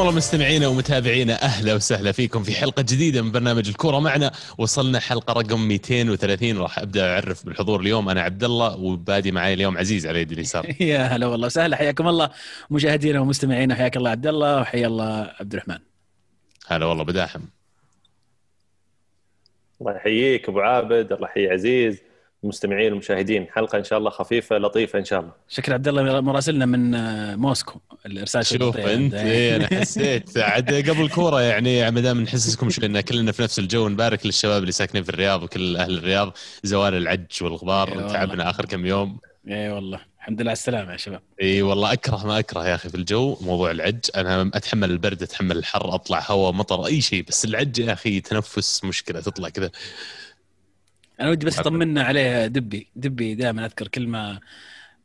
حياكم الله مستمعينا ومتابعينا أهلا وسهلا فيكم في حلقة جديدة من برنامج الكورة معنا. وصلنا حلقة رقم 230 راح أبدأ أعرف بالحضور اليوم. أنا عبد الله وبادي معي اليوم عزيز على يدي اليسار. يا هلا والله وسهلا حياكم الله مشاهدينا ومستمعينا حياك الله عبد الله وحيا الله عبد الرحمن. هلا والله بداحم. الله يحييك أبو عابد الله يحيي عزيز. المستمعين والمشاهدين حلقة إن شاء الله خفيفة لطيفة إن شاء الله. شكرا عبد الله. مراسلنا من آه، موسكو الإرسال شوف أنت إيه أنا حسيت. عاد قبل كورة يعني ما دام نحسسكم شوي إن كلنا في نفس الجو نبارك للشباب اللي ساكنين في الرياض وكل أهل الرياض. زوال العج والغبار أيوة تعبنا آخر كم يوم. اي والله. الحمد لله على السلامة يا شباب. إي والله أكره ما أكره يا أخي في الجو موضوع العج. أنا أتحمل البرد أتحمل الحر أطلع هواء مطر أي شيء. بس العج يا أخي تنفس مشكلة تطلع كذا. أنا ودي بس يطمنا عليه دبي. دبي دائما أذكر كل ما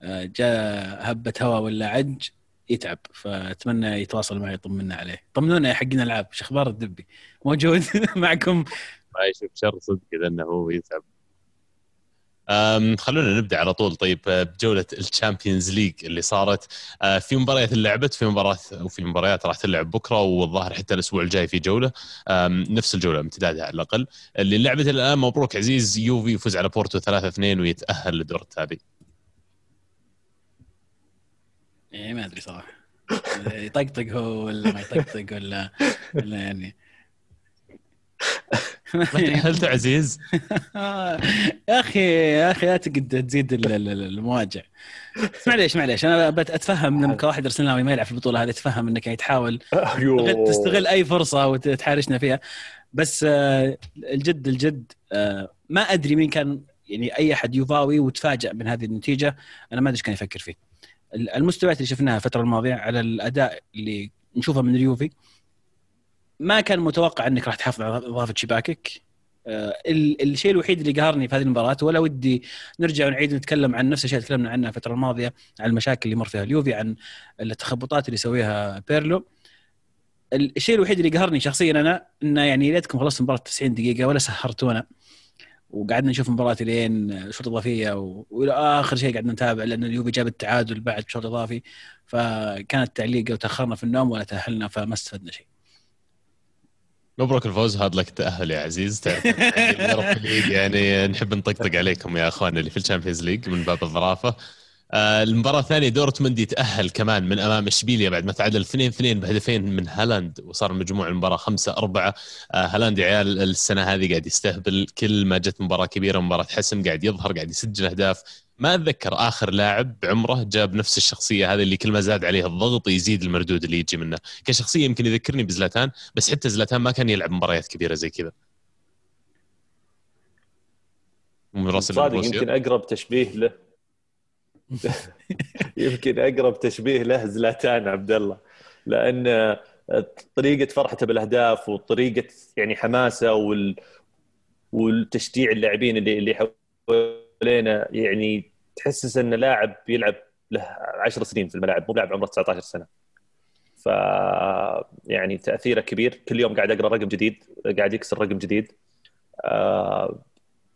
آه، جاء هبة هواء ولا عج يتعب فأتمنى يتواصل معي يطمنا عليه. طمنونا يا حقين الالعاب إيش أخبار الدبي موجود معكم. ما يشوف شر صدق إذا إنه هو يتعب. خلونا نبدأ على طول. طيب آه، بجولة ال Champions League اللي صارت. آه، في مباريات لعبت في مباراة وفي مباريات راح تلعب بكرة والظاهر حتى الأسبوع الجاي في جولة. نفس الجولة امتدادها على الأقل. اللي لعبت الآن مبروك عزيز يوفي يفوز على بورتو 3-2 ويتأهل للدور التالي إيه ما أدري صراحة. يطقطق هو ولا ما يطقطق ولا ولا يعني. تاهلت عزيز يا أخي يا أخي لا تزيد ال- ال- ال- المواجع. معليش معليش أنا أتفهم لما كواحد ارسناوي ما يلعب في البطولة هذه اتفهم إنك يعني تحاول تستغل- تستغل أي فرصة وتحارشنا فيها. بس آه، الجد الجد آه، ما أدري مين كان يعني أي أحد يوفاوي وتفاجأ من هذه النتيجة أنا ما أدري إيش كان يفكر فيه. ال- المستويات اللي شفناها الفترة الماضية على الأداء اللي نشوفه من اليوفي ما كان متوقع إنك راح تحافظ على إضافة شباكك. آه، ال- الشيء الوحيد اللي قهرني في هذه المباراة ولا ودي نرجع ونعيد نتكلم عن نفس الشيء اللي تكلمنا عنه الفترة الماضية عن المشاكل اللي مر فيها اليوفي عن التخبطات اللي يسويها بيرلو. الشيء الوحيد اللي قهرني شخصيا أنا إنه يعني ليتكم خلصتوا المباراه 90 دقيقة ولا سهرتونا وقعدنا نشوف المباراه لين شوط إضافية وإلى آخر شيء قعدنا نتابع لأن اليوفي جاب التعادل بعد شوط إضافي فكانت تعليقه وتاخرنا في النوم ولا تأهلنا فما استفدنا شيء. مبروك الفوز هاد لك تأهل يا عزيز. تعرف يعني نحب نطقطق عليكم يا اخواننا اللي في ال Champions League من باب الظرافة. آه، المباراة الثانية دورتموند يتأهل كمان من أمام إشبيليا بعد ما تعادل 2-2 بهدفين من هالاند وصار مجموع المباراة 5-4 آه، هالاند يا عيال السنة هذه قاعد يستهبل كل ما جت مباراة كبيرة مباراة حسم قاعد يظهر قاعد يسجل أهداف. ما أتذكر آخر لاعب بعمره جاب نفس الشخصية هذه اللي كل ما زاد عليه الضغط يزيد المردود اللي يجي منه. كشخصية يمكن يذكرني بزلاتان بس حتى زلاتان ما كان يلعب مباريات كبيرة زي كذا. من راس صادق. يمكن أقرب تشبيه له. يمكن أقرب تشبيه له زلاتان عبد الله. لأن طريقة فرحته بالأهداف وطريقة يعني حماسه وال والتشجيع اللاعبين اللي اللي حوالينا يعني تحسس انه لاعب يلعب له 10 سنين في الملاعب مو لاعب عمره 19 سنة. ف يعني تأثيره كبير. كل يوم قاعد أقرأ رقم جديد قاعد يكسر رقم جديد. آه،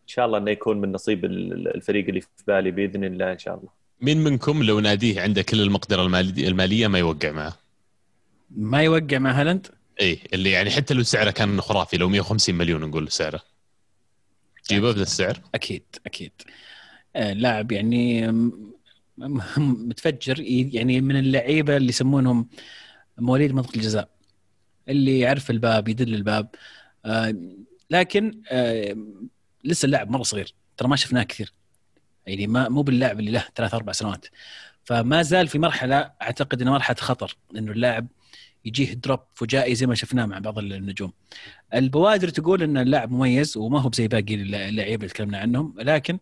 إن شاء الله إنه يكون من نصيب ال- الفريق اللي في بالي بإذن الله إن شاء الله. مين منكم لو ناديه عنده كل المقدرة المالي- المالية ما يوقع معه؟ ما يوقع مع هالاند؟ اي اللي يعني حتى لو سعره كان خرافي لو 150 مليون نقول سعره. جيبه بذا السعر أكيد أكيد. آه، لاعب يعني متفجر يعني من اللعيبة اللي يسمونهم مواليد منطقة الجزاء اللي يعرف الباب يدل الباب. آه، لكن آه، لسه اللاعب مرة صغير ترى ما شفناه كثير. يعني ما مو باللاعب اللي له ثلاث أربع سنوات. فما زال في مرحلة أعتقد انها مرحلة خطر إنه اللاعب يجيه دروب فجائي زي ما شفناه مع بعض النجوم. البوادر تقول إن اللاعب مميز وما هو زي باقي اللعيبة اللي تكلمنا عنهم لكن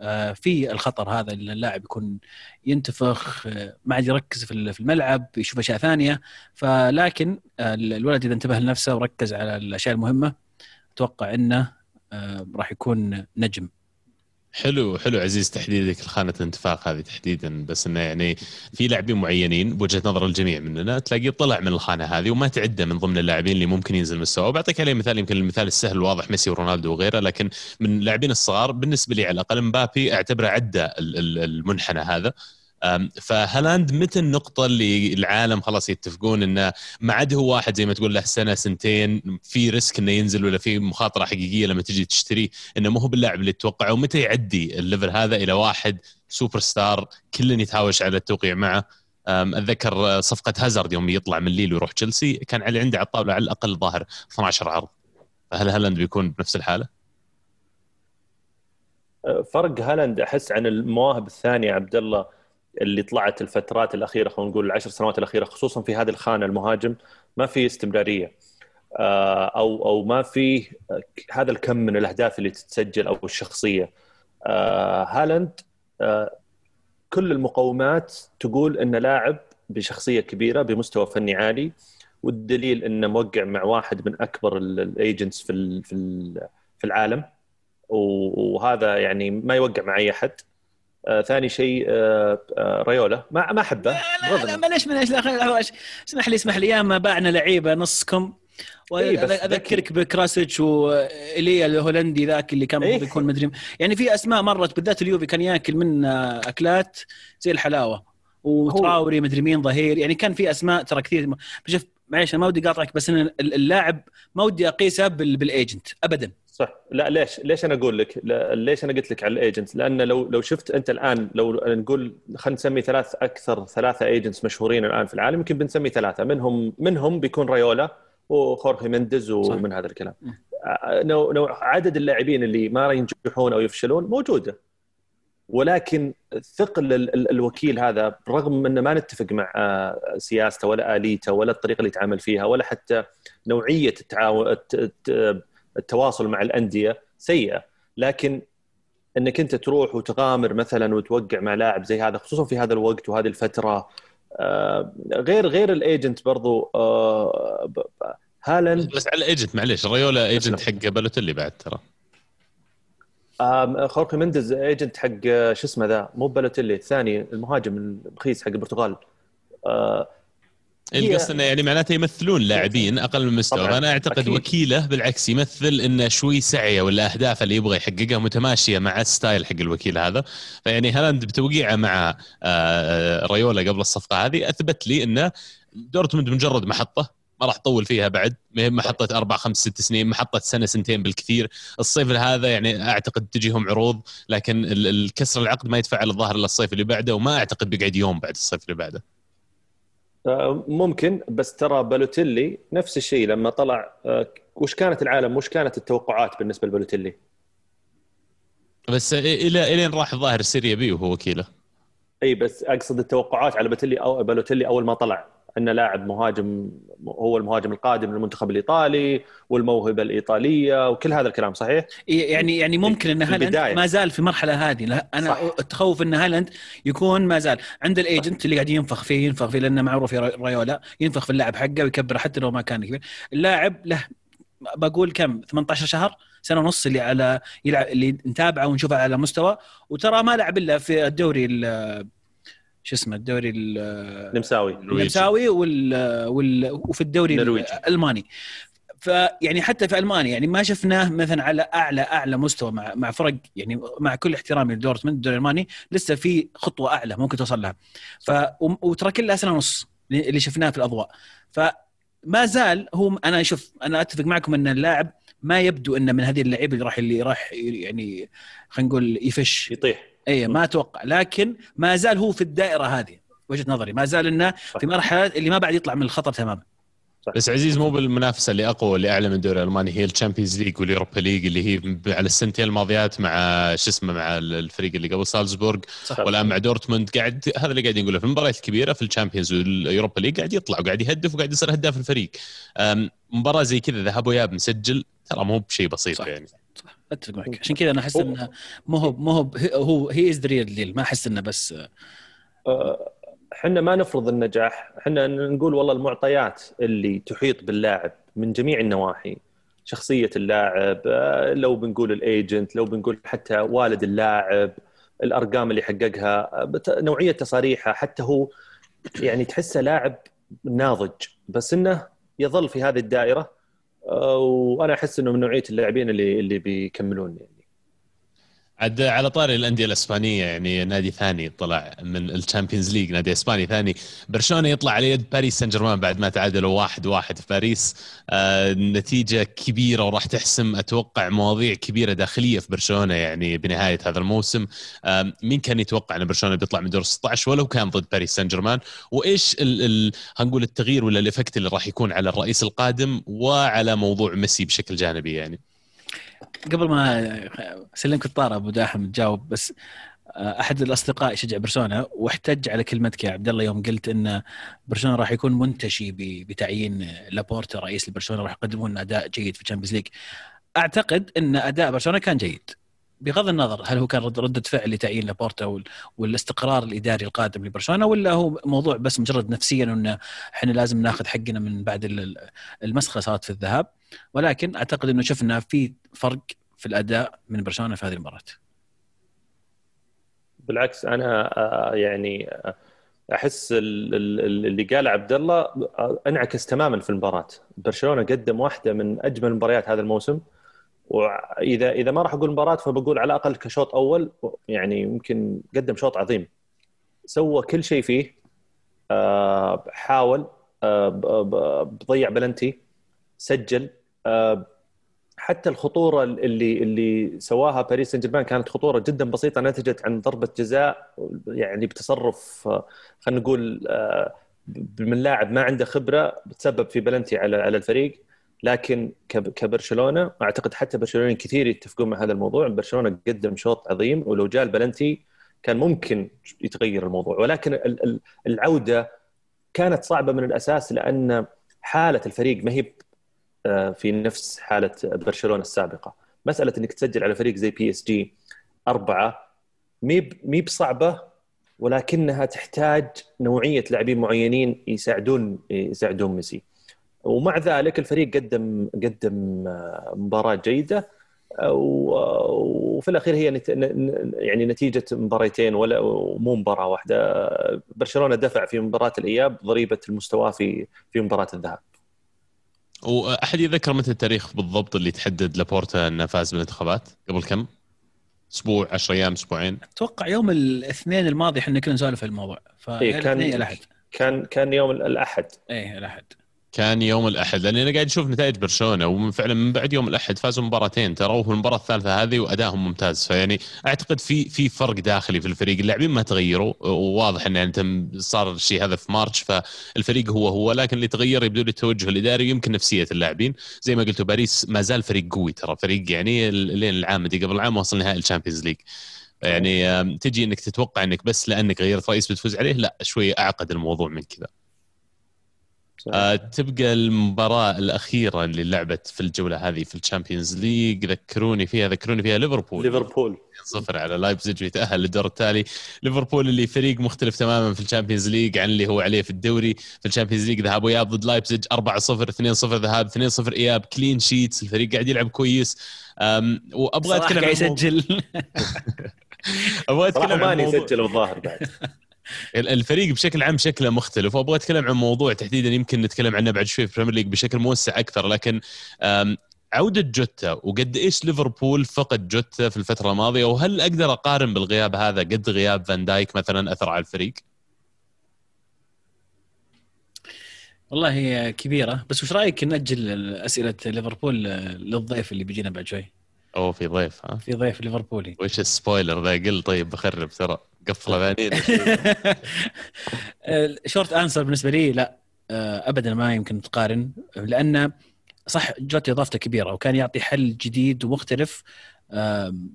آه، في الخطر هذا إن اللاعب يكون ينتفخ آه، ما عاد يركز في الملعب يشوف أشياء ثانية فلكن آه، الولد إذا انتبه لنفسه وركز على الأشياء المهمة أتوقع إنه راح يكون نجم حلو حلو عزيز تحديدك. لخانة الانتفاق هذه تحديدا بس إنه يعني في لاعبين معينين بوجهة نظر الجميع مننا تلاقيه طلع من الخانة هذه وما تعدى من ضمن اللاعبين اللي ممكن ينزل مستواه بعطيك عليه مثال يمكن المثال السهل الواضح ميسي ورونالدو وغيره لكن من اللاعبين الصغار بالنسبة لي على الأقل مبابي أعتبره عدى ال- ال- المنحنى هذا. فهالاند متى النقطة اللي العالم خلاص يتفقون إنه ما عاد هو واحد زي ما تقول له سنة سنتين في risk إنه ينزل ولا في مخاطرة حقيقية لما تجي تشتري إنه مو هو باللاعب اللي تتوقعه ومتى يعدي ال level هذا إلى واحد سوبر ستار كل يتهاوش على التوقيع معه؟ أتذكر صفقة هازارد يوم يطلع من ليل ويروح تشيلسي كان علي عنده على الطاولة على الأقل ظاهر 12 عرض. فهل هالاند بيكون بنفس الحالة؟ فرق هالاند أحس عن المواهب الثانية عبد الله. اللي طلعت الفترات الأخيرة خلينا نقول العشر سنوات الأخيرة خصوصا في هذه الخانة المهاجم ما في استمرارية. آه، أو أو ما في هذا الكم من الأهداف اللي تتسجل أو الشخصية. آه، هالاند آه، كل المقومات تقول انه لاعب بشخصية كبيرة بمستوى فني عالي والدليل إنه موقع مع واحد من أكبر ال agents في في العالم. وهذا يعني ما يوقع مع أي أحد. آه ثاني شيء آه آه ريولا. ما ما أحبه. لا لا, لا معليش معليش اسمح لي اسمح لي. ياما باعنا لعيبة نصكم. إيه أذكرك بكراسيتش وإيليا الهولندي ذاك اللي كان إيه؟ بيكون مدري. يعني في أسماء مرت بالذات اليوفي كان ياكل من أكلات زي الحلاوة. وتراوري مدري مين ظهير. يعني كان في أسماء ترى كثير. شوف معليش ما ودي أقاطعك بس ان اللاعب ما ودي أقيسه بال agent ابدا. صح. لا ليش ليش أنا أقول لك؟ ليش أنا قلت لك على ال agent لأن لو لو شفت أنت الآن لو نقول خلينا نسمي ثلاث أكثر ثلاثة agents مشهورين الآن في العالم يمكن بنسمي ثلاثة. منهم منهم بيكون ريولا وخورخي مندز ومن هذا الكلام. نوع نوع عدد اللاعبين اللي ما ينجحون أو يفشلون موجودة. ولكن ثقل الوكيل هذا رغم ان ما نتفق مع آه، سياسته ولا آليته ولا الطريقة اللي يتعامل فيها ولا حتى نوعية التعاون التواصل مع الأندية سيئة. لكن إنك أنت تروح وتغامر مثلا وتوقع مع لاعب زي هذا خصوصا في هذا الوقت وهذه الفترة. آه، غير غير ال agent برضو آه، هالاند. بس على ال agent معليش ريولا agent حق بالوتيلي بعد ترى. خورخي مندز agent حق شو اسمه ذا؟ مو بالوتيلي الثاني المهاجم الرخيص حق البرتغال. آه، القصد انه يعني معناته يمثلون لاعبين أقل من مستوى. فانا أعتقد أكيد. وكيله بالعكس يمثل إنه شوي سعية ولا اهدافه اللي يبغى يحققها متماشية مع ال style حق الوكيل هذا. فيعني هالاند بتوقيعه مع آه، ريولا قبل الصفقة هذه أثبت لي إنه دورتموند مجرد محطة ما راح تطول فيها بعد. ما هي محطة أربع خمس ست سنين محطة سنة سنتين بالكثير. الصيف هذا يعني أعتقد تجيهم عروض لكن الكسر العقد ما يدفع على الظاهر إلا الصيف اللي بعده وما أعتقد بيقعد يوم بعد الصيف اللي بعده. آه، ممكن بس ترى بالوتيلي نفس الشيء لما طلع آه، وش كانت العالم وش كانت التوقعات بالنسبة لبالوتيلي؟ بس إلى إلين راح ظاهر سيريا بي وهو وكيله إي بس أقصد التوقعات على بالوتيلي أو بالوتيلي أول ما طلع إنه لاعب مهاجم هو المهاجم القادم للمنتخب الإيطالي والموهبة الإيطالية وكل هذا الكلام صحيح؟ يعني يعني ممكن إن هالاند ما زال في المرحلة هذه. لا أنا صح. أتخوف إن هالاند يكون ما زال. عند الإيجنت اللي قاعد ينفخ فيه ينفخ فيه لأنه معروف ريولا ينفخ في اللاعب حقه ويكبره حتى لو ما كان كبير. اللاعب له بقول كم؟ 18 شهر سنة ونص اللي على يلعب اللي نتابعه ونشوفه على مستوى. وترى ما لعب إلا في الدوري شو اسمه الدوري النمساوي. النمساوي وال, وال وفي الدوري الألماني. فيعني حتى في ألمانيا يعني ما شفناه مثلا على أعلى أعلى مستوى مع مع فرق يعني مع كل احترامي لدورتموند الدوري الألماني لسه في خطوة أعلى ممكن توصل لها. ف وترى كلها سنه ونص اللي شفناه في الأضواء. فما زال هو أنا أشوف أنا أتفق معكم إن اللاعب ما يبدو إنه من هذه اللعيبة اللي راح اللي راح يعني خلينا نقول يفشل. يطيح. اي ما أتوقع. لكن ما زال هو في الدائرة هذه وجهة نظري. ما زال إنه في مرحلة اللي ما بعد يطلع من الخطر تماما. بس عزيز مو بالمنافسة اللي أقوى اللي أعلى من الدوري الالماني هي ال Champions League وال Europa League اللي هي على السنتين الماضيات مع شو اسمه مع الفريق اللي قبل سالزبورغ والآن مع دورتموند. قاعد هذا اللي قاعد نقوله في المباريات الكبيره في ال Champions وال Europa League قاعد يطلع وقاعد يهدف وقاعد يصير هداف الفريق. مباراة زي كذا ذهاب واياب مسجل ترى مو بشيء بسيط صح. يعني. صح أتفق معك. عشان كذا أنا أحس انه مو هو مو هو هو he is real deal ما أحس إنه بس أه إحنا ما نفرض النجاح. إحنا نقول والله المعطيات اللي تحيط باللاعب من جميع النواحي شخصية اللاعب آه، لو بنقول ال agent لو بنقول حتى والد اللاعب الأرقام اللي حققها نوعية تصاريحه حتى هو يعني تحسه لاعب ناضج بس إنه يظل في هذه الدائرة. آه، وأنا أحس إنه من نوعية اللاعبين اللي اللي بيكملون. يعني عاد على طاري الأندية الإسبانية يعني نادي ثاني طلع من ال Champions League نادي إسباني ثاني. برشلونة يطلع على يد باريس سان جيرمان بعد ما تعادلوا واحد واحد في باريس. آه نتيجة كبيرة وراح تحسم أتوقع مواضيع كبيرة داخلية في برشلونة يعني بنهاية هذا الموسم. آه مين كان يتوقع إن برشلونة بيطلع من دور 16 ولو كان ضد باريس سان جيرمان. وإيش هنقول التغيير ولا ال effect اللي راح يكون على الرئيس القادم وعلى موضوع ميسي بشكل جانبي يعني؟ قبل ما اسلمك الطارة أبو داحم تجاوب بس آه، أحد الأصدقاء يشجع برشلونة واحتج على كلمتك يا عبد الله يوم قلت إن برشلونة راح يكون منتشي بتعيين لابورتا رئيس لبرشلونة راح يقدمون أداء جيد في ال Champions League أعتقد إن أداء برشلونة كان جيد. بغض النظر هل هو كان ردة فعل لتعيين لابورتا والاستقرار الإداري القادم لبرشلونة ولا هو موضوع بس مجرد نفسيا إنه إحنا لازم ناخذ حقنا من بعد المسخرة صارت في الذهاب؟ ولكن أعتقد إنه شفنا في فرق في الأداء من برشلونة في هذه المباراة. بالعكس أنا آه، يعني آه، أحس اللي قال عبد الله آه، أنعكس تماما في المباراة، برشلونة قدم واحدة من أجمل مباريات هذا الموسم. واذا إذا ما راح أقول مباراة فبقول على الأقل كشوط أول يعني يمكن قدم شوط عظيم. سوى كل شيء فيه. حاول بضيع بلنتي سجل. حتى الخطورة اللي اللي سواها باريس سان جيرمان كانت خطورة جدا بسيطة نتجت عن ضربة جزاء يعني بتصرف خلينا نقول آه، من لاعب ما عنده خبرة بتسبب في بلنتي على على الفريق. لكن كبرشلونة أعتقد حتى برشلونه كثير يتفقون مع هذا الموضوع برشلونة قدم شوط عظيم ولو جاء البلنتي كان ممكن يتغير الموضوع. ولكن العودة كانت صعبة من الأساس لأن حالة الفريق ما هي آه، في نفس حالة برشلونة السابقة. مسألة إنك تسجل على فريق زي PSG أربعة مي بصعبة ولكنها تحتاج نوعية لاعبين معينين يساعدون يساعدون ميسي. ومع ذلك الفريق قدم قدم آه، مباراه جيده آه، وفي الأخير هي يعني نتيجة مباريتين ولا مو مباراة واحدة. برشلونة دفع في مباراة الإياب ضريبة المستوى في في مباراة الذهاب. وأحد يذكر متى التاريخ بالضبط اللي تحدد لابورتا إنه فاز بالانتخابات؟ قبل كم؟ أسبوع 10 أيام أسبوعين؟ أتوقع يوم الاثنين الماضي إحنا كنا نسولف في الموضوع. إيه كان الاحد كان كان يوم الأحد. إيه الاحد كان يوم الأحد لأني أنا قاعد أشوف نتائج برشلونة وفعلا من بعد يوم الأحد فازوا مباراتين ترى في المباراة الثالثة هذه وادائهم ممتاز. فيعني أعتقد في في فرق داخلي في الفريق اللاعبين ما تغيروا وواضح إن أنت صار الشيء هذا في March فالفريق هو هو لكن اللي تغير يبدو لي التوجه الإداري يمكن نفسية اللاعبين. زي ما قلتوا باريس ما زال فريق قوي ترى فريق يعني لين العام دي قبل العام وصل نهائي ال Champions League. يعني تجي إنك تتوقع إنك بس لأنك غيرت رئيس بتفوز عليه لا شوي أعقد الموضوع من كذا. آه تبقى المباراة الأخيرة اللي لعبت في الجولة هذه في ال Champions League. ذكروني فيها ذكروني فيها ليفربول. ليفربول. صفر على لايبزيج ويتأهل للدور التالي. ليفربول اللي فريق مختلف تماما في ال Champions League عن اللي هو عليه في الدوري. في ال Champions League ذهاب وإياب ضد لايبزيج 4 0 2 0 ذهاب 2 0 إياب. clean sheets الفريق قاعد يلعب كويس. وأبغى أتكلم عن يسجل. أبغى أتكلم عن يسجل الظاهر بعد. الفريق بشكل عام شكله مختلف وأبغى أتكلم عن موضوع تحديدا يمكن نتكلم عنه بعد شوي في ال Premier League بشكل موسع أكثر لكن عودة جوتا وقد إيش ليفربول فقد جوتا في الفترة الماضية وهل أقدر أقارن بالغياب هذا قد غياب فان دايك مثلا أثر على الفريق؟ والله هي كبيرة بس وش رأيك نأجل أسئلة ليفربول للضيف اللي بيجينا بعد شوي؟ أوه في ضيف ها؟ في ضيف ليفربولي وش ال spoiler ذا قل طيب بخرب ترى قفله بعدين short answer بالنسبة لي لا آه، ابدا ما يمكن تقارن لأن صح جوتا اضافته كبيرة وكان يعطي حل جديد ومختلف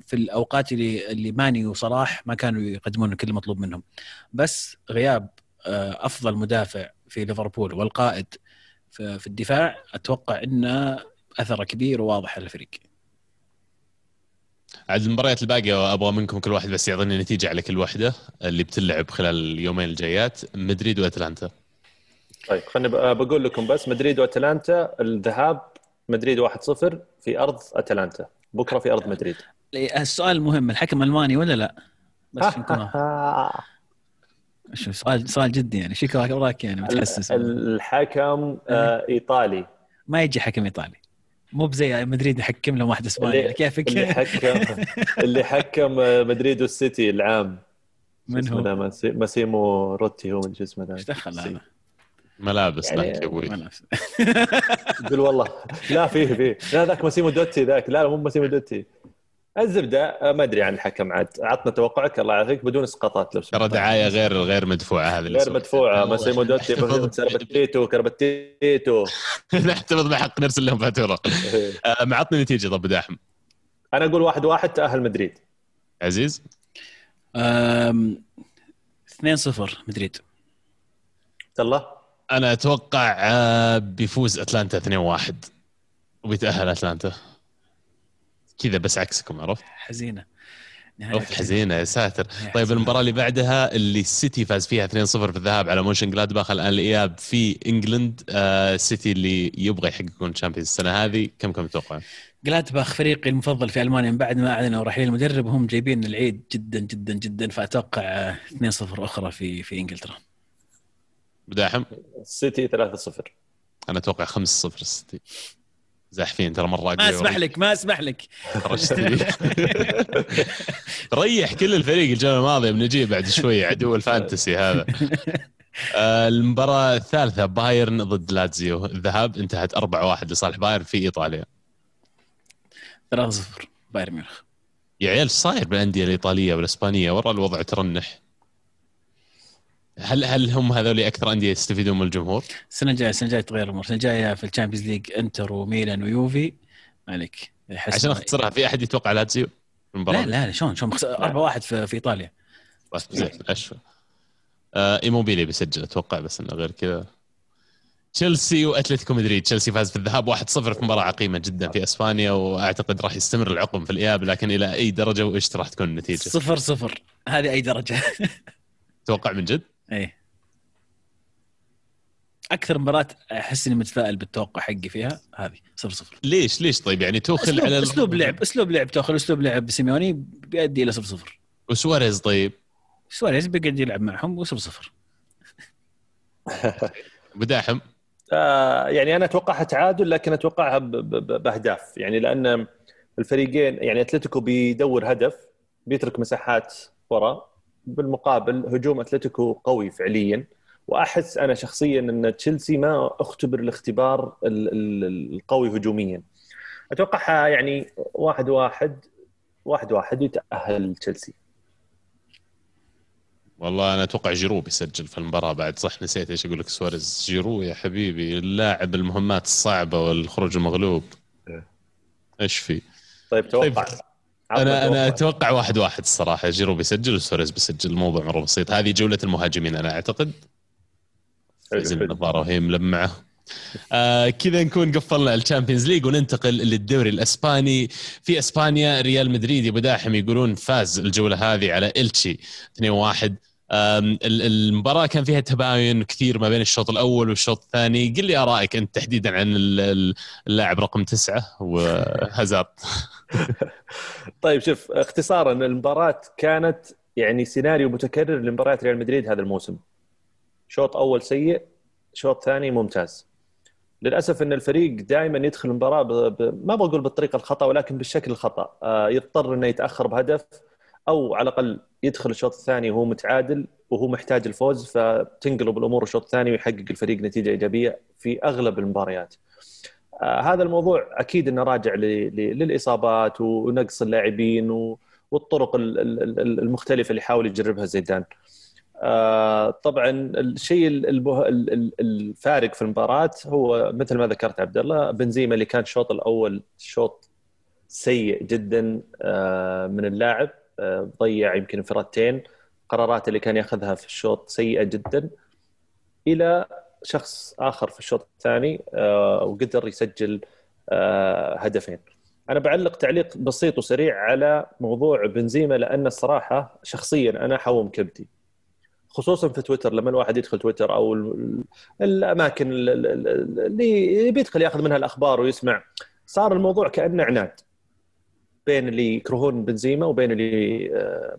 في الأوقات اللي اللي ماني وصلاح ما كانوا يقدمون كل المطلوب منهم. بس غياب آه، أفضل مدافع في ليفربول والقائد في الدفاع أتوقع إنه أثره كبير وواضح على الفريق عاد المباريات الباقية أبغى منكم كل واحد بس يعطيني نتيجة على كل واحدة اللي بتلعب خلال اليومين الجايات مدريد وأتلانتا. طيب خليني بقول لكم بس مدريد وأتلانتا الذهاب مدريد 1-0 في أرض أتلانتا. بكرة في أرض مدريد. السؤال المهم الحكم ألماني ولا لا؟ بس شو سؤال سؤال جدي يعني شكرا وراك يعني؟ متحسس. الحكم آه إيطالي. ما يجي حكم إيطالي. مو بزي مدريد يحكم لهم واحد اسباني كيفك؟ اللي حكم اللي حكم مدريد والسيتي العام. من هو؟ ماسيمو روتي هو من اسمه إيش دخل هذا؟ ملابس يعني لك يا أبوي. قول والله. لا فيه فيه. لا ذاك ماسيمو دوتي ذاك. لا مو ماسيمو دوتي. الزبدة ما أدري عن الحكم عاد. عطنا توقعك الله يعافيك بدون إسقاطات لو ترى دعاية غير غير مدفوعة هذه غير مدفوعة ماسيمو دوتي كربتيتو كربتيتو. نحتفظ بحق نرسل لهم فاتورة. آه، معطني نتيجة طيب داحم. أنا أقول واحد واحد تأهل مدريد. عزيز؟ 2 0 مدريد. الله أنا أتوقع آه، بيفوز أتلانتا 2 1 وبيتأهل أتلانتا. كذا بس عكسكم عرفت؟ حزينة. أوف حزينة يا ساتر. طيب المباراة اللي بعدها اللي السيتي فاز فيها 2-0 في الذهاب على مونشن جلادباخ الآن الإياب في England. آه سيتي اللي يبغى يحققون الـ Champions السنة هذه كم كم تتوقع؟ جلادباخ فريقي المفضل في ألمانيا من بعد ما أعلنوا رحيل المدرب وهم جايبين العيد جدا جدا جدا فأتوقع 2-0 أخرى في في إنجلترا. بداحم؟ السيتي 3-0 أنا أتوقع 5-0 السيتي زاحفين ترى مرة ما أسمح لك ما أسمح لك. ريح كل الفريق الجوله الماضيه بنجيب بعد شوي عدو الفانتسي هذا. آه، المباراة الثالثة بايرن ضد لاتزيو. الذهاب انتهت 4-1 لصالح بايرن في إيطاليا. 3-0 بايرن ميونخ. يا عيال صاير بالأندية الإيطالية والإسبانية؟ ورا الوضع ترنح. هل هل هم هذول أكثر أندية يستفيدون من الجمهور؟ السنة الجايه السنة الجاية تغير الأمور، السنة الجاية في الـ Champions League إنتر وميلان ويوفي. مالك عشان اختصرها في أحد يتوقع لاتسيو لا لا شلون؟ شلون؟ 4 1 في, في إيطاليا. طيب زين آه إيموبيلي بيسجل أتوقع بس إنه غير كذا. تشيلسي وأتلتيكو مدريد. تشيلسي فاز في الذهاب 1-0 في مباراة عقيمة جدا في إسبانيا وأعتقد راح يستمر العقم في الإياب لكن إلى أي درجة وإيش راح تكون النتيجة؟ صفر صفر. هذه أي درجة. توقع من جد؟ إيه. أكثر مباراة أحس إني متفائل بالتوقع حقي فيها هذه صفر صفر. ليش؟ ليش طيب؟ يعني توخيل أسلوب على أسلوب لعب أسلوب لعب توخيل أسلوب لعب سيميوني بيؤدي إلى صفر صفر. وسواريز طيب؟ سواريز بيقعد يلعب معهم وصفر صفر. بداحم آه يعني أنا أتوقعها تعادل لكن أتوقعها بأهداف. يعني لأن الفريقين يعني أتلتيكو بيدور هدف بيترك مساحات وراء بالمقابل هجوم أتلتيكو قوي فعليا وأحس أنا شخصيا أن تشيلسي ما أختبر الاختبار القوي هجوميا اتوقعها يعني واحد واحد واحد واحد يتأهل تشيلسي والله أنا أتوقع جيرو بيسجل في المباراة بعد صح نسيت إيش أقول لك سواريز جيرو يا حبيبي اللاعب المهمات الصعبة والخروج المغلوب إيه. إيش في؟ طيب توقع طيب. أنا أنا أتوقع واحد واحد الصراحة. جيرو بيسجل وسواريز بيسجل الموضوع مره بسيط. هذه جولة المهاجمين أنا أعتقد. لازم النظاره وهي ملمعة. آه كذا نكون قفلنا الـ Champions League وننتقل للدوري الإسباني. في إسبانيا ريال مدريد أبو داحم يقولون فاز الجولة هذه على إلتشي 2-1 المباراة كان فيها تباين كثير ما بين الشوط الأول والشوط الثاني. قل لي آرائك أنت تحديدا عن اللاعب رقم تسعة وهازارد طيب شوف اختصارا المباراة كانت يعني سيناريو متكرر لمباريات ريال مدريد هذا الموسم. شوط أول سيء شوط ثاني ممتاز. للأسف إن الفريق دائما يدخل المباراة ب... ب... ما بقول بالطريقة الخطأ ولكن بالشكل الخطأ. آه يضطر إنه يتأخر بهدف أو على الأقل يدخل الشوط الثاني وهو متعادل وهو محتاج الفوز فتنقلب الأمور الشوط الثاني ويحقق الفريق نتيجة إيجابية في أغلب المباريات. آه هذا الموضوع أكيد إنه راجع. للإصابات ونقص اللاعبين. والطرق المختلفة اللي يحاول يجربها زيدان. آه، طبعا الشيء الفارق في المباراة هو مثل ما ذكرت عبد الله بنزيما اللي كان الشوط الأول شوط سيء جدا آه، من اللاعب ضيع يمكن انفرادتين قرارات اللي كان ياخذها في الشوط سيئة جدا إلى شخص آخر في الشوط الثاني وقدر يسجل هدفين. أنا بعلق تعليق بسيط وسريع على موضوع بنزيما لأن الصراحة شخصيا أنا حوم كبدي. خصوصا في تويتر لما الواحد يدخل تويتر أو الأماكن اللي بيدخل يأخذ منها الأخبار ويسمع صار الموضوع كأنه عناد بين اللي يكرهون بنزيما وبين اللي آه،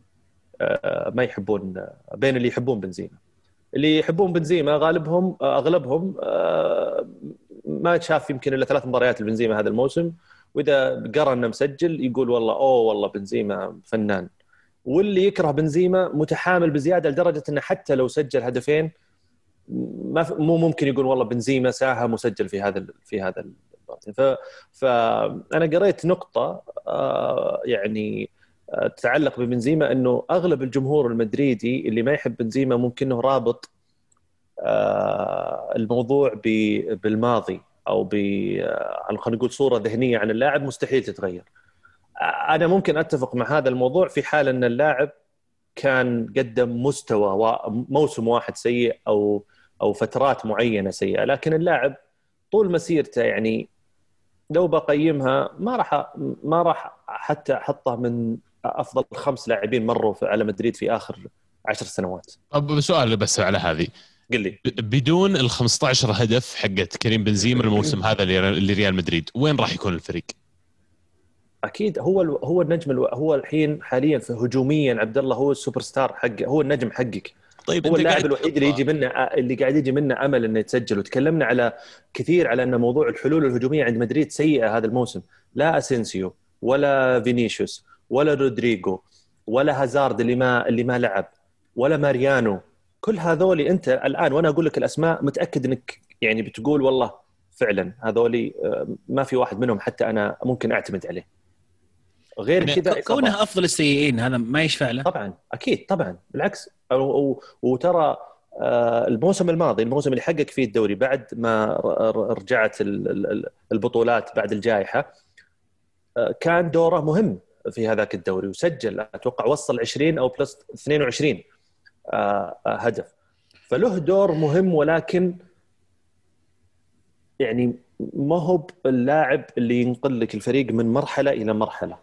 آه، ما يحبون بين اللي يحبون بنزيما. اللي يحبون بنزيما غالبهم أغلبهم آه، ما شاف يمكن إلا ثلاث مباريات لبنزيما هذا الموسم. وإذا قرأ إنه مسجل يقول والله أوه والله بنزيما فنان. واللي يكره بنزيما متحامل بزيادة لدرجة إنه حتى لو سجل هدفين ما مو ممكن يقول والله بنزيما ساهم وسجل في هذا في هذا ف فانا قريت نقطة آه، يعني تتعلق ببنزيما إنه أغلب الجمهور المدريدي اللي ما يحب بنزيما ممكن إنه رابط آه، الموضوع بالماضي أو ب خلينا نقول صورة ذهنية عن اللاعب مستحيل تتغير. أنا ممكن أتفق مع هذا الموضوع في حال إن اللاعب كان قدم مستوى موسم واحد سيء أو أو فترات معينة سيئة لكن اللاعب طول مسيرته يعني لو بقيمها ما راح ما راح حتى أحطه من أفضل خمس لاعبين مروا على مدريد في آخر عشر سنوات. طب سؤال بس على هذه. قل لي. بدون ال 15 هدف حقت كريم بنزيما الموسم هذا لريال مدريد وين راح يكون الفريق؟ أكيد هو هو النجم ألو... هو الحين حاليا في هجوميا عبد الله هو السوبر ستار حق هو النجم حقك. طيب هو اللاعب الوحيد اللي يجي منه اللي قاعد يجي منه أمل إنه يتسجل. وتكلمنا على كثير على إن موضوع الحلول الهجومية عند مدريد سيئة هذا الموسم. لا أسينسيو ولا فينيسيوس. ولا رودريجو ولا هازارد اللي ما اللي ما لعب ولا ماريانو. كل هذول أنت الآن وأنا أقول لك الأسماء متأكد إنك يعني بتقول والله فعلا هذول آه، ما في واحد منهم حتى أنا ممكن أعتمد عليه. غير يعني كذا كونه أفضل السيئين هذا ما يشفع له. طبعا أكيد طبعا بالعكس. وترى آه، الموسم الماضي الموسم اللي حقق فيه الدوري بعد ما رجعت البطولات بعد الجائحة آه، كان دوره مهم. في هذاك الدوري وسجل أتوقع وصل 20 أو بلس 22 آه، هدف. فله دور مهم ولكن يعني ما هو اللاعب اللي ينقل لك الفريق من مرحلة إلى مرحلة.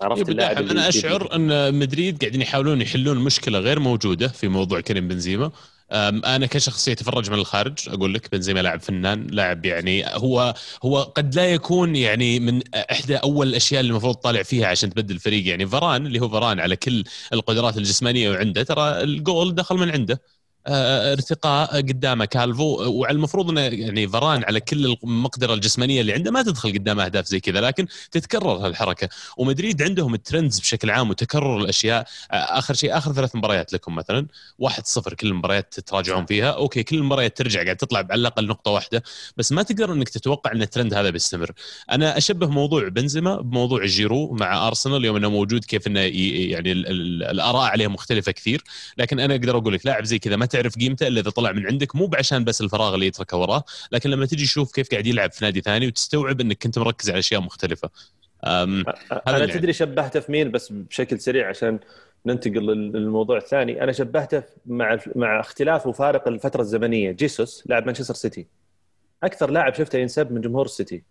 عرفت اللاعب أنا أشعر أن مدريد قاعدين يحاولون يحلون مشكلة غير موجودة في موضوع كريم بنزيما. أنا كشخصية أتفرج من الخارج أقول لك بنزيما لاعب فنان لاعب يعني هو هو قد لا يكون يعني من إحدى أول الأشياء اللي المفروض تطالع فيها عشان تبدل الفريق. يعني فران اللي هو فران على كل القدرات الجسمانية وعنده ترى الجول دخل من عنده. ارتقاء قدامه. كالفو وعلى المفروض إنه يعني فران على كل المقدرة الجسمانية اللي عنده ما تدخل قدامه أهداف زي كذا لكن تتكرر هالحركة. ومدريد عندهم الـ trends بشكل عام وتكرر الأشياء. آخر شيء آخر ثلاث مباريات لكم مثلا. 1-0 كل المباريات تتراجعون فيها. أوكي كل المباريات ترجع قاعد تطلع على الأقل نقطة واحدة. بس ما تقدر إنك تتوقع إن الترند هذا بيستمر. أنا أشبه موضوع بنزيما بموضوع جيرو مع أرسنال. يوم إنه موجود كيف إنه يعني الآراء عليه مختلفة كثير. لكن أنا أقدر أقول لك لاعب زي كذا ما تعرف قيمته الا إذا طلع من عندك مو بعشان بس الفراغ اللي يتركه وراه لكن لما تجي تشوف كيف قاعد يلعب في نادي ثاني وتستوعب إنك كنت مركز على أشياء مختلفة. أنا يعني. تدري شبهته في مين؟ بس بشكل سريع عشان ننتقل للموضوع الثاني. أنا شبهته مع مع اختلاف وفارق الفترة الزمنية. جيسوس لاعب مانشستر سيتي. أكثر لاعب شفته ينسب من جمهور السيتي.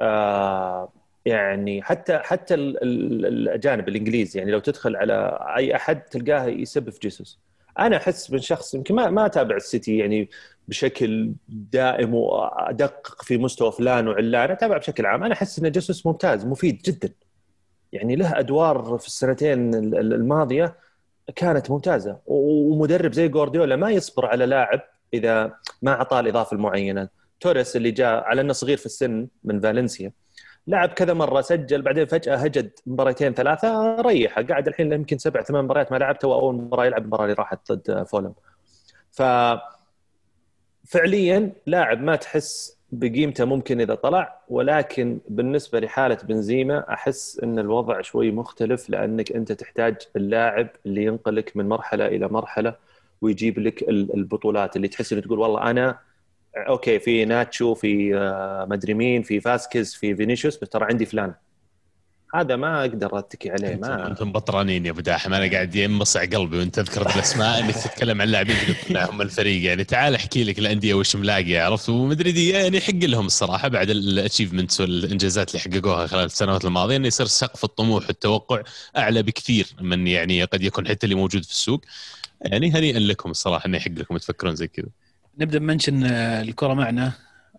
آه يعني حتى حتى الأجانب الإنجليز يعني لو تدخل على أي أحد تلقاه يسب في جيسوس. أنا أحس من شخص يمكن ما ما أتابع السيتي يعني بشكل دائم وأدقق في مستوى فلان وعلان أتابع بشكل عام. أنا أحس إن جيسوس ممتاز مفيد جدا. يعني له أدوار في السنتين الماضية كانت ممتازة. ومدرب زي جوارديولا ما يصبر على لاعب إذا ما أعطاه الإضافة المعينة. توريس اللي جاء على إنه صغير في السن من فالنسيا. لعب كذا مرة سجل بعدين فجأة هجد مباريتين ثلاثة ريحه قاعد الحين يمكن سبع ثمان مباريات ما لعبته واول مباراة يلعب المباراة اللي راحت ضد فولم. ف فعليا لاعب ما تحس بقيمته ممكن إذا طلع ولكن بالنسبة لحالة بنزيما أحس إن الوضع شوي مختلف لأنك أنت تحتاج اللاعب اللي ينقلك من مرحلة إلى مرحلة ويجيب لك البطولات. اللي تحس إنه تقول والله أنا أوكي في ناتشو في آه، مدري مين في فاسكيز في فينيسيوس بس ترى عندي فلان. هذا ما أقدر أتكي عليه ما أنتم بطرانين يا أبو داحم. أنا قاعد ينبصع قلبي وأنت تذكر الأسماء انك تتكلم عن لاعبين هم الفريق. يعني تعال احكي لك الأندية وش ملاقي عرفت؟ ومدريديه يعني يحق لهم الصراحة بعد الـ achievements والإنجازات اللي حققوها خلال السنوات الماضية إنه يصير سقف الطموح والتوقع أعلى بكثير من يعني قد يكون حتى اللي موجود في السوق. يعني هنيئا لكم الصراحة إنه يحق لكم تفكرون زي كذا. نبدأ ب mention آه، الكرة معنا.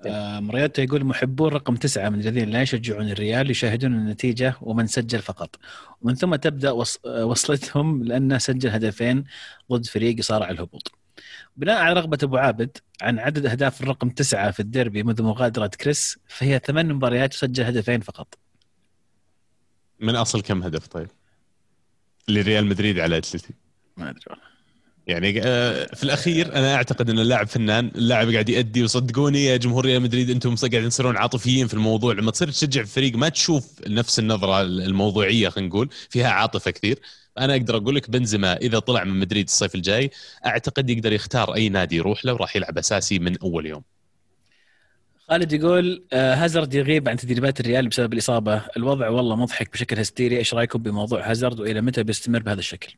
آه، مريوتا يقول محبون رقم تسعة من الذين لا يشجعون الريال يشاهدون النتيجة ومن سجل فقط. ومن ثم تبدأ آه، وصلتهم لأنه سجل هدفين ضد فريق صارع الهبوط. بناء على رغبة أبو عابد عن عدد أهداف الرقم تسعة في الديربي منذ مغادرة كريس فهي ثمان مباريات وسجل هدفين فقط. من أصل كم هدف طيب؟ لريال مدريد على اتلتي ما أدري والله. يعني آه، في الأخير أنا أعتقد أن اللاعب فنان اللاعب قاعد يأدي وصدقوني يا جمهور ريال مدريد أنتم قاعدين تصيرون عاطفيين في الموضوع لما تصير تشجع فريق ما تشوف نفس النظرة الموضوعية خلينا نقول فيها عاطفة كثير. أنا أقدر أقول لك بنزيما إذا طلع من مدريد الصيف الجاي أعتقد يقدر يختار أي نادي يروح له وراح يلعب أساسي من أول يوم. خالد يقول آه، هازارد يغيب عن تدريبات الريال بسبب الإصابة، الوضع والله مضحك بشكل هستيري، إيش رأيكم بموضوع هازارد وإلى متى بيستمر بهذا الشكل؟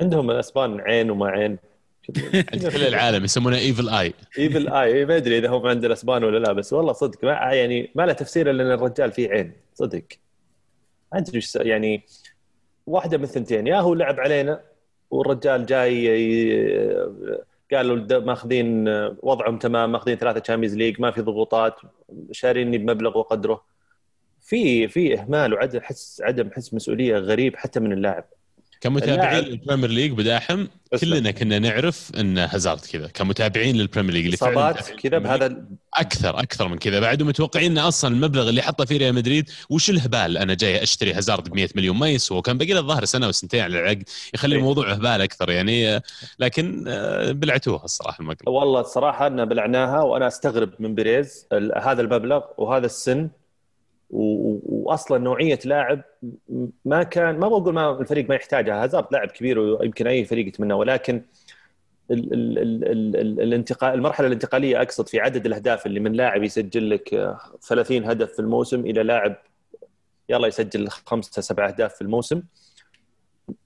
عندهم الأسبان عين وما عين. عند كل العالم يسمونه evil eye evil eye ما أدري إذا هم عند الأسبان ولا لا بس والله صدق ما يعني ما له تفسير إلا إن الرجال فيه عين. صدق. ما أدري إيش يعني واحدة من الثنتين. يا هو لعب علينا والرجال جاي قالوا ماخذين وضعهم تمام ماخذين ثلاثة Champions League ما في ضغوطات شاريني بمبلغ وقدره. في في إهمال وعدم حس عدم حس مسؤولية غريب حتى من اللاعب. كمتابعين لل Premier League بداحم. كلنا كنا نعرف إن هازارد كذا كمتابعين لل Premier League اللي إصابات كذا بهذا أكثر أكثر من كذا. بعد متوقعين إن أصلا المبلغ اللي حطه فيه ريال مدريد وش الهبال؟ أنا جاي أشتري هازارد ب 100 مليون ما يسوى. وكان باقي له الظاهر سنة وسنتين على العقد يخلي إيه. الموضوع هبال أكثر يعني لكن آه، بلعتوها الصراحة المقلب. والله الصراحة إن بلعناها وأنا أستغرب من بيريز هذا المبلغ وهذا السن واصلا نوعية لاعب ما كان ما بقول ما الفريق ما يحتاجها هازارد لاعب كبير ويمكن أي فريق يتمناه ولكن ال ال ال ال ال الانتقال المرحلة الانتقالية أقصد في عدد الأهداف اللي من لاعب يسجل لك آه، 30 هدف في الموسم إلى لاعب يلا يسجل خمسة سبع أهداف في الموسم.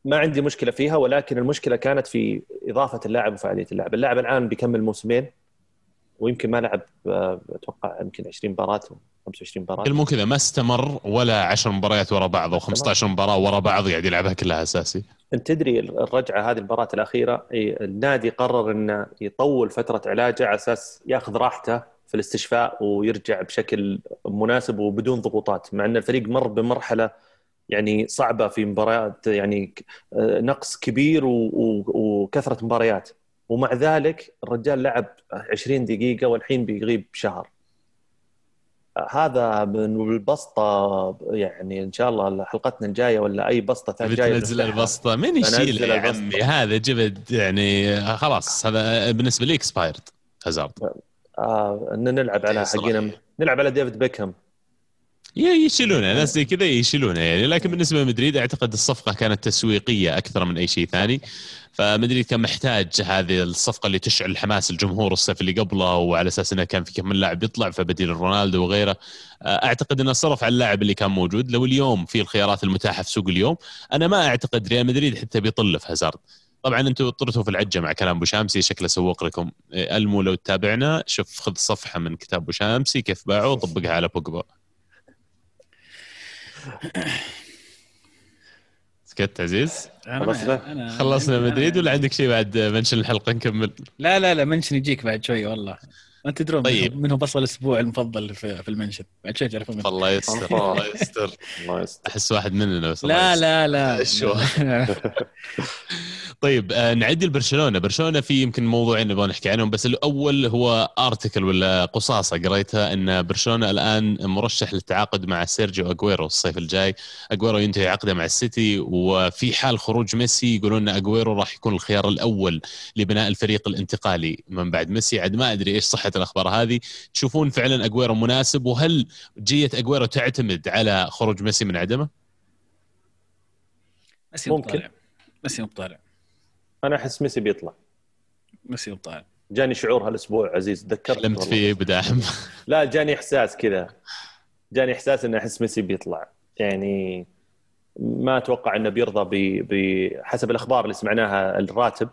ما عندي مشكلة فيها ولكن المشكلة كانت في إضافة اللاعب وفعالية اللاعب، اللاعب الآن بيكمل موسمين ويمكن ما لعب آه، أتوقع يمكن 20 مباراة أو 25 مباراة. مو كذا ما استمر ولا 10 مباريات ورا بعض أو 15 مباراة ورا بعض قاعد يلعبها كلها أساسي. أنت تدري الرجعة هذه المباراة الأخيرة النادي قرر إنه يطول فترة علاجه على أساس يأخذ راحته في الاستشفاء ويرجع بشكل مناسب وبدون ضغوطات مع إن الفريق مر بمرحلة يعني صعبة في مباريات يعني آه، نقص كبير وكثرة مباريات. ومع ذلك الرجال لعب 20 دقيقة والحين بيغيب شهر هذا من البسطة يعني إن شاء الله حلقتنا الجاية ولا أي بسطة ثانية جاية بتنزل. البسطة من يشيلها يا. عمي هذا جبد يعني خلاص هذا بالنسبة لي اكسبايرد هازارد آه إن نلعب على صراحة. حقنا نلعب على ديفيد بيكهام ي- يشيلونه ناس زي كذا يشيلونه يعني. لكن بالنسبة لمدريد أعتقد الصفقة كانت تسويقية أكثر من أي شيء ثاني. فمدريد كان محتاج هذه الصفقة اللي تشعل حماس الجمهور الصيف اللي قبله وعلى أساس إنه كان في كم من لاعب يطلع فبديل رونالدو وغيره. آه، أعتقد إنه صرف على اللاعب اللي كان موجود. لو اليوم في الخيارات المتاحة في سوق اليوم أنا ما أعتقد ريال مدريد حتى بيطل في هازارد. طبعا أنتم طرتوا في العجة مع كلام أبو شامسي شكله سوق لكم. إيه، ألمو لو تتابعنا شوف خذ صفحة من كتاب أبو شامسي كيف باعه وطبقها على بوجبا. سكت عزيز أنا خلصنا؟ أنا خلصنا أنا- مدريد ولا عندك شيء بعد mention الحلقة نكمل لا لا لا mention يجيك بعد شوي والله ما تدرون طيب. منه بصل الأسبوع المفضل في, في ال mention بعد شوي تعرفون منه. الله يستر الله يستر الله يستر أحس واحد مننا بس لا. لا لا شو؟ طيب آه، نعدي لبرشلونه برشلونة في يمكن موضوعين نبغى نحكي عنهم بس الأول هو article ولا قصاصة قريتها إن برشلونة الآن مرشح للتعاقد مع سيرجيو اجويرو الصيف الجاي. اجويرو ينتهي عقده مع السيتي وفي حال خروج ميسي يقولون إن اجويرو راح يكون الخيار الأول لبناء الفريق الانتقالي من بعد ميسي. عاد ما أدري إيش صحة الأخبار هذه. تشوفون فعلا اجويرو مناسب؟ وهل جية اجويرو تعتمد على خروج ميسي من عدمه؟ ميسي ممكن. مطالع ميسي مطالع أنا أحس ميسي بيطلع. ميسي مطالع جاني شعور هالأسبوع عزيز. تذكرت حلمت. فيه بداحم لا جاني إحساس كذا. جاني إحساس اني أحس ميسي بيطلع. يعني ما أتوقع إنه بيرضى ب- بحسب الأخبار اللي سمعناها الراتب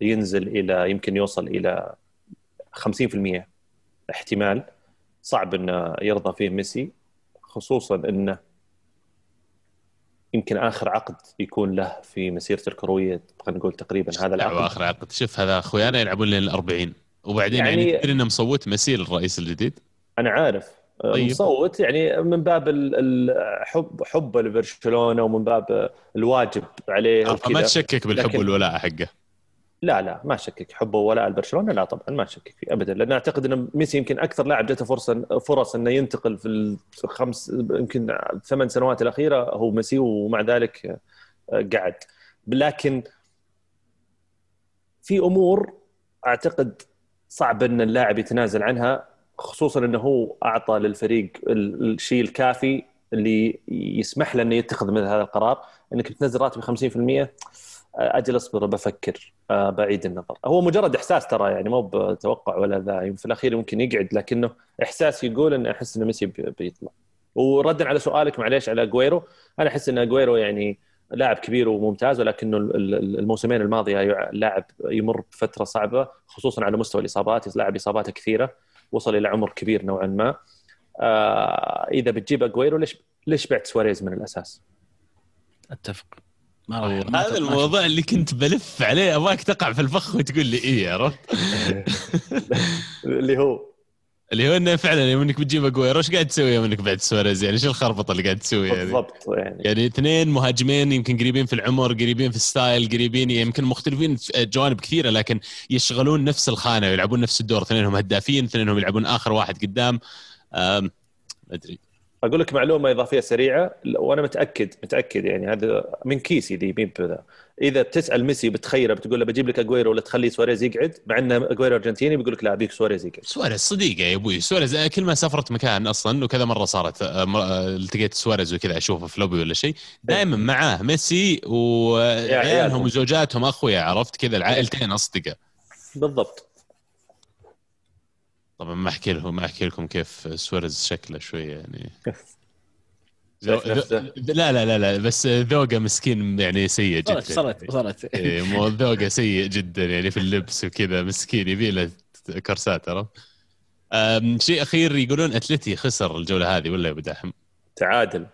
ينزل إلى يمكن يوصل إلى 50% احتمال. صعب إنه يرضى فيه ميسي خصوصا إنه يمكن آخر عقد يكون له في مسيرته الكروية خلينا نقول تقريبا هذا العقد. آخر عقد. شوف هذا أخويانا يلعبون لين ال 40 وبعدين يعني, يعني- تدري إنه مصوت مسير الرئيس الجديد؟ أنا عارف. طيب. مصوت يعني من باب ال- الحب حبه لبرشلونة ومن باب الواجب عليه وكذا. تشكك بالحب والولاء حقه. لا لا ما أشكك. حبه ولاء لبرشلونه لا طبعا ما أشكك فيه ابدا. لأن أعتقد إن ميسي يمكن أكثر لاعب جاته فرصة فرص إنه ينتقل في الخمس يمكن ثمان سنوات الأخيرة هو ميسي ومع ذلك آه، قعد. لكن في أمور أعتقد صعب إن اللاعب يتنازل عنها خصوصا إنه هو أعطى للفريق الشيء الكافي اللي يسمح له إنه يتخذ مثل هذا القرار. إنك تنزل راتبي 50% أجل اصبر بفكر آه، بعيد النظر. هو مجرد إحساس ترى يعني مو بتوقع ولا ذا. في الأخير ممكن يقعد لكنه إحساس يقول إنه أحس ان ميسي بيطلع. وردا على سؤالك معليش على أجويرو. أنا أحس إن أجويرو يعني لاعب كبير وممتاز ولكنه الموسمين الماضية لاعب يمر بفترة صعبة خصوصا على مستوى الإصابات لاعب إصاباته كثيرة وصل إلى عمر كبير نوعا ما. آه إذا بتجيب أجويرو ليش ليش بعت سواريز من الأساس؟ أتفق. هذا الموضوع اللي كنت بلف عليه أبغاك تقع في الفخ وتقول لي إيه عرفت؟ اللي هو. اللي هو إنه فعلا يوم إنك بتجيب اجويرو إيش قاعد تسوي يوم إنك بعد سواريز يعني إيش الخربطة اللي قاعد تسويها بالضبط يعني. يعني اثنين مهاجمين يمكن قريبين في العمر قريبين في ال style قريبين يمكن مختلفين في جوانب كثيرة لكن يشغلون نفس الخانة ويلعبون نفس الدور اثنينهم هدافين اثنينهم يلعبون آخر واحد قدام. ما أدري. أقول لك معلومة إضافية سريعة وأنا متأكد متأكد يعني هذا من كيسي ذي مين بذا. إذا بتسأل ميسي بتخيره بتقول له بجيب لك اجويرو ولا تخلي سواريز يقعد؟ مع إنه اجويرو أرجنتيني بيقول لك لا أبيك سواريز يقعد. سواريز صديقة يا أبوي. سواريز كل ما سافرت مكان أصلا وكذا مرة صارت آه، آه، التقيت سواريز وكذا أشوفه في لوبي ولا شيء دائما معاه ميسي وعيالهم وزوجاتهم أخويا عرفت كذا العائلتين أصدقاء. بالضبط. طبعا ما أحكي لهم ما أحكي لكم كيف سواريز شكله شوية يعني. لا لا لا لا بس ذوقه مسكين يعني سيء جدا. صارت صارت. إيه مو ذوقه سيء جدا يعني في اللبس وكذا مسكين يبي له كرسات ترى شيء أخير يقولون أتلتي خسر الجولة هذه ولا يا أبو داحم؟ تعادل.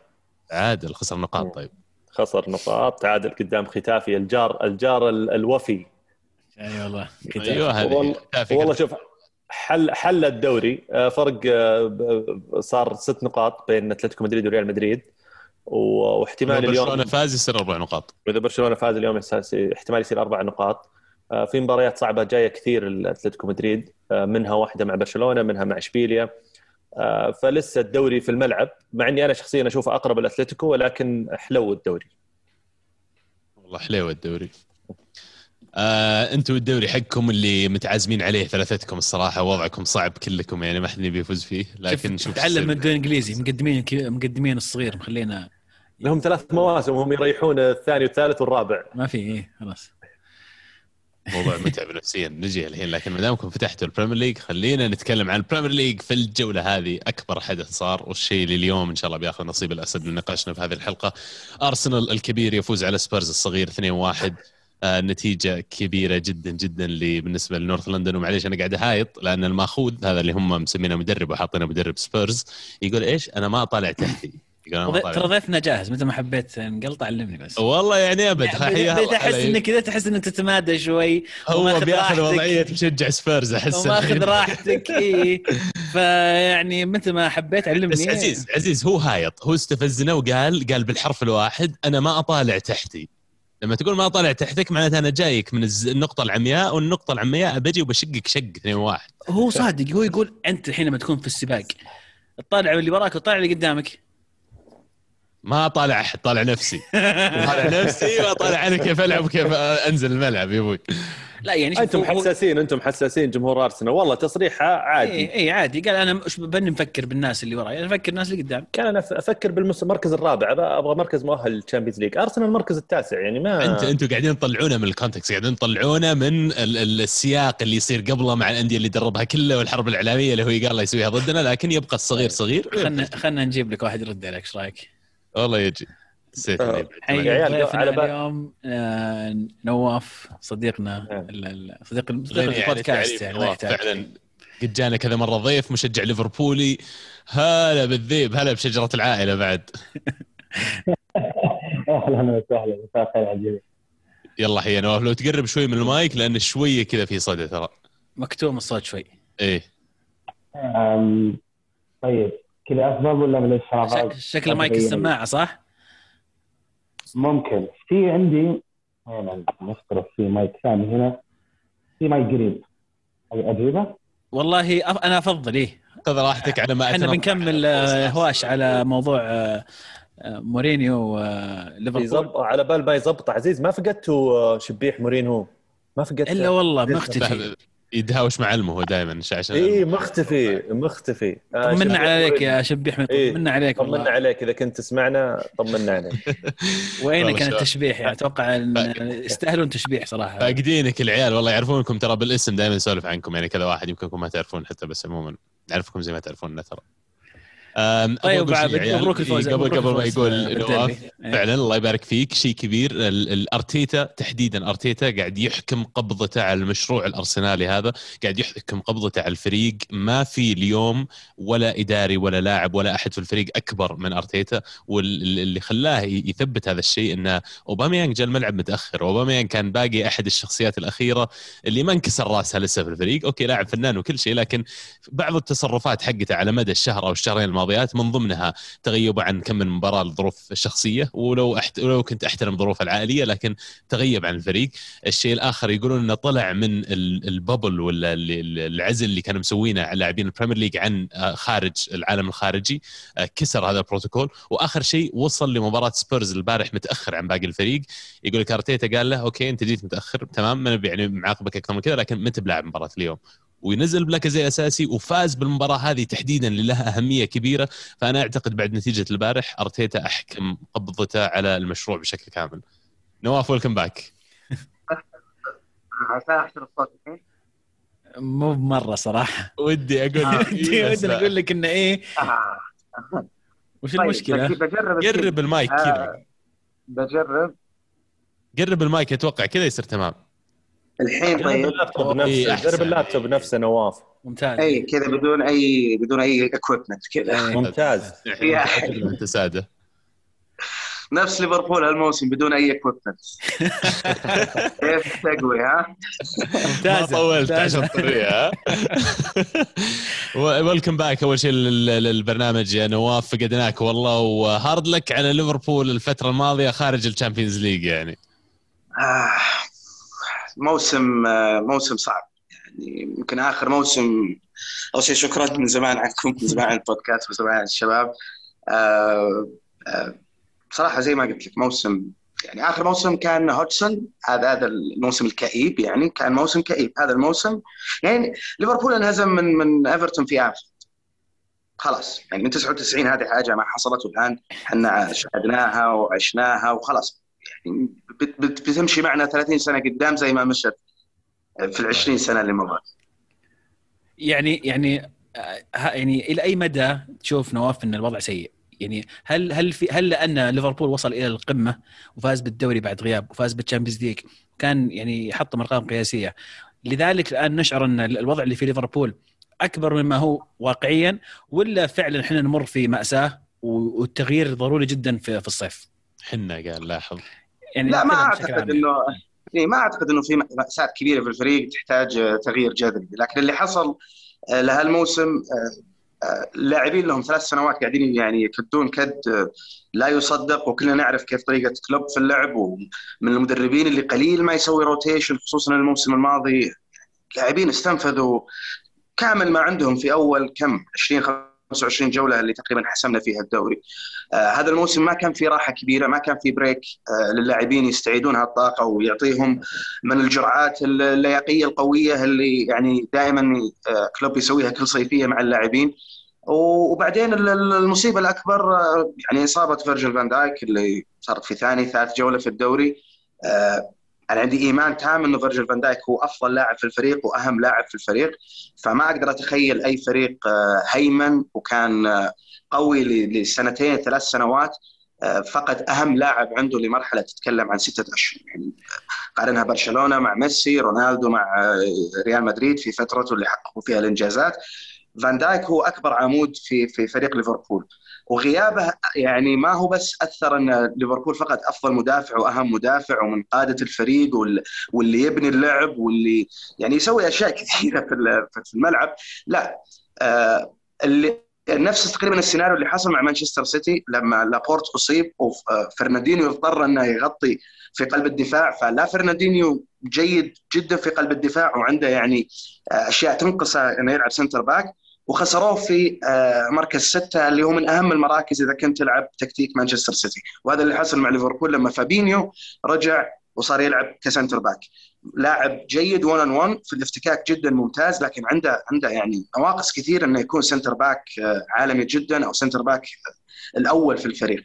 تعادل خسر نقاط طيب. خسر نقاط تعادل قدام ختافي الجار الجار الوفي. إي والله. أيوه والله شوف حل حل الدوري. آه، فرق آه، صار ست نقاط بين أتلتيكو مدريد وريال مدريد. واحتمال اليوم برشلونة فاز يصير أربع نقاط. إذا برشلونة فاز اليوم احتمال يصير أربع نقاط. آه، في مباريات صعبة جاية كثير لأتلتيكو مدريد. منها واحدة مع برشلونة منها مع إشبيليا. فلسه الدوري في الملعب. مع إني أنا شخصيا أشوفه أقرب الاتلتيكو ولكن حلو الدوري. والله حلو الدوري. آه أنتم الدوري حقكم اللي متعازمين عليه ثلاثتكم الصراحة وضعكم صعب كلكم يعني ما حد يبي يفوز فيه. لكن شوف تعلم من الدوري الانجليزي مقدمين مقدمين الصغير مخلينا لهم ثلاث مواسم وهم يريحون الثاني والثالث والرابع. ما في إيه خلاص. موضوع متعب نفسيا نجي الحين. لكن ما دامكم فتحتوا ال Premier League خلينا نتكلم عن ال Premier League في الجولة هذه. أكبر حدث صار والشيء اللي اليوم إن شاء الله بياخذ نصيب الأسد من نقاشنا في هذه الحلقة. أرسنال الكبير يفوز على سبيرز الصغير 2-1 آه، نتيجة كبيرة جدا جدا بالنسبة ل North London. ومعليش أنا قاعد أهايط لأن المأخوذ هذا اللي هم مسمينه مدرب وحاطينه مدرب سبيرز يقول إيش؟ أنا ما اطالع تحتي. ترى ضيفنا جاهز متى ما حبيت نقلط علمني بس. والله يعني أبد يعني أحس انك كذا تحس إنك تتمادى شوي هو بياخذ وضعية مشجع سبيرز أحس وماخذ راحتك إي. فيعني متى ما حبيت علمني. بس عزيز عزيز هو هايط. هو استفزنا وقال قال بالحرف الواحد أنا ما أطالع تحتي. لما تقول ما طالع تحتك معناته أنا جايك من النقطة العمياء والنقطة العمياء بجي وبشقك شق اثنين واحد. هو صادق هو يقول أنت الحين لما تكون في السباق تطالع اللي وراك وتطالع اللي قدامك. ما طالع أحد طالع نفسي. طالع نفسي واطالع أنا كيف ألعب؟ وكيف أنزل الملعب يا أبوي؟ لا يعني أنتم حساسين أنتم حساسين جمهور أرسنال. والله تصريحه عادي. اي إيه عادي. قال أنا مش بني مفكر بالناس اللي وراي أنا أفكر الناس اللي قدام. كان أنا أفكر بالمركز الرابع. أبغى مركز مؤهل لل Champions League. أرسنال المركز التاسع يعني ما انت أنتم قاعدين تطلعونه من ال context قاعدين تطلعونه من السياق اللي يصير قبله مع الأندية اللي دربها كلها والحرب الإعلامية اللي هو قال الله يسويها ضدنا لكن يبقى الصغير صغير. خلنا خلنا نجيب لك واحد يرد عليك إيش رأيك؟ والله يجي. حسيت آه، على اليوم آه، نواف صديقنا نعم. صديق البودكاست يعني فعلا قد جانا كذا مرة ضيف مشجع ليفربولي. هلا بالذيب هلا بشجرة العائلة بعد. أهلا وسهلا مساء الخير على يلا حيا نواف. لو تقرب شوي من المايك لأن شوية كذا في صدى ترى. مكتوم الصوت شوي. إيه. طيب. كذا افضل ولا معلش شكل مايك السماعة صح؟ ممكن. في عندي هنا نفترض في مايك ثاني هنا. في ماي قريب. أجيبه؟ والله أف- أنا أفضل إيه. خذ راحتك على ما إحنا بنكمل آه،. هواش على موضوع آه، آه، مورينيو وليفربول يزبط على بال ما يزبط عزيز ما فقدتوا شبيح مورينهو ما فقدت إلا والله مختفي يدهاوش مع علمه هو دائما عشان اي مختفي مختفي. آه، طمنا عليك. يا شبيح إيه، طمنا عليك طمنا عليك. إذا كنت تسمعنا طمنا عليك. وين والله كان. التشبيح يعني أتوقع إن يستاهلون تشبيح صراحة. فاقدينك العيال والله يعرفونكم ترى بالاسم دائما نسولف عنكم يعني كذا واحد يمكن ما تعرفون حتى بس عموما نعرفكم زي ما تعرفوننا ترى. طيب. مبروك الفوز قبل مبروك قبل ما يقول بالديربي. نواف إيه. فعلا الله يبارك فيك شيء كبير ال- الأرتيتا تحديدا أرتيتا قاعد يحكم قبضته على المشروع الأرسنالي هذا قاعد يحكم قبضته على الفريق ما في اليوم ولا إداري ولا لاعب ولا أحد في الفريق أكبر من أرتيتا واللي خلاه يثبت هذا الشيء إنه أوباميانج جاء الملعب متأخر أوباميانج كان باقي أحد الشخصيات الأخيرة اللي ما انكسر راسها لسه في الفريق أوكي لاعب فنان وكل شيء لكن بعض التصرفات حقته على مدى الشهر أو الشهرين الماضيات من ضمنها تغيب عن كم من مباراة لظروف الشخصيه ولو أحت... ولو كنت أحترم ظروفه العائلية لكن تغيب عن الفريق. الشيء الآخر يقولون إنه طلع من ال- ال bubble ولا ال- ال- العزل اللي كانوا مسوينه على لاعبين ال Premier League عن آه، خارج العالم الخارجي. آه، كسر هذا البروتوكول. وآخر شيء وصل لمباراة سبيرز البارح متأخر عن باقي الفريق. يقول لك أرتيتا قال له أوكي أنت جيت متأخر تمام ما نبي يعني معاقبك أكثر من كذا لكن ما انت بلاعب مباراة اليوم؟ وينزل بلاكازيت أساسي وفاز بالمباراة هذه تحديدا اللي لها اهميه كبيرة فأنا أعتقد بعد نتيجة البارح أرتيتا أحكم قبضته على المشروع بشكل كامل نواف welcome back عسى احسن الصوت الحين مو بمرة صراحة ودي أقول آه. لك لا. أقول لك انه إيه. وش طيب المشكلة؟ بج- بجرب. قرب المايك كذا آه، بجرب قرب المايك أتوقع كذا يصير تمام الحين طيب. اللابتوب نفسه. جرب اللابتوب نفسه نواف. ممتاز. أي كذا بدون أي بدون أي equipment كذا. إيه. ممتاز. أنت سادة. نفس ليفربول هالموسم بدون أي equipment كيف تقوي ها؟ ممتاز طولت عشان الطريقة welcome back أول شيء لل- للبرنامج يا نواف فقدناك والله و hard luck على ليفربول الفترة الماضية خارج ال Champions League يعني. آه، موسم آه، موسم صعب. يعني يمكن آخر موسم أول شيء شكرا من زمان عنكم من زمان عن البودكاست وزمان عن الشباب. آه، آه، بصراحة زي ما قلت لك موسم يعني آخر موسم كان هودسون هذا هذا الموسم الكئيب يعني كان موسم كئيب. هذا الموسم يعني ليفربول انهزم من من إيفرتون في انفيلد خلاص يعني من 99 هذه حاجة ما حصلت والآن إحنا شاهدناها وعشناها وخلاص. يعني بتمشي معنا 30 سنة قدام زي ما مشت في ال 20 سنة اللي مضت يعني يعني آه، يعني إلى أي مدى تشوف نواف إن الوضع سيء؟ يعني هل هل في هل لأن ليفربول وصل إلى القمة وفاز بالدوري بعد غياب وفاز بال Champions League كان يعني يحطم أرقام قياسية لذلك الآن نشعر إن الوضع اللي في ليفربول أكبر مما هو واقعيا ولا فعلا إحنا نمر في مأساة والتغيير ضروري جدا في, في الصيف؟ حنا قال لاحظ يعني لا ما أعتقد. انه إيه ما أعتقد إنه في مأساة كبيرة في الفريق تحتاج آه، تغيير جذري لكن اللي حصل آه، لهالموسم آه، آه، اللاعبين لهم ثلاث سنوات قاعدين يعني يكدون كد آه، لا يصدق وكلنا نعرف كيف طريقة كلوب في اللعب ومن المدربين اللي قليل ما يسوي rotation خصوصا الموسم الماضي لاعبين استنفذوا كامل ما عندهم في أول كم 20 25 جولة اللي تقريبا حسمنا فيها الدوري. آه هذا الموسم ما كان في راحة كبيرة، ما كان في break آه للاعبين يستعيدون هالطاقة ويعطيهم من الجرعات اللياقية القوية اللي يعني دائما آه كلوب يسويها كل صيفية مع اللاعبين. وبعدين ال- ال- المصيبة الأكبر آه يعني إصابة فيرجل فان دايك اللي صارت في ثاني ثالث جولة في الدوري. آه أنا عندي إيمان تام إنه فيرجل فان دايك هو أفضل لاعب في الفريق وأهم لاعب في الفريق. فما أقدر أتخيل أي فريق آه، هيمن وكان آه، قوي لسنتين ثلاث سنوات آه، فقد أهم لاعب عنده لمرحلة تتكلم عن ستة أشهر. يعني قارنها برشلونة مع ميسي رونالدو مع ريال مدريد في فترته اللي حققوا فيها الإنجازات. فان دايك هو أكبر عمود في في فريق ليفربول. وغيابه يعني ما هو بس أثر أن ليفربول فقد أفضل مدافع وأهم مدافع ومن قادة الفريق وال- واللي يبني اللعب واللي يعني يسوي أشياء كثيرة في الملعب. لا آه اللي نفس تقريبا السيناريو اللي حصل مع مانشستر سيتي لما لابورت أصيب وفرناندينيو اضطر إنه يغطي في قلب الدفاع فلا فرناندينيو جيد جدا في قلب الدفاع وعنده يعني أشياء تنقصه إنه يلعب center back وخسروه في آه، مركز ستة اللي هو من أهم المراكز إذا كنت تلعب تكتيك مانشستر سيتي. وهذا اللي حصل مع ليفربول لما فابينيو رجع وصار يلعب ك center back لاعب جيد 1 on 1 في الافتكاك جدا ممتاز لكن عنده عنده يعني نواقص كثير إنه يكون center back آه، عالمي جدا أو center back الأول في الفريق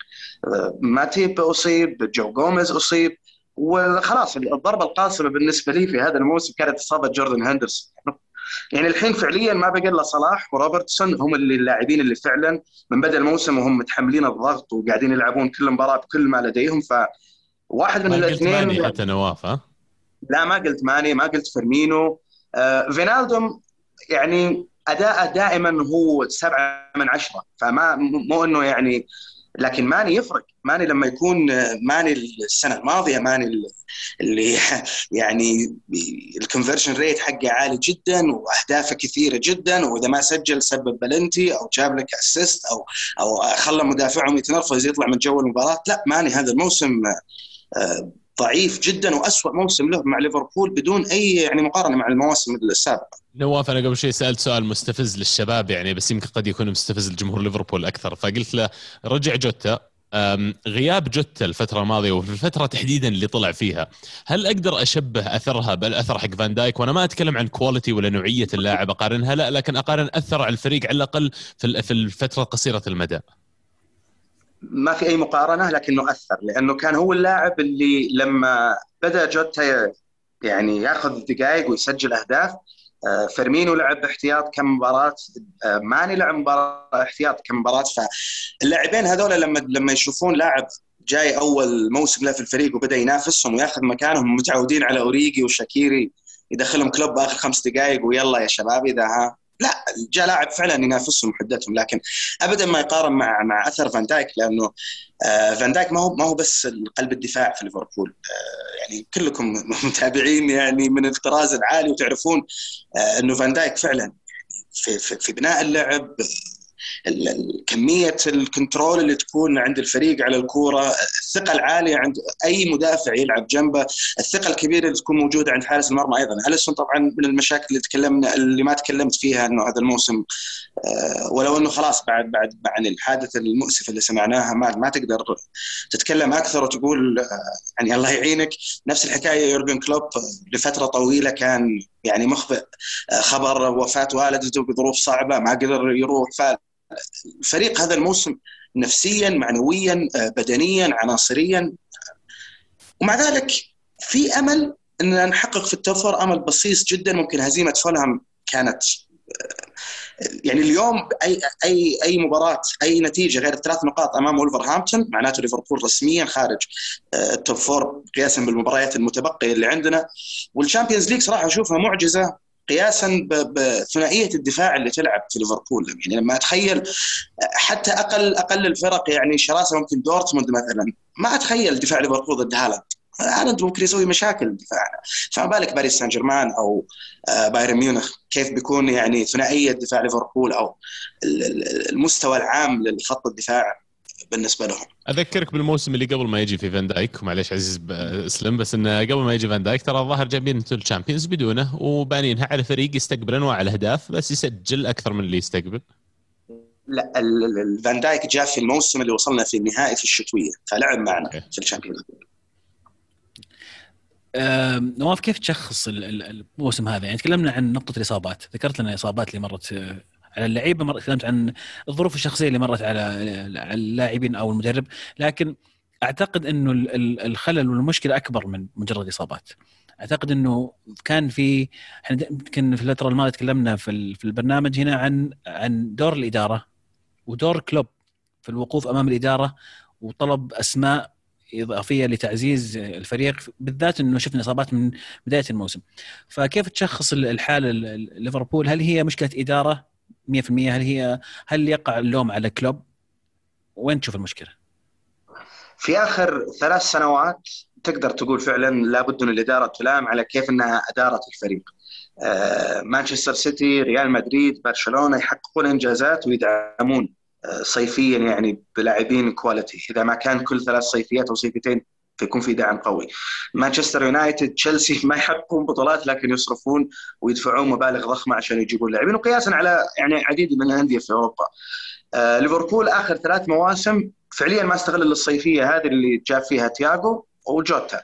آه، ماتيب أصيب جو جوميز أصيب وخلاص الضربة القاصمه بالنسبة لي في هذا الموسم كانت إصابة جوردن هندرسون يعني الحين فعليا ما بقى إلا صلاح وروبرتسون هم اللي اللاعبين اللي فعلا من بدا الموسم وهم متحملين الضغط وقاعدين يلعبون كل مباراة بكل ما لديهم ف واحد من الاثنين حتى نواف ها؟ لا ما قلت ماني ما قلت فيرمينو. آه فينالدوم يعني اداءه دائما هو سبعة من عشرة فما مو إنه يعني لكن ماني يفرق. ماني لما يكون ماني السنة الماضية ماني اللي يعني ال conversion rate حقه عالي جدا وأهدافه كثيرة جدا وإذا ما سجل سبب بلنتي أو جاب لك assist أو أو خلى مدافعهم يتنرفز يطلع من جو المباراة. لا ماني هذا الموسم آه، ضعيف جدا واسوء موسم له مع ليفربول بدون أي يعني مقارنة مع المواسم السابقة. نواف أنا قبل شوي سألت سؤال مستفز للشباب يعني بس يمكن قد يكون مستفز لجمهور ليفربول أكثر. فقلت له رجع جوتا غياب جوتا الفترة الماضية وفي الفترة تحديدا اللي طلع فيها هل أقدر أشبه أثرها بالاثر حق فان دايك؟ وأنا ما أتكلم عن quality ولا نوعية اللاعب أقارنها لا لكن أقارن أثر على الفريق على الأقل في الفترة قصيرة المدى. ما في أي مقارنة لكنه أثر لأنه كان هو اللاعب اللي لما بدا جوتا يعني ياخذ دقائق ويسجل أهداف آه، فيرمينو لعب احتياط كم مباراة آه، ماني لعب مباراة احتياط كم مباراة فاللاعبين هذول لما لما يشوفون لاعب جاي أول موسم له في الفريق وبدأ ينافسهم وياخذ مكانهم متعودين على أوريجي وشاكيري يدخلهم كلوب آخر خمس دقائق ويلا يا شباب إذا ها لا جاء لاعب فعلا ينافسهم وحدتهم لكن ابدا ما يقارن مع مع أثر فان دايك لأنه آه فان دايك ما هو ما هو بس قلب الدفاع في ليفربول. آه يعني كلكم متابعين يعني من الطراز العالي وتعرفون آه إنه فان دايك فعلا في, في, في بناء اللعب كمية ال control اللي تكون عند الفريق على الكورة الثقة العالية عند أي مدافع يلعب جنبه الثقة الكبيرة اللي تكون موجودة عند حارس المرمى أيضا. أليسون طبعا من المشاكل اللي تكلمنا اللي ما تكلمت فيها إنه هذا الموسم آه، ولو إنه خلاص بعد بعد عن الحادثة المؤسفة اللي سمعناها ما ما تقدر تتكلم أكثر وتقول آه، يعني الله يعينك. نفس الحكاية يورجن كلوب لفترة طويلة كان يعني مخبئ آه، خبر وفاة والدته بظروف صعبة ما قدر يروح الفريق هذا الموسم نفسيا معنويا آه، بدنيا عناصريا. ومع ذلك في أمل إننا نحقق في التوفر أمل بسيط جدا. ممكن هزيمة فولهام كانت آه، يعني اليوم أي أي أي مباراة أي نتيجة غير الثلاث نقاط أمام ولفرهامبتون معناته ليفربول رسميا خارج آه، ال top four قياسا بالمباريات المتبقية اللي عندنا. وال Champions League صراحة أشوفها معجزة. قياسا بثنائيه الدفاع اللي تلعب في ليفربول. يعني لما أتخيل حتى أقل أقل الفرق يعني شراسة ممكن دورتموند مثلا ما أتخيل دفاع ليفربول ضد هالاند. هالاند ممكن يسوي مشاكل دفاعنا فما بالك باريس سان جيرمان أو آه، بايرن ميونخ؟ كيف بيكون يعني ثنائية دفاع ليفربول أو المستوى العام للخط الدفاع؟ بالنسبة لهم أذكرك بالموسم اللي قبل ما يجي في فان دايك معلش عزيز أسلم بس إنه قبل ما يجي فان دايك ترى الظاهر جايبين ال Champions بدونه وبانينها على فريق يستقبل انواع الاهداف بس يسجل أكثر من اللي يستقبل لا فان دايك جاء في الموسم اللي وصلنا في النهائي في الشتوية فلعب معنا okay. في ال Champions نواف كيف تشخص الموسم هذا؟ يعني تكلمنا عن نقطة الإصابات، ذكرت لنا الإصابات اللي مرت على اللعيبه مرة تكلمت عن الظروف الشخصية اللي مرت على اللاعبين أو المدرب لكن أعتقد إنه الخلل والمشكلة أكبر من مجرد إصابات. أعتقد إنه كان في إحنا يمكن في الفترة الماضية تكلمنا في في البرنامج هنا عن عن دور الإدارة ودور كلوب في الوقوف أمام الإدارة وطلب أسماء إضافية لتعزيز الفريق بالذات إنه شفنا إصابات من بداية الموسم. فكيف تشخص الحالة ليفربول؟ هل هي مشكلة إدارة؟ 100% هل هي هل يقع اللوم على كلوب؟ وين تشوف المشكلة؟ في آخر ثلاث سنوات تقدر تقول فعلا لابد ان الإدارة تلام على كيف إنها أدارت الفريق. آه، مانشستر سيتي ريال مدريد برشلونة يحققون إنجازات ويدعمون آه، صيفيا يعني بلاعبين quality إذا ما كان كل ثلاث صيفيات أو صيفتين فيكون في دعم قوي. مانشستر يونايتد تشيلسي ما يحققون بطولات لكن يصرفون ويدفعون مبالغ ضخمة عشان يجيبون لاعبين وقياسا على يعني عديد من الأندية في أوروبا. آه ليفربول آخر ثلاث مواسم فعليا ما استغل الصيفية هذه اللي جاب فيها تياغو وجوتا.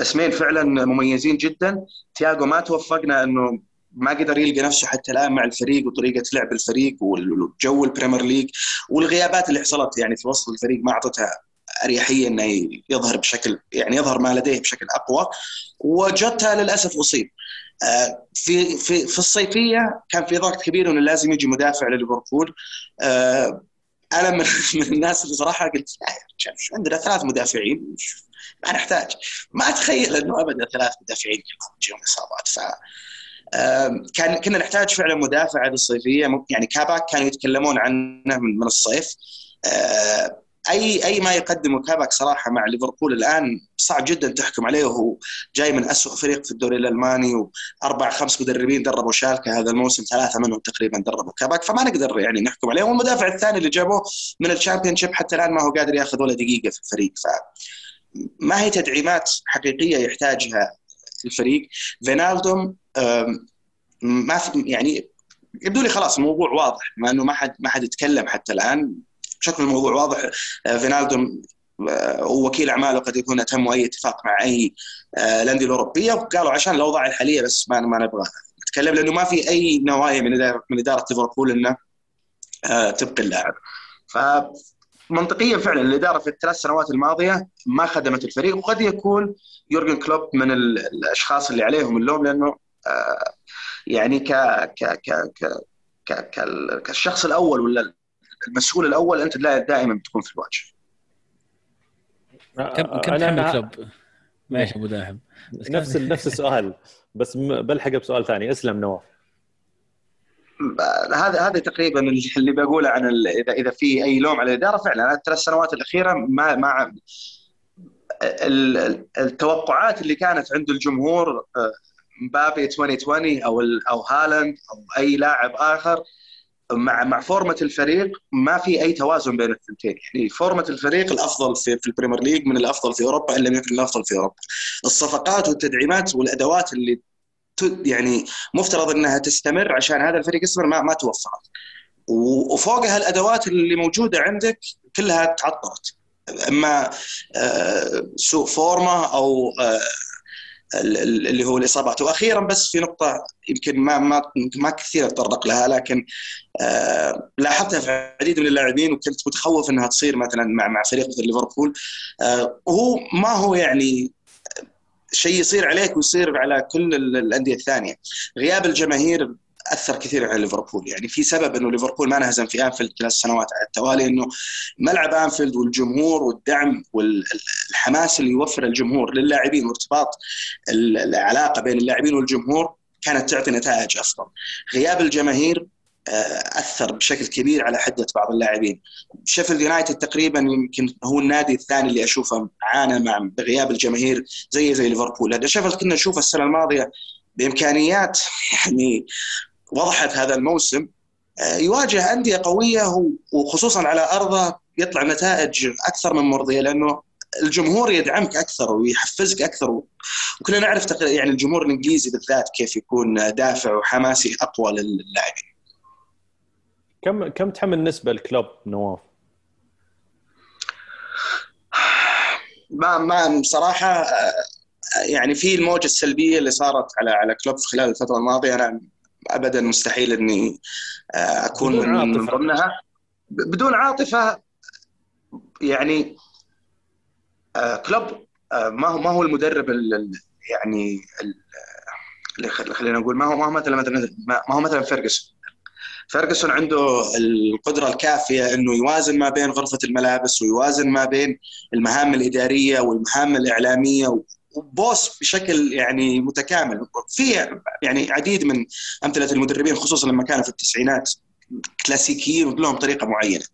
اسمين فعلا مميزين جدا. تياغو ما توفقنا إنه ما قدر يلقى نفسه حتى الآن مع الفريق وطريقة لعب الفريق والجو البريمير ليج والغيابات اللي حصلت يعني في وسط الفريق ما أعطتها أريحية إنه يظهر بشكل يعني يظهر ما لديه بشكل أقوى وجوتا للأسف أصيب. آه، في في في الصيفية كان في ضغط كبير انه لازم يجي مدافع لليفربول. آه، أنا من, الناس اللي صراحة قلت عندنا ثلاث مدافعين ما نحتاج. ما أتخيل إنه ابدا ثلاث مدافعين يجيهم إصابات. ف كان كنا نحتاج فعلا مدافع هذه الصيفيه يعني كاباك كانوا يتكلمون عنه من الصيف. آه، أي أي ما يقدمه كاباك صراحة مع ليفربول الآن صعب جدا تحكم عليه وهو جاي من أسوأ فريق في الدوري الألماني وأربع خمس مدربين دربوا شالكة هذا الموسم ثلاثة منهم تقريبا دربوا كاباك فما نقدر يعني نحكم عليه. والمدافع الثاني اللي جابوه من الشامبيونشيب حتى الآن ما هو قادر يأخذ ولا دقيقة في الفريق ف ما هي تدعيمات حقيقية يحتاجها الفريق. فينالدوم ما في يعني يبدو لي خلاص الموضوع واضح مع إنه ما حد ما حد يتكلم حتى الآن. شكل الموضوع واضح آه، فينالدوم آه، ووكيل أعماله قد يكون تم أي اتفاق مع أي آه، الأندية الأوروبية. وقالوا عشان الأوضاع الحالية بس ما ما نبغى نتكلم لأنه ما في أي نوايا من اداره من إدارة ليفربول إنه تبقي اللاعب. ف منطقيا فعلا الإدارة في الثلاث سنوات الماضية ما خدمت الفريق وقد يكون يورجن كلوب من الأشخاص اللي عليهم اللوم لأنه يعني ك ك ك ك كالشخص الأول ولا المسؤول الأول أنت دائما بتكون في الواجهه كم كم تحمل كلوب؟ ماشي أبو داحم نفس نفس السؤال بس بلحق بسؤال ثاني. اسلم نواف. هذا هذا تقريبا اللي بقوله عن اذا إذا في أي لوم على الإدارة فعلا الثلاث سنوات الأخيرة ما ما التوقعات اللي كانت عند الجمهور مبابي 2020 أو أو هالاند أو أي لاعب آخر مع مع فورمة الفريق ما في أي توازن بين الثنتين. يعني فورمة الفريق الأفضل في, في البريمير ليج من الأفضل في أوروبا إن لم يكن الأفضل في أوروبا. الصفقات والتدعيمات والأدوات اللي يعني مفترض إنها تستمر عشان هذا الفريق يستمر ما ما توفرت. وفوقها الادوات اللي موجودة عندك كلها تعطلت أما آه، سوء فورمة أو آه، اللي هو الإصابات. وأخيرا بس في نقطة يمكن ما ما ما كثير اتطرق لها لكن آه لاحظتها في عديد من اللاعبين وكنت متخوف إنها تصير مثلا مع مع فريق مثل ليفربول. آه وهو ما هو يعني شيء يصير عليك ويصير على كل الأندية الثانية. غياب الجماهير أثر كثير على ليفربول. يعني في سبب إنه ليفربول ما انهزم في أنفيلد ثلاث سنوات على التوالي إنه ملعب أنفيلد والجمهور والدعم والحماس اللي يوفر الجمهور للاعبين وارتباط العلاقة بين اللاعبين والجمهور كانت تعطي نتائج أفضل. غياب الجماهير آه، أثر بشكل كبير على حدة بعض اللاعبين. شيفيلد يونايتد تقريبا يمكن هو النادي الثاني اللي أشوفه عانى مع بغياب الجماهير زي زي ليفربول، هذا شيفيلد كنا نشوفه السنة الماضية بإمكانيات يعني وضحت هذا الموسم آه، يواجه أندية قوية وخصوصا على أرضه يطلع نتائج أكثر من مرضية لأنه الجمهور يدعمك أكثر ويحفزك أكثر وكلنا نعرف يعني الجمهور الإنجليزي بالذات كيف يكون دافع وحماسي أقوى للاعبين. كم كم تحمل نسبة الكلوب نواف؟ ما ما بصراحه آه، يعني في الموجة السلبية اللي صارت على على كلوب خلال الفترة الماضية أنا ابدا مستحيل إني آه، أكون من ضمنها. بدون عاطفة يعني آه، كلوب آه، ما هو ما هو المدرب يعني خلينا نقول ما هو ما هو مثلا مثلا ما هو مثلا فيرجسون. فيرجسون عنده القدرة الكافية إنه يوازن ما بين غرفة الملابس ويوازن ما بين المهام الإدارية والمهام الإعلامية وبوس بشكل يعني متكامل. في يعني عديد من أمثلة المدربين خصوصا لما كانوا في التسعينات. كلاسيكيين ولهم طريقه معينة.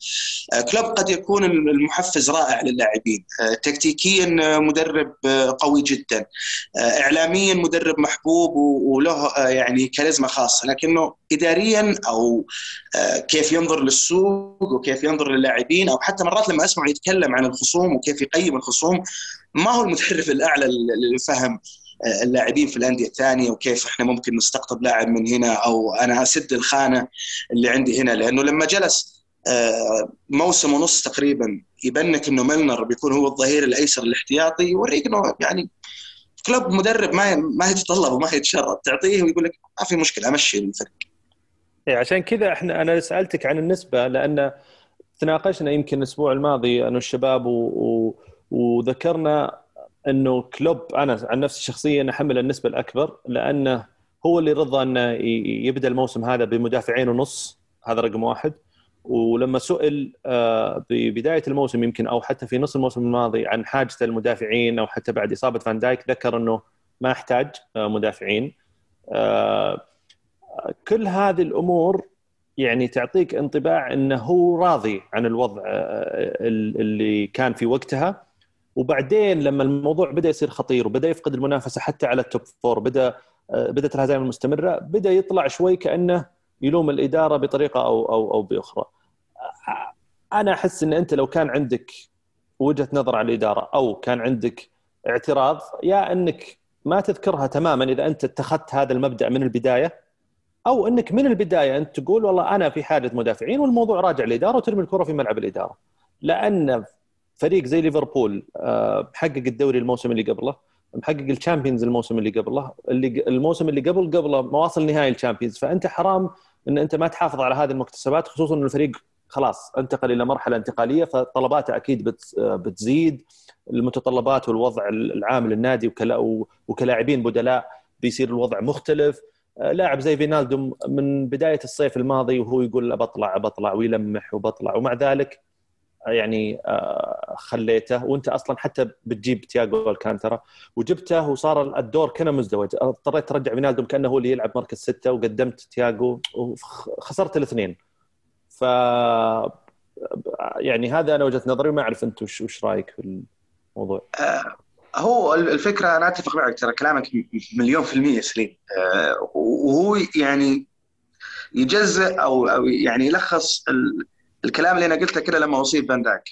آه، كلوب قد يكون المحفز رائع للاعبين. آه، تكتيكيا مدرب قوي جدا. اعلاميا مدرب محبوب وله يعني كاريزما خاصة. لكنه اداريا أو كيف ينظر للسوق وكيف ينظر للاعبين أو حتى مرات لما أسمعه يتكلم عن الخصوم وكيف يقيم الخصوم ما هو المدرب الأعلى اللي فهم اللاعبين في الأندية الثانية وكيف إحنا ممكن نستقطب لاعب من هنا أو أنا أسد الخانة اللي عندي هنا لأنه لما جلس آه، موسم ونص تقريبا يبنك إنه ملنر بيكون هو الظهير الأيسر الاحتياطي يوريك إنه يعني كلوب مدرب ما ما يتطلب وما يتشرط تعطيه ويقول لك ما في مشكلة أمشي الفريق. إيه عشان كذا إحنا أنا سألتك عن النسبة لأن تناقشنا يمكن الأسبوع الماضي أنا والشباب و... و... وذكرنا إنه كلوب أنا عن نفسي شخصيا أحمل النسبة الأكبر لأنه هو اللي رضى إنه يبدأ الموسم هذا بمدافعين ونص هذا رقم واحد. ولما سئل آه، ببداية الموسم يمكن أو حتى في نص الموسم الماضي عن حاجته المدافعين أو حتى بعد إصابة فان دايك ذكر إنه ما احتاج آه، مدافعين. آه، كل هذه الأمور يعني تعطيك انطباع إنه هو راضي عن الوضع اللي كان في وقتها. وبعدين لما الموضوع بدأ يصير خطير وبدأ يفقد المنافسة حتى على ال top four بدأ آه، بدأت الهزائم المستمرة بدأ يطلع شوي كأنه يلوم الإدارة بطريقة أو أو أو بأخرى. أنا أحس إن أنت لو كان عندك وجهة نظر على الإدارة أو كان عندك اعتراض يا إنك ما تذكرها تماما إذا أنت اتخذت هذا المبدأ من البداية أو إنك من البداية أنت تقول والله أنا في حاجة مدافعين والموضوع راجع الاداره وترمي الكرة في ملعب الإدارة. لأن فريق زي ليفربول آه، محقق الدوري الموسم اللي قبله محقق الشامبيونز الموسم اللي قبله اللي الموسم اللي قبل قبله مواصل نهائي الشامبيونز. فأنت حرام إن أنت ما تحافظ على هذه المكتسبات خصوصا إن الفريق خلاص انتقل إلى مرحلة انتقالية فطلباته أكيد بتزيد. المتطلبات والوضع العام للنادي وكلاعبين بدلاء بيصير الوضع مختلف. آه، لاعب زي فينالدوم من بداية الصيف الماضي وهو يقول بطلع بطلع ويلمح وبطلع ومع ذلك يعني آه، خليته. وانت أصلا حتى بتجيب تياجو ألكانتارا وجبته وصار الدور كان مزدوج. اضطريت ترجع فينالدوم كأنه هو اللي يلعب مركز ستة وقدمت تياجو وخسرت الاثنين. ف يعني هذا أنا وجهة نظري ما أعرف انت وش, وش رأيك في الموضوع؟ آه هو الفكرة أنا أتفق معك ترى كلامك مليون في المية سليم. آه وهو يعني يجزء أو يعني يلخص الكلام اللي أنا قلته كله لما أصيب فان داك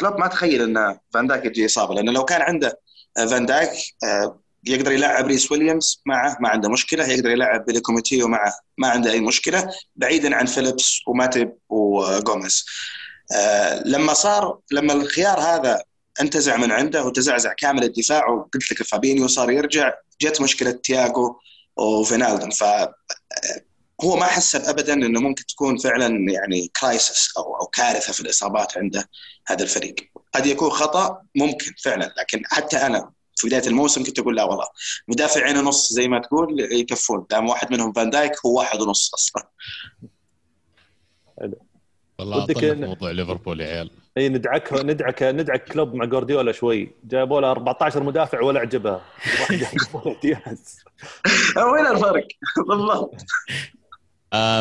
كلوب ما تخيل إن فان داك يجي إصابة لأنه لو كان عنده فان داك آه، يقدر يلعب ريس ويليامز معه ما عنده مشكلة. يقدر يلعب بيلي كوميتيو معه ما عنده أي مشكلة بعيدا عن فيليبس وماتيب وجوميز آه، لما صار لما الخيار هذا انتزع من عنده وتزعزع كامل الدفاع وقلت لك فابينيو صار يرجع جت مشكلة تياجو وفينالدوم ف هو ما حسب ابدا إنه ممكن تكون فعلا يعني crisis أو أو كارثة في الإصابات عنده هذا الفريق. قد يكون خطأ ممكن فعلا لكن حتى أنا في بداية الموسم كنت أقول لا والله. مدافعين ونص زي ما تقول يكفون. دام واحد منهم فان دايك هو واحد ونص أصلا. والله ودك موضوع ليفربول يا عيال. إي ندعك ندعك ندعك كلوب مع جوارديولا شوي. جابوا له 14 مدافع ولا عجبها واحد دياز وين الفرق؟ بالضبط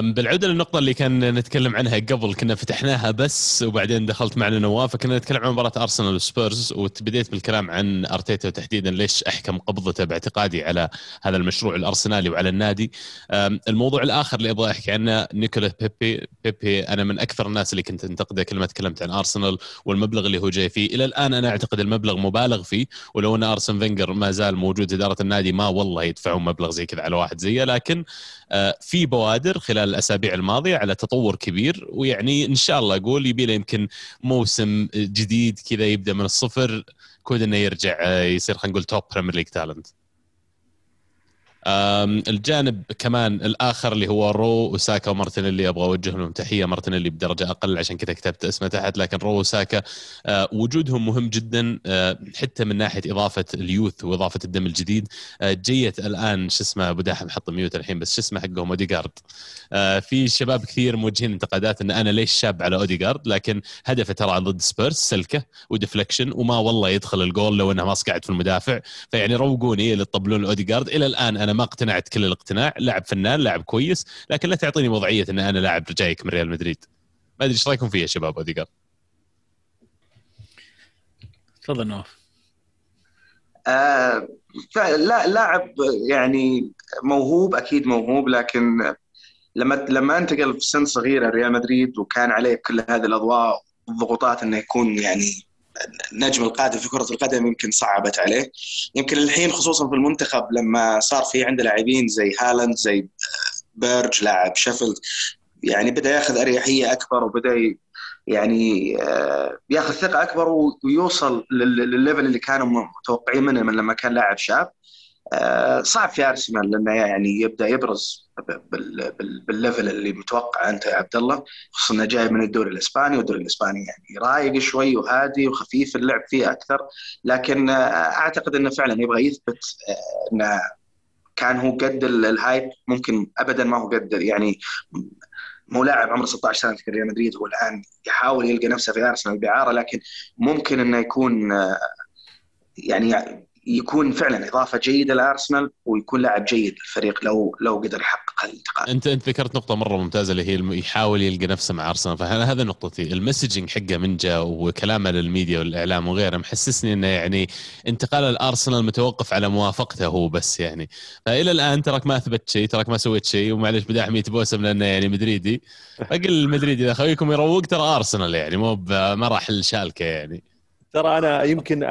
بالعودة للنقطة اللي كان نتكلم عنها قبل كنا فتحناها بس وبعدين دخلت معنا نواف فكنا نتكلم عن مباراة ارسنال وسبيرز وبديت بالكلام عن أرتيتا تحديدا ليش أحكم قبضته باعتقادي على هذا المشروع الأرسنالي وعلى النادي. الموضوع الآخر اللي أبغى أحكي عنه نيكولا بيبي بيبي أنا من أكثر الناس اللي كنت أنتقده كل ما تكلمت عن ارسنال والمبلغ اللي هو جاي فيه. إلى الآن أنا أعتقد المبلغ مبالغ فيه ولو أن ارسن فينجر ما زال موجود إدارة النادي ما والله يدفعون مبلغ زي كذا على واحد زيه لكن آه، في بوادر خلال الأسابيع الماضية على تطور كبير ويعني إن شاء الله أقول يبي له يمكن موسم جديد كذا يبدأ من الصفر كود انه يرجع يصير خلينا نقول top Premier League talent الجانب كمان الآخر اللي هو رو وساكا ومارتينيلي أبغى أوجه لهم تحية. مارتينيلي بدرجة أقل عشان كذا كتبت اسمه تحت. لكن رو وساكا آه، وجودهم مهم جدا آه، حتى من ناحية إضافة ال youth وإضافة الدم الجديد. آه، جيت الآن شو اسمه أبو داحم حط mute الحين بس شو اسمه حقهم؟ اوديجارد في شباب كثير موجهين انتقادات إن أنا ليش شاب على اوديجارد لكن هدفه ترى ضد سبيرز سلكه و deflection وما والله يدخل الجول لو إنه ما قاعد في المدافع. فيعني روقوني اللي تطبلون اوديجارد إلى الآن أنا ما اقتنعت كل الاقتناع لاعب فنان لاعب كويس لكن لا تعطيني وضعية إن أنا لاعب جايك من ريال مدريد. ما أدري إيش رأيكم فيه يا شباب اوديجارد تفضل نواف. آه لا لاعب يعني موهوب أكيد موهوب لكن لما لما انتقل في سن صغيره ريال مدريد وكان عليه كل هذه الأضواء والضغوطات إنه يكون يعني النجم القادم في كرة القدم يمكن صعبت عليه. يمكن الحين خصوصا في المنتخب لما صار في عنده لاعبين زي هالاند زي بيرج لاعب شيفيلد يعني بدأ ياخذ أريحية أكبر وبدأ يعني آه، ياخذ ثقة أكبر ويوصل للل level اللي كانوا متوقعين منه من لما كان لاعب شاب. آه، صعب في أرسنال لأنه يعني يبدأ يبرز بال level اللي متوقع أنت يا عبد الله خصوصا إنه جاي من الدوري الإسباني والدوري الإسباني يعني رايق شوي وهادي وخفيف اللعب فيه أكثر. لكن آه، أعتقد إنه فعلا يبغى يثبت إنه كان هو قد ال hype ممكن ابدا ما هو قد يعني مو لاعب عمره 16 سنة في ريال مدريد هو الآن يحاول يلقى نفسه في أرسنال باعاره لكن ممكن إنه يكون آه، يعني يكون فعلا إضافة جيدة لأرسنال ويكون لاعب جيد للفريق لو لو قدر يحقق الانتقال. أنت أنت ذكرت نقطة مرة ممتازة اللي هي يحاول يلقى نفسه مع أرسنال. فهذا نقطتي؟ ال messaging حقه من جاء وكلامه للميديا والإعلام وغيره محسسني إنه يعني انتقال الأرسنال متوقف على موافقته هو بس يعني. فإلى الآن تراك ما أثبت شيء تراك ما سويت شيء ومعلش بداح ميت بوسم لأنه يعني مدريدي. أقل المدريدي إذا خويكم يروق ترى أرسنال يعني مو ما راح الشالكه يعني. ترى أنا يمكن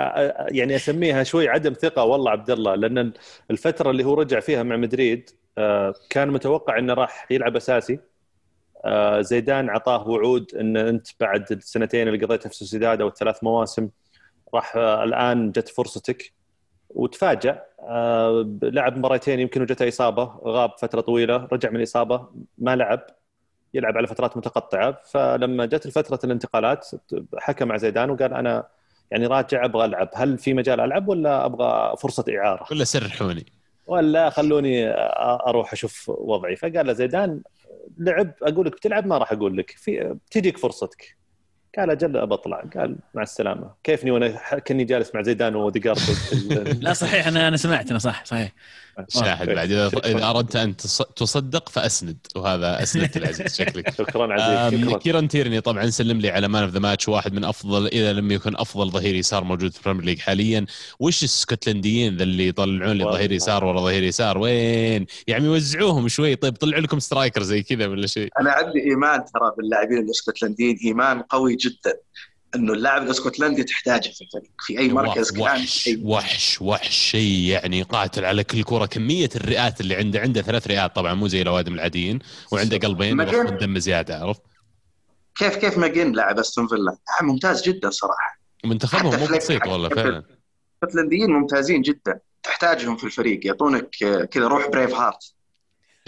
يعني أسميها شوي عدم ثقة والله عبد الله لأن الفترة اللي هو رجع فيها مع مدريد كان متوقع إنه راح يلعب أساسي. زيدان اعطاه وعود إن أنت بعد السنتين اللي قضيتها في سوسيداد أو الثلاث مواسم راح الآن جت فرصتك وتفاجأ. لعب مباراتين يمكن وجته إصابة غاب فترة طويلة رجع من الإصابة ما لعب يلعب على فترات متقطعة. فلما جت فتره الانتقالات حكى مع زيدان وقال أنا يعني راجع أبغى ألعب. هل في مجال ألعب ولا أبغى فرصة إعارة؟ ولا سرحوني. ولا خلوني أروح أشوف وضعي. فقال له زيدان لعب أقول لك بتلعب؟ ما راح أقول لك. في بتجيك فرصتك. قال أجل بطلع قال مع السلامة. كيفني وأنا كني جالس مع زيدان وديجارد لا صحيح أنا أنا سمعت أنا صح صحيح. شاهد بعد. إذا إذا أردت أن تصدق فأسند وهذا اسندت العزيز شكلك. شكرا عزيز كيران تيرني طبعا سلم لي على man of the match واحد من أفضل إذا لم يكن أفضل ظهير يسار موجود في البريمير ليج حاليا. وش السكوتلنديين ذا اللي يطلعون لي ظهير يسار ورا ظهير يسار؟ وين؟ يعني وزعوهم شوي. طيب طلعوا لكم striker زي كذا ولا شيء؟ أنا عندي إيمان ترى باللاعبين الإسكتلنديين إيمان قوي جدا. إنه اللاعب الإسكتلندي تحتاجه في الفريق. في أي مركز كان وحش وحش وحش شيء يعني قاتل على كل كرة. كمية الرئات اللي عنده عنده ثلاث رئات طبعا مو زي الأوادم العاديين وعنده قلبين دم زيادة عرفت؟ كيف كيف ماجين لاعب أستون فيلا؟ ممتاز جدا صراحة. منتخبهم مو بسيط والله فعلا. الإسكتلنديين ممتازين جدا. تحتاجهم في الفريق. يعطونك كذا روح Braveheart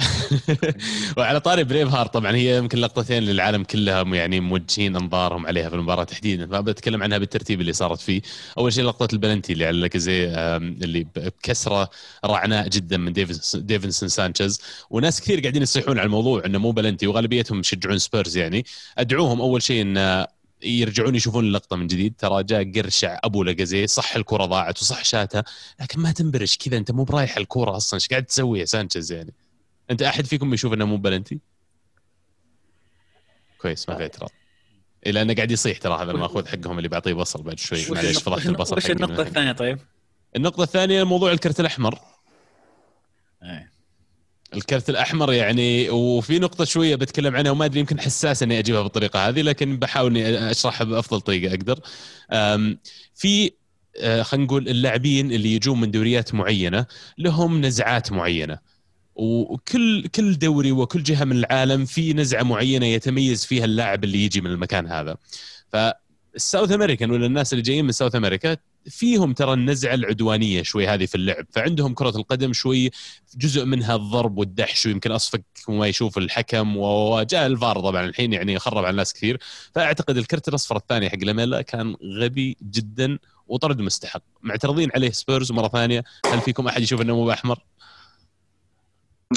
وعلى طاري Braveheart طبعا هي يمكن لقطتين للعالم كلها يعني موجهين انظارهم عليها في المباراة تحديدا. ما بتكلم عنها بالترتيب اللي صارت فيه. أول شيء لقطة البلنتي اللي على زي اللي بكسرة رعناء جدا من ديفنسون سانشيز. وناس كثير قاعدين يصيحون على الموضوع إنه مو بلنتي وغالبيتهم يشجعون سبيرز يعني. أدعوهم أول شيء إن يرجعون يشوفون اللقطة من جديد. ترى جاء قرشع أبو لقزي صح الكرة ضاعت وصح شاتها لكن ما تنبرش كذا أنت مو برايح الكرة أصلا. إيش قاعد تسوي يا سانشيز يعني؟ أنت أحد فيكم يشوف إنه مو بلنتي؟ كويس ما في اعتراض إلى إنه قاعد يصيح ترى هذا المأخوذ حقهم اللي بعطيه بصل بعد شوي معليش فضحت البصل وش النقطة الثانية طيب؟ النقطة الثانية موضوع الكرت الأحمر أيه. الكرت الأحمر يعني وفي نقطة شوية بتكلم عنها وما أدري يمكن حساس إني أجيبها بالطريقة هذه لكن بحاول إني أشرحها بأفضل طريقة أقدر في آه، خلينا نقول اللاعبين اللي يجون من دوريات معينة لهم نزعات معينة وكل كل دوري وكل جهة من العالم في نزعة معينة يتميز فيها اللاعب اللي يجي من المكان هذا. فال South American ولا الناس اللي جايين من South America فيهم ترى النزعة العدوانية شوي هذه في اللعب. فعندهم كرة القدم شوي جزء منها الضرب والدحش ويمكن أصفق وما يشوف الحكم وجاء الفار طبعا الحين يعني خرب على الناس كثير. فأعتقد الكرت الأصفر الثاني حق لاميلا كان غبي جدا وطرد مستحق. معترضين عليه سبيرز مرة ثانية. هل فيكم أحد يشوف إنه مو بأحمر؟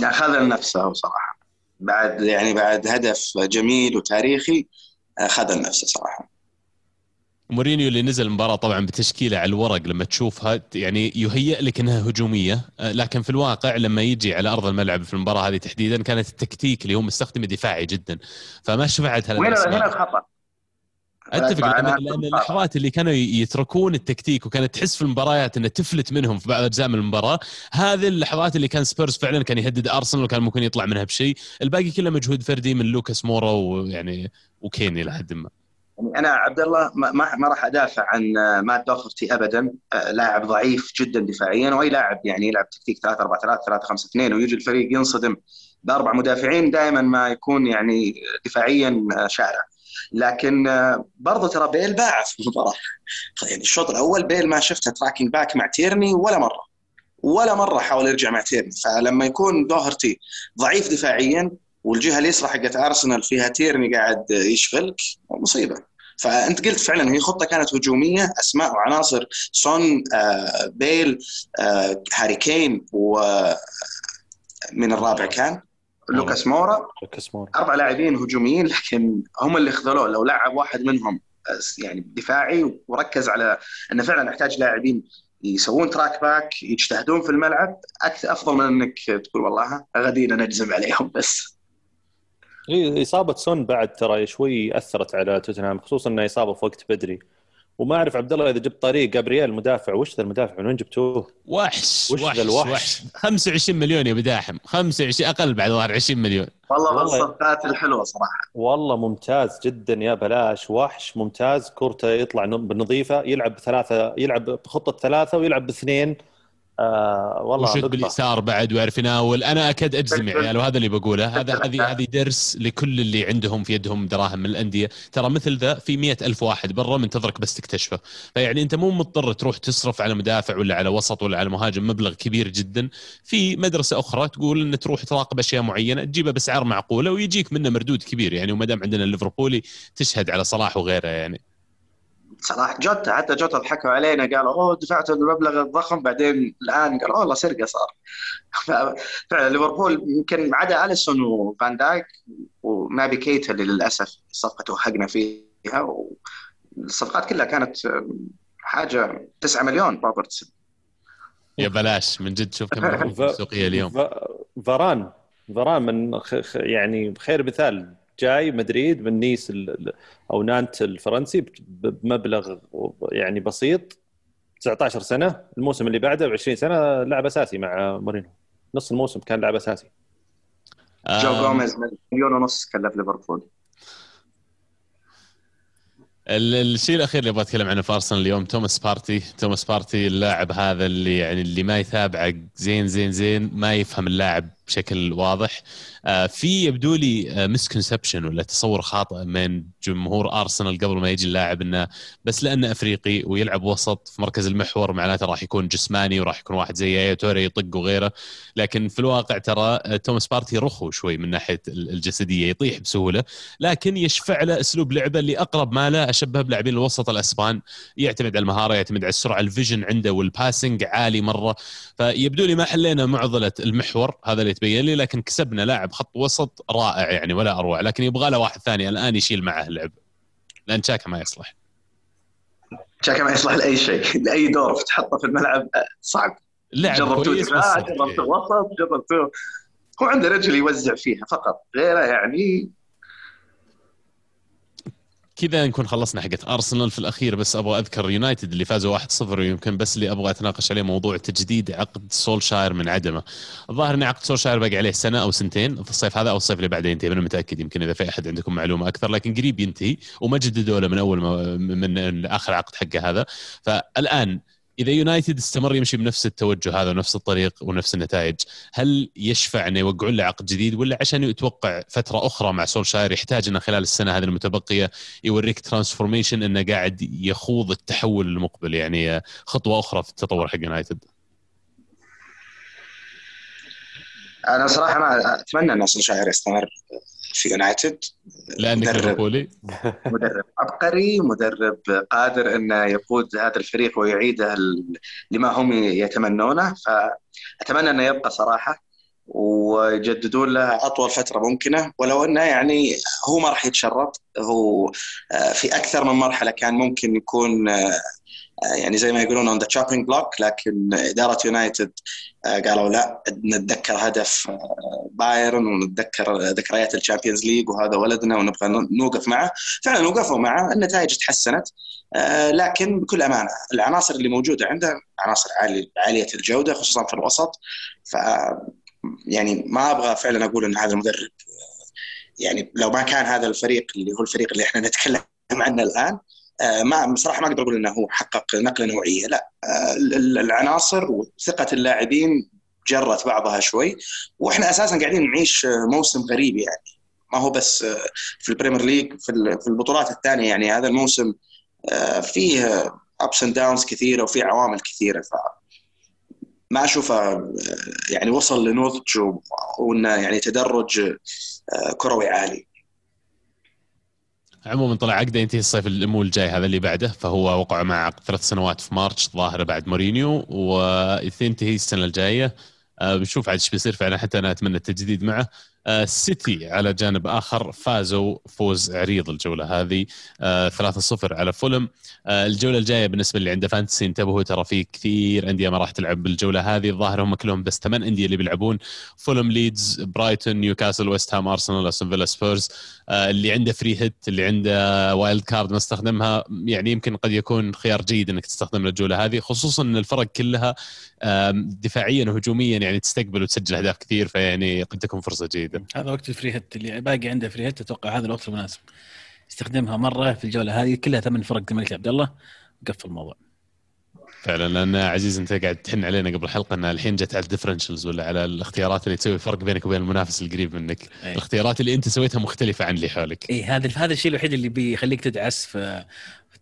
أخذ لنفسه صراحة. بعد يعني بعد هدف جميل وتاريخي أخذ لنفسه صراحة. مورينيو اللي نزل المباراة طبعا بتشكيلة على الورق لما تشوفها يعني يهيئ لك إنها هجومية لكن في الواقع لما يجي على أرض الملعب في المباراة هذه تحديدا كانت التكتيك اللي هو مستخدمه دفاعي جدا فما شفعت هذا هنا الخطأ؟ أتفق. لأن اللحظات اللي كانوا يتركون التكتيك وكانت تحس في المباريات انها تفلت منهم في بعض أجزاء من المباراة هذه اللحظات اللي كان سبيرز فعلا كان يهدد أرسنال وكان ممكن يطلع منها بشيء. الباقي كله مجهود فردي من لوكاس مورا ويعني وكيني لحد ما. يعني أنا عبد الله ما ما راح أدافع عن مات دوهرتي ابدا. لاعب ضعيف جدا دفاعيا وأي لاعب يعني يلعب تكتيك 3 4 3 3 5 2 ويجي الفريق ينصدم بأربع مدافعين دائما ما يكون يعني دفاعيا شارع لكن برضه ترى بيل باع في المباراه يعني الشوط الأول بيل ما شفته tracking back مع تيرني ولا مرة ولا مرة حاول يرجع مع تيرني. فلما يكون دوهرتي ضعيف دفاعيا والجهة اليسرى حقت ارسنال فيها تيرني قاعد يشغلك مصيبة. فأنت قلت فعلا هي خطة كانت هجومية أسماء وعناصر سون آه بيل آه هاري كين و من الرابع كان. لوكاس مورا. لوكاس مورا. أربع لاعبين هجوميين لكن هم اللي خذلوه لو لعب واحد منهم يعني دفاعي وركز على إنه فعلا نحتاج لاعبين يسوون track back يجتهدون في الملعب أكثر أفضل من إنك تقول والله غدينا نهجم عليهم بس. إصابة سون بعد ترى شوي أثرت على توتنهام خصوصا إنها إصابة في وقت بدري. وما أعرف عبد الله إذا جبت طريق جابرييل مدافع وش ذا المدافع؟ من وين جبتوه؟ وحش وش وحش, الوحش؟ وحش. 25 مليون يا بداحم 25 أقل بعد ظهر 20 مليون. والله من الصفقات الحلوه صراحة. والله ممتاز جدا يا بلاش. وحش ممتاز. كورته يطلع بالنظيفة يلعب بثلاثة يلعب بخطة ثلاثة ويلعب باثنين. آه والله وشد باليسار بعد ويعرف يناول؟ أنا أكاد أجزم يا عيال وهذا اللي بقوله. هذا هذه هذه درس لكل اللي عندهم في يدهم دراهم من الأندية. ترى مثل ذا في مئة ألف واحد برا منتظرك بس تكتشفه. فيعني أنت مو مضطر تروح تصرف على مدافع ولا على وسط ولا على مهاجم مبلغ كبير جدا. في مدرسة أخرى تقول إن تروح تراقب أشياء معينة تجيبها بأسعار معقولة ويجيك منه مردود كبير. يعني وما دام عندنا الليفربولي تشهد على صلاح وغيره يعني. صراحة جوتا حتى جوتا ضحكوا علينا قالوا أوه دفعت المبلغ الضخم. بعدين الآن قالوا والله سرقة صار. فعلا ليفربول يمكن ما عدا أليسون وفان دايك ونابي كيتا اللي للأسف صفقه توهقنا فيها والصفقات كلها كانت حاجة 9 مليون روبرتسون. يا بلاش من جد شوف كم السوقيه اليوم. فاران فاران من يعني خير مثال. جاي مدريد من نيس أو نانت الفرنسي بمبلغ يعني بسيط 19 سنة الموسم اللي بعده ب 20 سنة لاعب أساسي مع مورينو نص الموسم كان لاعب أساسي. جو جوميز مليون ونص كلف ليفربول. الشيء الأخير اللي أبغى أتكلم عنه في أرسنال اليوم توماس بارتي. توماس بارتي اللاعب هذا اللي يعني اللي ما يتابعه زين زين زين ما يفهم اللاعب بشكل واضح. آه، في يبدو لي misconception ولا تصور خاطئ من جمهور ارسنال قبل ما يجي اللاعب إنه بس لأنه أفريقي ويلعب وسط في مركز المحور معناته راح يكون جسماني وراح يكون واحد زي توري يطق وغيره. لكن في الواقع ترى آه، توماس بارتي رخو شوي من ناحية الجسدية يطيح بسهولة لكن يشفع له أسلوب لعبه اللي أقرب ما له أشبه بلاعبين الوسط الأسبان. يعتمد على المهارة يعتمد على السرعة ال vision عنده وال passing عالي مرة. فيبدو لي ما حلينا معضلة المحور هذا اللي تبين لي لكن كسبنا لاعب خط وسط رائع يعني ولا أروع لكن يبغى له واحد ثاني الآن يشيل معه اللعب. لأن شاكا ما يصلح. شاكا ما يصلح لأي شيء لأي دور تحطه في الملعب صعب. لعب جربتوه دفاع جربتوه وسط جربتوه هو عنده رجل يوزع فيها فقط غيره يعني كذا نكون خلصنا حقت ارسنال في الأخير بس أبغى أذكر يونايتد اللي فازوا 1-0 ويمكن بس اللي أبغى أتناقش عليه موضوع تجديد عقد سولشاير من عدمه. الظاهر إن عقد سولشاير باقي عليه سنة أو سنتين في الصيف هذا أو الصيف اللي بعده ينتهي أنا متأكد يمكن إذا في أحد عندكم معلومة أكثر لكن قريب ينتهي وما جددوا له من أول ما من آخر عقد حقه هذا. فالآن إذا يونايتد استمر يمشي بنفس التوجه هذا ونفس الطريق ونفس النتائج هل يشفع انه يوقعون له عقد جديد ولا عشان يتوقع فترة أخرى مع سولشاير يحتاج إنه خلال السنة هذه المتبقية يوريك transformation إنه قاعد يخوض التحول المقبل؟ يعني خطوة أخرى في التطور حق يونايتد. أنا صراحة ما أتمنى إن سولشاير يستمر. في يونايتد لانك ليفربولي. مدرب عبقري مدرب قادر إنه يقود هذا الفريق ويعيده لما هم يتمنونه. فأتمنى إنه يبقى صراحة ويجددون له أطول فترة ممكنة. ولو إنه يعني هو ما راح يتشرط هو آه، في أكثر من مرحلة كان ممكن يكون آه، يعني زي ما يقولون on the chopping block لكن إدارة يونايتد آه، قالوا لا نتذكر هدف آه، بايرن ونتذكر ذكريات ال Champions League وهذا ولدنا ونبغى نوقف معه. فعلا وقفوا معه النتائج تحسنت لكن بكل أمانة العناصر اللي موجودة عنده عناصر عالية الجودة خصوصا في الوسط. ف يعني ما أبغى فعلا أقول إن هذا المدرب يعني لو ما كان هذا الفريق اللي هو الفريق اللي إحنا نتكلم عنه الآن آه، ما بصراحة ما أقدر أقول إنه هو حقق نقلة نوعية. لا آه، العناصر وثقة اللاعبين جرت بعضها شوي. وإحنا أساسا قاعدين نعيش موسم غريب يعني. ما هو بس آه، في ال Premier League في البطولات الثانية يعني. هذا الموسم فيه ups and downs كثيرة وفي عوامل كثيرة. ف ما أشوفه يعني وصل لنضج وإنه يعني تدرج كروي عالي. عموما طلع عقده ينتهي الصيف الموسم الجاي هذا اللي بعده فهو وقع مع عقد ثلاث سنوات في March ظاهرة بعد مورينيو وينتهي السنة الجاية. آه، بنشوف عاد إيش بيصير فعلا حتى أنا أتمنى التجديد معه. السيتي على جانب آخر فازوا فوز عريض الجولة هذه 3-0 آه، على فولم. آه، الجولة الجاية بالنسبة اللي عنده fantasy انتبهوا ترى في كثير أندية ما راح تلعب بالجولة هذه. الظاهر هم كلهم بس ثمان أندية اللي بيلعبون. فولم ليدز برايتون نيوكاسل ويست هام أرسنال أستون فيلا سبيرز. اللي عنده free hit اللي عنده wild card ما استخدمها يعني يمكن قد يكون خيار جيد إنك تستخدم الجولة هذه خصوصا إن الفرق كلها دفاعيا وهجوميا يعني تستقبل وتسجل أهداف كثير فيعني قد تكون فرصة جيدة. جدا هذا وقت ال free hit اللي باقي عنده free hit أتوقع هذا الوقت المناسب. استخدمها مرة في الجولة هذه كلها ثمان فرق الملك عبد الله. وقفل الموضوع. فعلا لأن عزيز أنت قاعد تحن علينا قبل الحلقة إن الحين جت على ال differentials ولا على الاختيارات اللي تسوي فرق بينك وبين المنافس القريب منك. أي. الاختيارات اللي أنت سويتها مختلفة عن اللي حولك. اي هذا هذا الشيء الوحيد اللي بيخليك تدعس في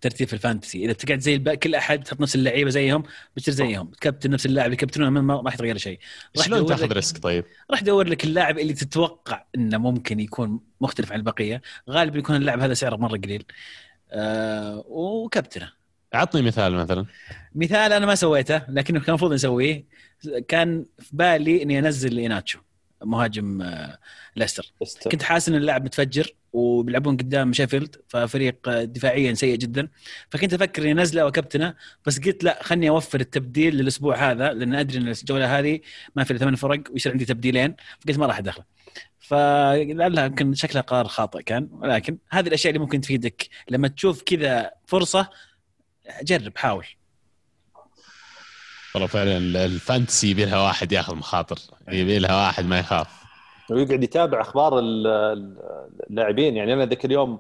ترتيب في ال fantasy. إذا بتقعد زي الباقي كل أحد تحط نفس اللعيبة زيهم بتصير زيهم. تكابتن نفس اللاعب اللي يكابتنونه ما راح يتغير شيء. شلون تاخذ risk طيب؟ راح تدور لك اللاعب اللي تتوقع إنه ممكن يكون مختلف عن البقية. غالبا يكون اللاعب هذا سعره مرة قليل. آه وكابتنه. اعطني مثال مثلا. مثال أنا ما سويته لكنه كان المفروض نسويه. كان في بالي إني أنزل ايناتشو مهاجم آه، ليستر. كنت حاسس إن اللاعب متفجر وبيلعبون قدام شيفيلد ففريق دفاعيا سيء جدا. فكنت أفكر إني أنزله وكابتنه بس قلت لا خلني أوفر التبديل للأسبوع هذا لأن أدري إن الجولة هذه ما في ثمان فرق ويصير عندي تبديلين فقلت ما راح أدخله. فلعلها يمكن شكلها قرار خاطئ كان ولكن هذه الأشياء اللي ممكن تفيدك. لما تشوف كذا فرصة جرب حاول. والله فعلا ال fantasy يبي لها واحد ياخذ مخاطر يبي لها واحد ما يخاف. ويقعد يتابع أخبار اللاعبين. يعني أنا ذاك اليوم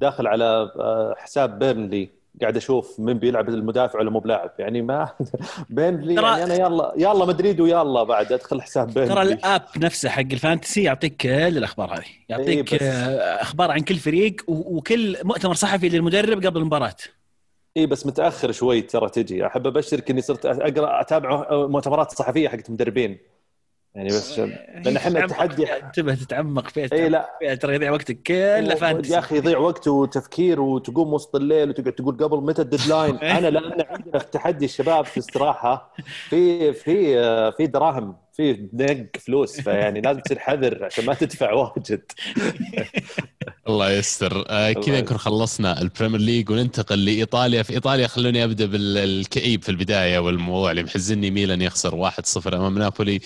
داخل على آه، حساب بيرنلي قاعد أشوف من بيلعب المدافع ولا مو بلاعب. يعني ما بيرنلي يعني أنا يلا يلا مدريد ويلا بعد أدخل حساب بيرنلي ترى ال app نفسه حق ال fantasy يعطيك كل الأخبار هذه. يعطيك إيه أخبار عن كل فريق وكل مؤتمر صحفي للمدرب قبل المباراة. اي بس متأخر شوي ترى تجي. أحب أبشرك إني صرت أقرأ اتابع مؤتمرات صحفية حقت مدربين. يعني بس لأن إحنا التحدي انتبه تتعمق فيها اي لا. فيها ترى يضيع وقتك. كله fantasy يا أخي يضيع وقت وتفكير وتقوم وسط الليل وتقعد تقول قبل متى ال deadline. أنا لأن عندنا في تحدي الشباب في استراحة في في في دراهم. في نق فلوس فيعني لازم تصير حذر عشان ما تدفع واجد. الله يستر. آه كذا نكون خلصنا ال Premier League وننتقل لإيطاليا. في إيطاليا خلوني أبدأ بالكئيب في البداية والموضوع اللي محزني. ميلان يخسر 1-0 أمام نابولي.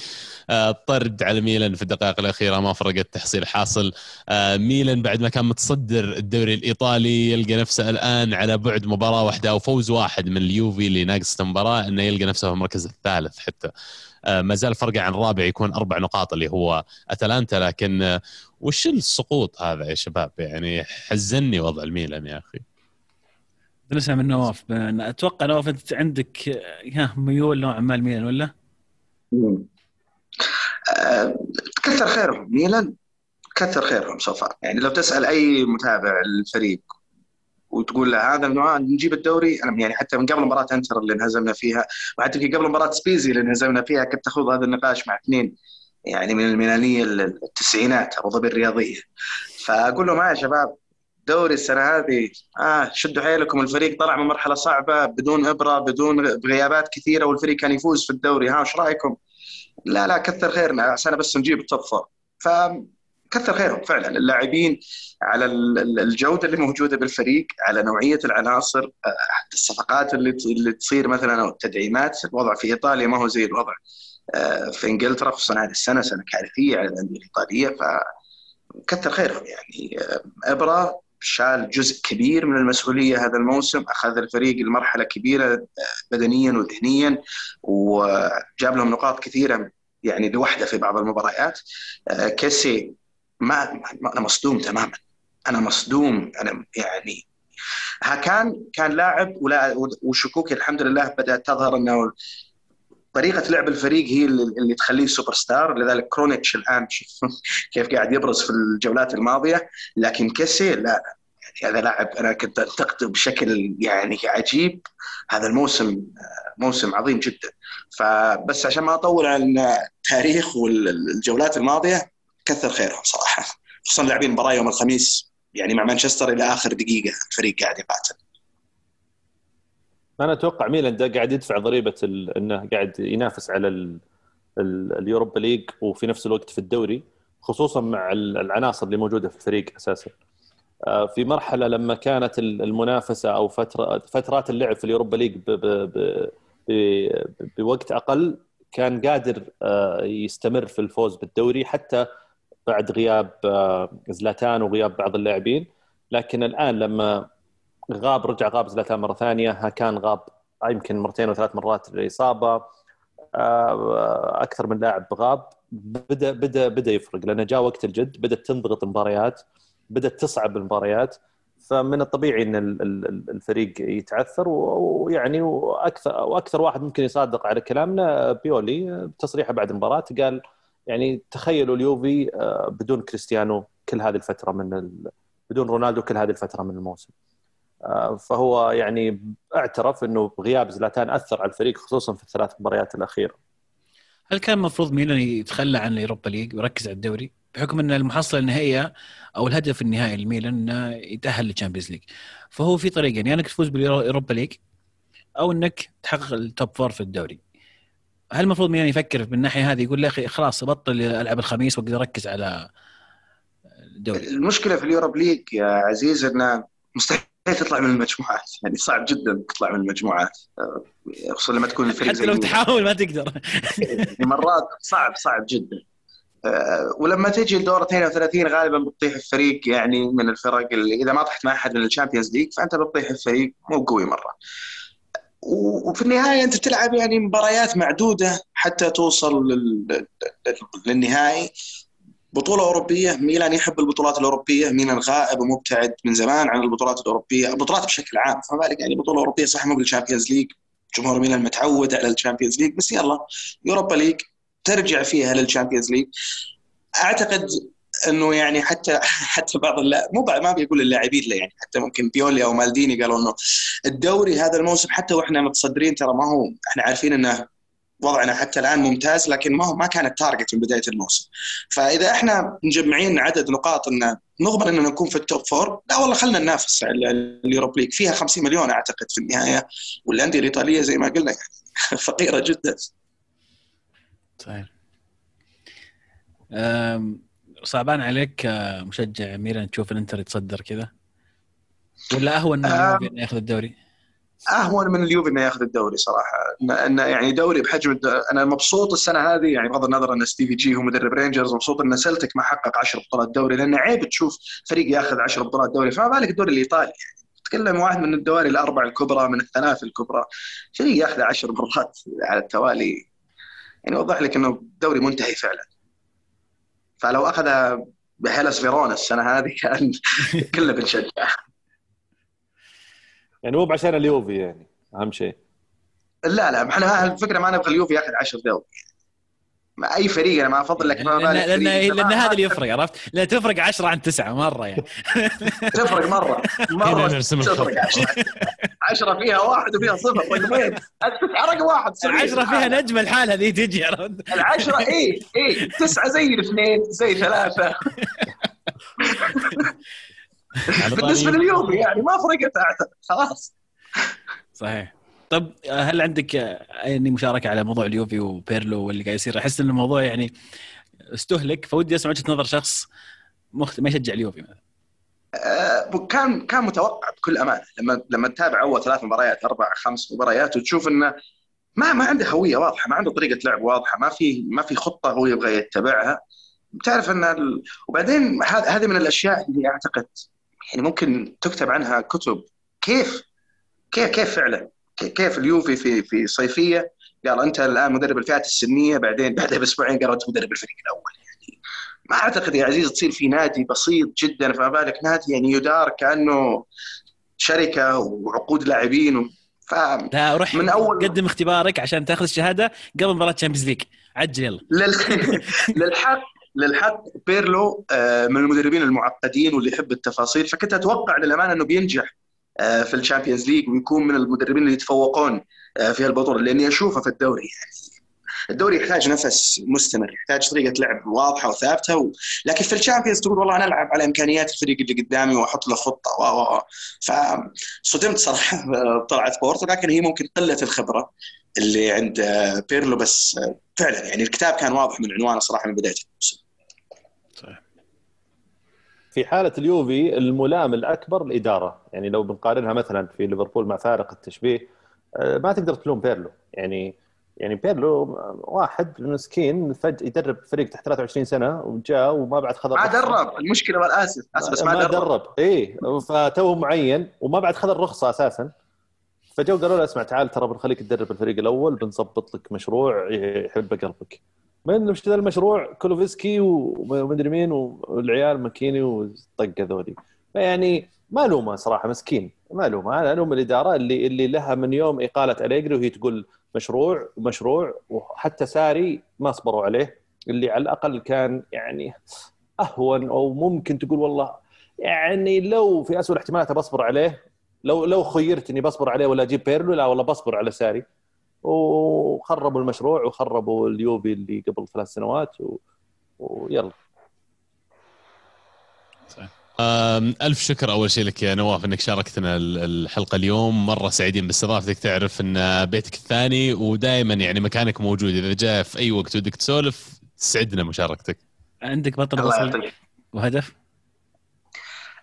آه طرد على ميلان في الدقائق الأخيرة ما فرقت تحصيل حاصل. آه ميلان بعد ما كان متصدر الدوري الإيطالي يلقى نفسه الآن على بعد مباراة واحدة أو فوز واحد من اليوفي اللي ناقص المباراه إنه يلقى نفسه في المركز الثالث حتى. ما زال فرقه عن الرابع يكون أربع نقاط اللي هو أتلانتا لكن آه، وش السقوط هذا يا شباب؟ يعني حزني وضع الميلان يا أخي. نسمع من نواف أتوقع نواف أنت عندك آه، ميول نوعا ما الميلان ولا؟ كثر خيرهم. ميلان كثر خيرهم شوف يعني لو تسأل أي متابع الفريق وتقول له هذا نجيب الدوري. أنا يعني حتى من قبل مباراة انتر اللي انهزمنا فيها وحتى قبل مباراة سبيزي اللي انهزمنا فيها كنت أخوض هذا النقاش مع اثنين يعني من الميلانية التسعينات أبو ظبي الرياضيه فأقول لهم يا شباب دوري السنة هذه آه شدوا حيلكم الفريق طلع من مرحلة صعبة بدون إبرا بدون غيابات كثيرة والفريق كان يفوز في الدوري. ها وش رأيكم؟ لا لا كثر خيرنا عشان بس نجيب ال top four. ف كثر خيرهم فعلا. اللاعبين على الجودة اللي موجودة بالفريق على نوعية العناصر حتى الصفقات اللي اللي تصير مثلا أو التدعيمات الوضع في إيطاليا ما هو زي الوضع في إنجلترا خصوصا هذه السنة سنة كارثية على الأندية الإيطالية ف كثر خيرهم يعني. إبرا شال جزء كبير من المسؤولية هذا الموسم أخذ الفريق لمرحلة كبيرة بدنيا وذهنيا وجاب لهم نقاط كثيرة يعني لوحده في بعض المباريات. كيسي ما أنا مصدوم تماما. أنا مصدوم أنا يعني كان كان لاعب ولا وشكوكي الحمد لله بدأت تظهر إنه طريقة لعب الفريق هي اللي تخليه سوبر ستار لذلك كرونيتش الآن شوف كيف قاعد يبرز في الجولات الماضية. لكن كيسي لا يعني هذا لاعب أنا كنت أنتقده بشكل يعني عجيب. هذا الموسم موسم عظيم جدا. فبس عشان ما أطول عن التاريخ والجولات الماضية كثر خيرهم صراحة. خصوصا لاعبين المباراه يوم الخميس يعني مع مانشستر إلى آخر دقيقة الفريق قاعد يقاتل. أنا أتوقع ميلان ده قاعد يدفع ضريبة إنه قاعد ينافس على ال ال ال Europa League وفي نفس الوقت في الدوري خصوصا مع العناصر اللي موجودة في الفريق أساسا. في مرحلة لما كانت المنافسة أو فتره فترات اللعب في ال Europa League بوقت أقل كان قادر يستمر في الفوز بالدوري حتى بعد غياب زلاتان وغياب بعض اللاعبين. لكن الآن لما غاب رجع غاب زلاتان مرة ثانية كان غاب يمكن مرتين وثلاث مرات الاصابه أكثر من لاعب غاب. بدأ بدأ بدأ يفرق لأنه جاء وقت الجد بدأت تنضغط المباريات بدأت تصعب المباريات. فمن الطبيعي إن الفريق يتعثر ويعني وأكثر وأكثر واحد ممكن يصادق على كلامنا بيولي تصريحه بعد المباراة. قال يعني تخيلوا اليوفي بدون كريستيانو كل هذه الفترة من بدون رونالدو كل هذه الفترة من الموسم فهو يعني اعترف إنه غياب زلاتان أثر على الفريق خصوصا في الثلاث مباريات الأخيرة. هل كان المفروض ميلان يتخلى عن ال Europa League ويركز على الدوري؟ بحكم إن المحصلة النهائية أو الهدف النهائي لميلان إنه يتأهل لل Champions League. فهو في طريقين يا إنك تفوز بال Europa League أو إنك تحقق ال top four في الدوري. هل المفروض ميلان يفكر بالناحيه هذه يقول يا أخي خلاص بطل ألعب الخميس وأقدر أركز على الدوري؟ المشكلة في ال Europa League يا عزيز انه مستحيل تطلع من المجموعات. يعني صعب جدا تطلع من المجموعات. خصوصا لما تكون الفريق حتى لو تحاول ما تقدر. يعني مرات صعب صعب جدا. ولما تجي الدور 32 غالبا بتطيح الفريق يعني من الفرق اللي إذا ما طحت مع أحد من ال Champions League فأنت بتطيح الفريق مو قوي مرة. وفي النهاية أنت تلعب يعني مباريات معدودة حتى توصل للنهائي. بطولة أوروبية ميلان يحب البطولات الأوروبية ميلان غائب ومبتعد من زمان عن البطولات الأوروبية البطولات بشكل عام. فما بالك يعني بطولة أوروبية صح مو بال Champions League جمهور ميلان متعود على ال Champions League بس يلا Europa League ترجع فيها لل Champions League أعتقد إنه يعني حتى حتى بعض اللاعب مو بعض ما بيقول اللاعبين لا يعني حتى ممكن بيولي أو مالديني قالوا إنه الدوري هذا الموسم حتى وإحنا متصدرين ترى ما هو إحنا عارفين إنه وضعنا حتى الآن ممتاز لكن ما هو ما كان ال target من بداية الموسم. فإذا إحنا مجمعين عدد نقاط إن نضمن إننا نكون في ال top four لا والله خلينا ننافس على ال Europa League. فيها 50 مليون أعتقد في النهاية والأندية الإيطالية زي ما قلنا يعني فقيرة جدا. صحيح صعبان عليك مشجع ميلان تشوف الإنتر يتصدر كذا؟ ولا أهون من اليوفي إنه ياخذ الدوري؟ أهون من اليوفي إنه ياخذ الدوري صراحة. انه يعني دوري بحجم أنا مبسوط السنة هذه يعني بغض النظر إن ستيفي جي هو مدرب رينجرز مبسوط إن سلتك ما حقق 10 بطولات دوري لأنه عيب تشوف فريق ياخذ 10 بطولات دوري. فما بالك الدوري الإيطالي؟ يعني تتكلم واحد من الدوري الأربع الكبرى من الثلاث الكبرى. فريق ياخذ 10 مرات على التوالي. يعني يوضح لك إنه دوري منتهي فعلا. فلو أخذ هيلاس فيرونا السنة هذه كان كلنا بنشجع. يعني مو عشان اليوفي يعني أهم شيء. لا لا إحنا الفكرة ما نبغى اليوفي ياخذ 10 دوري. أي فريق أنا ما أفضل لك ما لأن لأن, لأن, لأن هذا اللي يفرق عرفت؟ لا تفرق 10 عن 9 مرة يعني. تفرق مرة. مرة تفرق 10 10 فيها واحد وفيها صفر. رقمين التسعه رقم واحد العشرة فيها نجمة الحالة ذي تجي العشرة اي اي تسعة زي الاثنين زي ثلاثة. بالنسبة لليوم يعني ما فرقت أعتقد. خلاص. صحيح. طب هل عندك يعني مشاركة على موضوع اليوفي وبيرلو واللي قاعد يصير؟ أحس إن الموضوع يعني استهلك فودي أسمع وجهة نظر شخص مخت... ما يشجع اليوفي مثلا. آه، كان كان متوقع بكل أمانة. لما لما تتابع أول ثلاث مباريات أربع خمس مباريات وتشوف إنه ما ما عنده هوية واضحة ما عنده طريقة لعب واضحة ما في ما في خطة هو يبغى يتبعها. بتعرف إن ال... وبعدين هذه من الأشياء اللي أعتقد يعني ممكن تكتب عنها كتب كيف كيف كيف فعلا كيف اليوفي في في صيفية؟ قال أنت الآن مدرب الفئات السنية بعدين بعدها بأسبوعين قالوا انت مدرب الفريق الأول. يعني ما أعتقد يا عزيز تصير في نادي بسيط جدا فما بالك نادي يعني يدار كأنه شركة وعقود لاعبين ف لا روح من اول قدم اختبارك عشان تاخذ الشهادة قبل مباراة Champions League عجل. يلا للحق للحق بيرلو آه، من المدربين المعقدين واللي يحب التفاصيل. فكنت أتوقع للأمانة إنه بينجح. في ال Champions League ويكون من المدربين اللي يتفوقون آه، في البطوله لأني أشوفه في الدوري. يعني الدوري يحتاج نفس مستمر يحتاج طريقة لعب واضحة وثابتة و... لكن في ال Champions تقول والله أنا ألعب على إمكانيات الفريق اللي قدامي وأحط له خطة و و فصدمت صراحة بطلعت بورتو لكن هي ممكن قلة الخبرة اللي عند بيرلو بس فعلا يعني الكتاب كان واضح من عنوانه صراحة من بداية الموسم. في حالة اليوفي الملام الأكبر الإدارة. يعني لو بنقارنها مثلا في ليفربول مع فارق التشبيه آه، ما تقدر تلوم بيرلو. يعني يعني بيرلو واحد مسكين فجاه يدرب فريق تحت 23 سنة وجاء وما بعد خذ ما درب. المشكلة آسف بس ما, ما درب, درب. اي فتوه معين وما بعد خذ الرخصة أساسا. فجو قالوا له اسمع تعال ترى بنخليك تدرب الفريق الأول بنظبط لك مشروع يحب قلبك من وش ذا المشروع كولوفسكي ومدري مين والعيال ماكيني وطق هذولي فيعني ما الومه صراحة مسكين ما الومه أنا ألوم الإدارة اللي اللي لها من يوم إقالة أليجري وهي تقول مشروع ومشروع وحتى ساري ما صبروا عليه اللي على الأقل كان يعني أهون أو ممكن تقول والله يعني لو في اسوء الاحتمالات بصبر عليه لو لو خيرت اني بصبر عليه ولا أجيب بيرلو لا والله بصبر على ساري. وخربوا المشروع وخربوا اليوبي اللي قبل ثلاث سنوات و... ويلا. ألف شكر أول شيء لك يا نواف أنك شاركتنا الحلقة اليوم. مرة سعيدين باستضافتك. تعرف أن بيتك الثاني ودائما يعني مكانك موجود. إذا جاء في أي وقت ودك تسولف تسعدنا مشاركتك. عندك بطل وهدف؟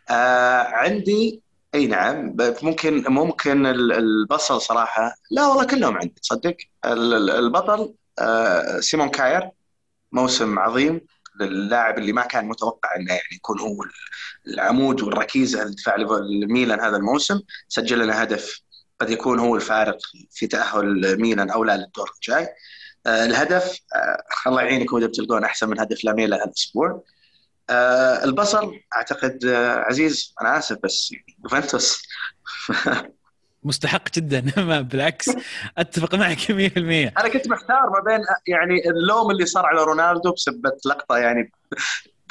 آه عندي إي نعم ممكن ممكن البصل صراحة لا والله كلهم عندي تصدق؟ البطل آه، سيمون كاير موسم عظيم للاعب اللي ما كان متوقع إنه يعني يكون هو العمود والركيزة لدفاع الميلان هذا الموسم. سجل لنا هدف قد يكون هو الفارق في تأهل ميلان أو لا للدور الجاي. آه، الهدف آه، الله يعينكم إذا بتلقون أحسن من هدف لاميلا هالاسبوع آه البصل أعتقد آه عزيز أنا آسف بس يوفنتوس. مستحق جدا ما بالعكس أتفق معك 100% أنا كنت محتار ما بين يعني اللوم اللي صار على رونالدو بسبه لقطة يعني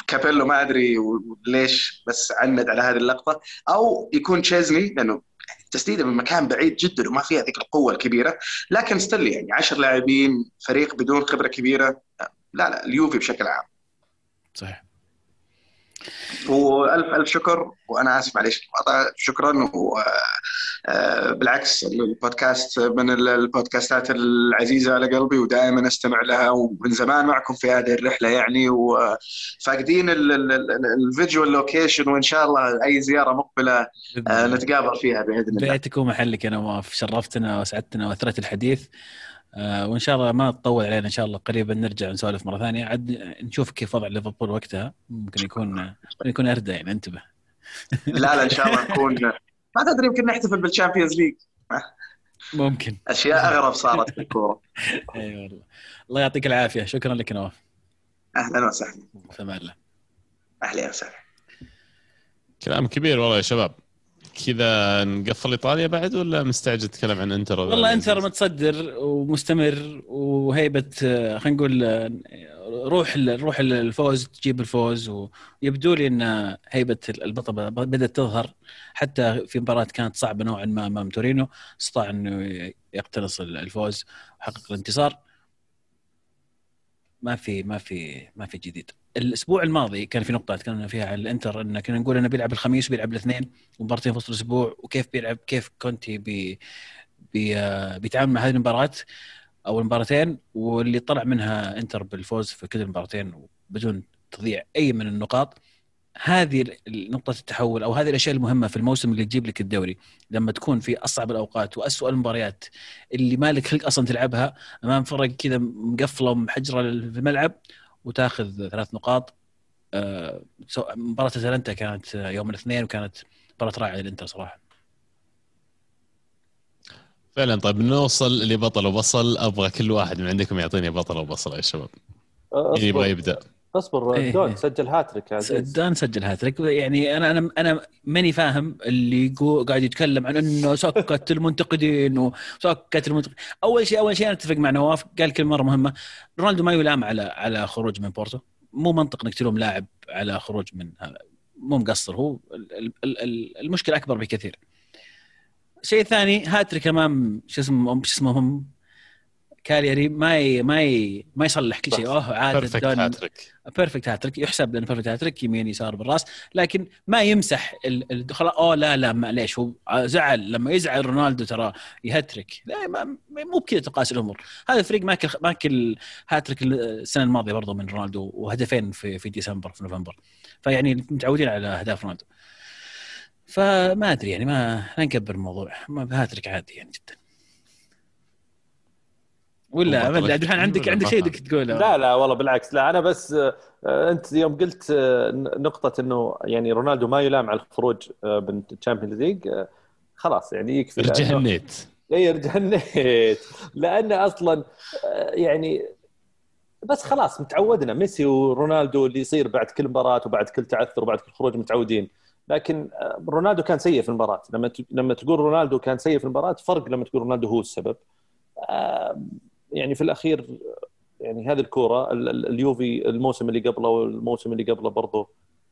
كابيلو ما أدري ليش بس عند على هذه اللقطة. أو يكون تشيزني لأنه تسديدة من مكان بعيد جدا وما فيها ذيك القوة الكبيرة. لكن ستيل يعني 10 لاعبين فريق بدون خبرة كبيرة لا لا اليوفي بشكل عام. صحيح. وألف ألف شكر وأنا آسف معليش شكرا وبالعكس آه، البودكاست من البودكاستات العزيزة على قلبي ودائما أستمع لها ومن زمان معكم في هذه الرحلة يعني. وفاقدين الفيديو location وإن شاء الله أي زيارة مقبلة آه، نتقابل فيها بإذن الله. بيتك ومحلك يا نواف شرفتنا وسعدتنا وأثرت الحديث. آه، وإن شاء الله ما تطول علينا إن شاء الله قريبا نرجع نسولف مرة ثانية. عاد نشوف كيف وضع ليفربول وقتها. ممكن يكون يكون اردى يعني انتبه. لا لا إن شاء الله نكون ما تدري يمكن نحتفل بال Champions League. ممكن. أشياء أغرب صارت في الكورة. أي والله. الله يعطيك العافية. شكرا لك نواف. أهلا وسهلا. في الله أهلا وسهلا. كلام كبير والله يا شباب. كذا نقفل إيطاليا بعد ولا مستعجل تتكلم عن إنتر والله إنتر متصدر ومستمر وهيبة خلينا نقول روح روح الفوز تجيب الفوز ويبدو لي إن هيبة البطل بدأت تظهر. حتى في مباراة كانت صعبة نوعا ما امام تورينو استطاع إنه يقتنص الفوز وحقق الانتصار. ما في ما في ما في جديد. الأسبوع الماضي كان في نقطة تكلمنا فيها عن الإنتر إن كنا نقول إنه بيلعب الخميس وبيلعب الاثنين ومبارتين في وسط الأسبوع وكيف بيلعب كيف كونتي بي بي بيتعامل مع هذه المباراة أو المباراتين واللي طلع منها إنتر بالفوز في كل المباراتين بدون تضييع أي من النقاط. هذه نقطة التحول أو هذه الأشياء المهمة في الموسم اللي تجيب لك الدوري لما تكون في أصعب الأوقات واسوء المباريات اللي مالك خلق أصلا تلعبها أمام فرق كذا مقفلة ومحجرة في الملعب وتاخذ ثلاث نقاط آه، مباراة أتلانتا كانت يوم الاثنين وكانت مباراة رائعة للإنتر صراحة. فعلا. طيب نوصل لبطل وبصل. أبغى كل واحد من عندكم يعطيني بطل وبصل يا شباب. مين يبغى يبدأ؟ اصبر إيه، دون إيه. سجل هاتريك دان سجل هاتريك. يعني أنا أنا أنا ماني فاهم اللي قاعد يتكلم عن إنه سكت المنتقدين وسكت المنتقدين أول شيء أول شيء أنا أتفق مع نواف قال كلمة مرة مهمة. رونالدو ما يلام على على خروج من بورتو. مو منطق إنك تلوم لاعب على خروج من هذا مو مقصر. هو ال- ال- ال- المشكلة أكبر بكثير. شيء ثاني هاتريك أمام شو اسمه شو اسمه كالياري ما ي... ما ي... ما يصلح كل شيء. أوه عاد perfect hat-trick perfect hat-trick يحسب لأنه perfect hat-trick يمين يسار بالراس. لكن ما يمسح ال- ال- خلاص أوه لا لا معليش هو زعل. لما يزعل رونالدو ترى يهترك. لا ما مو بكذا تقاس الأمور. هذا الفريق ماكل ماكل هاتريك السنة الماضية برضه من رونالدو وهدفين في في ديسمبر في نوفمبر. فيعني متعودين على أهداف رونالدو. فما أدري يعني ما لا نكبر الموضوع. ما هاتريك عادي يعني جدا. ولا ما ادري طلع عبد الرحمن عندك عندك شيء؟ بدك تقوله؟ لا لا والله بالعكس. لا أنا بس آه، أنت يوم قلت آه، نقطة إنه يعني رونالدو ما يلام على الخروج آه، من ال Champions League خلاص يعني يكفي رجعنيت اي رجعنيت لأن أصلا يعني بس خلاص متعودنا. ميسي ورونالدو اللي يصير بعد كل مباراة وبعد كل تعثر وبعد كل خروج متعودين. لكن رونالدو كان سيء في المباراة. لما لما تقول رونالدو كان سيء في المباراة فرق لما تقول رونالدو هو السبب. يعني في الأخير يعني هذه الكورة ال- ال- اليوفي الموسم اللي قبله والموسم اللي قبله برضه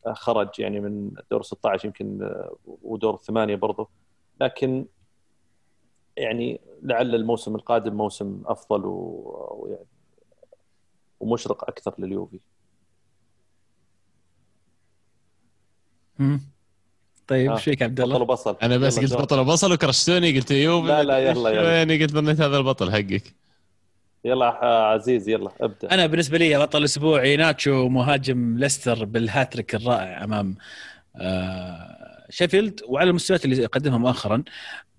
آه، خرج يعني من دور 16 يمكن آه، ودور الثمانيه برضه لكن يعني لعل الموسم القادم موسم أفضل ويعني ومشرق أكثر لليوفي. طيب آه. إيش فيك عبد بطل الله؟ وبصل أنا بس قلت. بطل وبصل وكرشتوني قلت يوفي لا، لا، يلا، يلا. يعني قلت ظنيت هذا البطل حقك يلا عزيز يلا ابدأ. أنا بالنسبة لي بطل اسبوعي إيهيناتشو مهاجم ليستر بالهاتريك الرائع أمام آه، شيفيلد. وعلى المستويات اللي قدمها مؤخرا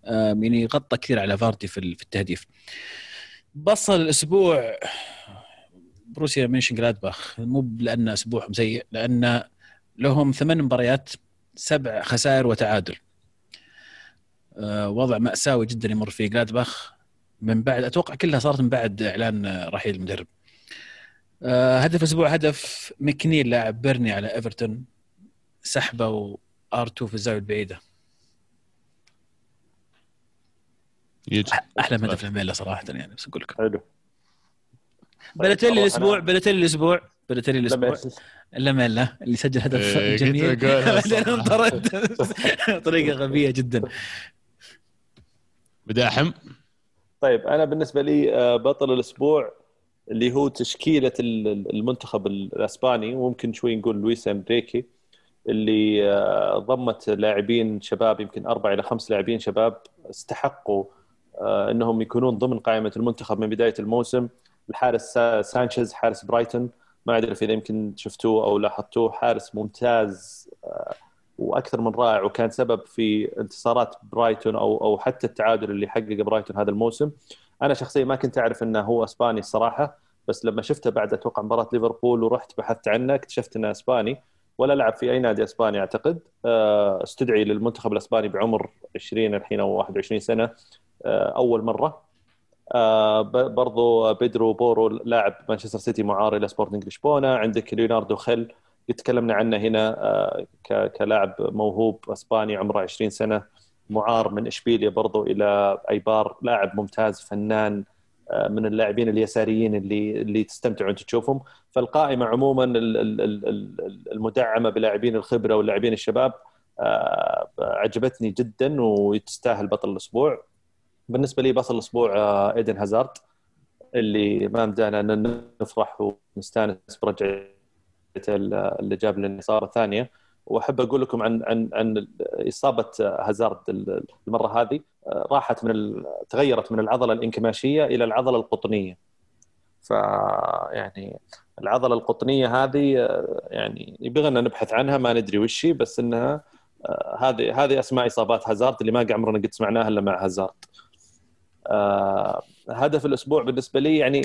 آه، يعني غطى كثير على فاردي في ال- في التهديف. بصل الأسبوع بروسيا مونشنجلادباخ مو لأن اسبوعهم سيء لأن لهم ثمان مباريات سبع خسائر وتعادل. آه، وضع مأساوي جدا يمر فيه جلادباخ من بعد أتوقع كلها صارت من بعد إعلان رحيل المدرب. آه، هدف أسبوع هدف مكنيل لاعب بيرني على إيفرتون سحبه وآر 2 في الزاوية البعيدة. يجي. أحلى من هدف لاميلا صراحة يعني بس أقول لكم حلو. بلاتيلي أروح الأسبوع. بلاتيلي الأسبوع بلاتيلي الأسبوع. لاميلا اللي سجل هدف إيه، جميل. بعدين. انطرد. طريقة غبية جدا. بداحم طيب أنا بالنسبة لي آه، بطل الأسبوع اللي هو تشكيلة ال- ال- المنتخب الأسباني وممكن شوي نقول لويس إنريكي اللي آه، ضمت لاعبين شباب يمكن أربع إلى خمس لاعبين شباب استحقوا آه، إنهم يكونون ضمن قائمة المنتخب من بداية الموسم. الحارس سا- سانشيز حارس برايتون ما أدري إذا يمكن شفتوه أو لاحظتوه حارس ممتاز وأكثر من رائع وكان سبب في انتصارات برايتون أو أو حتى التعادل اللي حققه برايتون هذا الموسم. أنا شخصيا ما كنت أعرف إنه هو إسباني الصراحة بس لما شفته بعد أتوقع مباراة ليفربول ورحت بحثت عنه اكتشفت إنه إسباني ولا لعب في أي نادي إسباني أعتقد. آه، استدعي للمنتخب الإسباني بعمر 20 الحين أو 21 سنة آه، أول مرة. آه، برضو بيدرو بورو لاعب مانشستر سيتي معار إلى سبورتنج لشبونة. عندك ليوناردو اللي تكلمنا عنه هنا آه، كلاعب موهوب أسباني عمره 20 سنة معار من إشبيليا برضو إلى أيبار لاعب ممتاز فنان آه، من اللاعبين اليساريين اللي اللي تستمتعوا انت تشوفهم. فالقائمة عموما ال- ال- ال- ال- المدعمة بلاعبين الخبرة واللاعبين الشباب آه، عجبتني جدا وتستاهل بطل الأسبوع. بالنسبة لي بطل الأسبوع إيدن هازارد اللي ما مدانا أن نفرح ونستأنس برجعته اللي جاب لنا الإصابة الثانية وأحب أقول لكم عن عن عن إصابة هازارد المرة هذه راحت من تغيرت من العضلة الانكماشية إلى العضلة القطنية ف يعني العضلة القطنية هذه يعني يبغى لنا نبحث عنها ما ندري وش هي بس إنها هذه هذه أسماء إصابات هازارد اللي ما عمرنا قد سمعناها إلا مع هازارد. آه، هدف الأسبوع بالنسبة لي يعني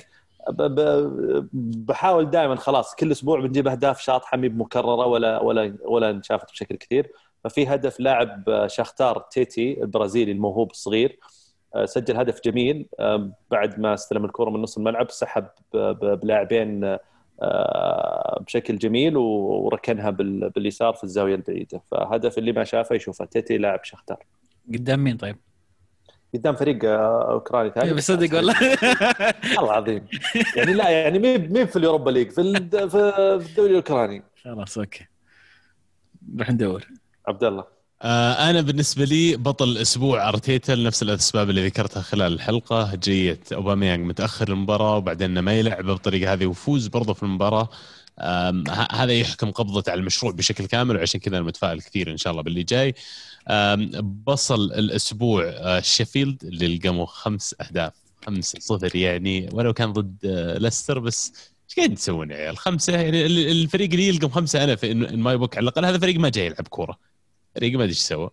بحاول دائما خلاص كل أسبوع بنجيب أهداف شاطحة مي مكرره ولا ولا ولا انشافت بشكل كثير. ففي هدف لاعب شختار تيتي البرازيلي الموهوب الصغير سجل هدف جميل بعد ما استلم الكرة من نص الملعب سحب بلاعبين آه، بشكل جميل وركنها باليسار في الزاوية البعيدة. فهدف اللي ما شافه يشوفه تيتي لاعب شختار قدام مين طيب؟ قدام فريق آه، أوكراني ثاني. إيه، بصدق والله. الله العظيم. يعني لا يعني مين مين في ال Europa League؟ في في الدوري الأوكراني. خلاص okay. نروح ندور. عبد الله آه، أنا بالنسبة لي بطل الأسبوع أرتيتا لنفس الأسباب اللي ذكرتها خلال الحلقة. جيه أوباميانج متأخر المباراة وبعدين ما يلعب بالطريقة هذه ويفوز برضه في المباراة. هذا يحكم قبضته على المشروع بشكل كامل وعشان كذا أنا متفائل كثير إن شاء الله باللي جاي. بصل الأسبوع آه، شيفيلد اللي لقموا خمس أهداف. خمس صفر يعني ولو كان ضد آه، ليستر بس إيش قاعد تسوون يا عيال؟ خمسة يعني الفريق اللي يلقم خمسة أنا في my book على الأقل هذا فريق ما جاي يلعب كورة. فريق ما أدري إيش سوى.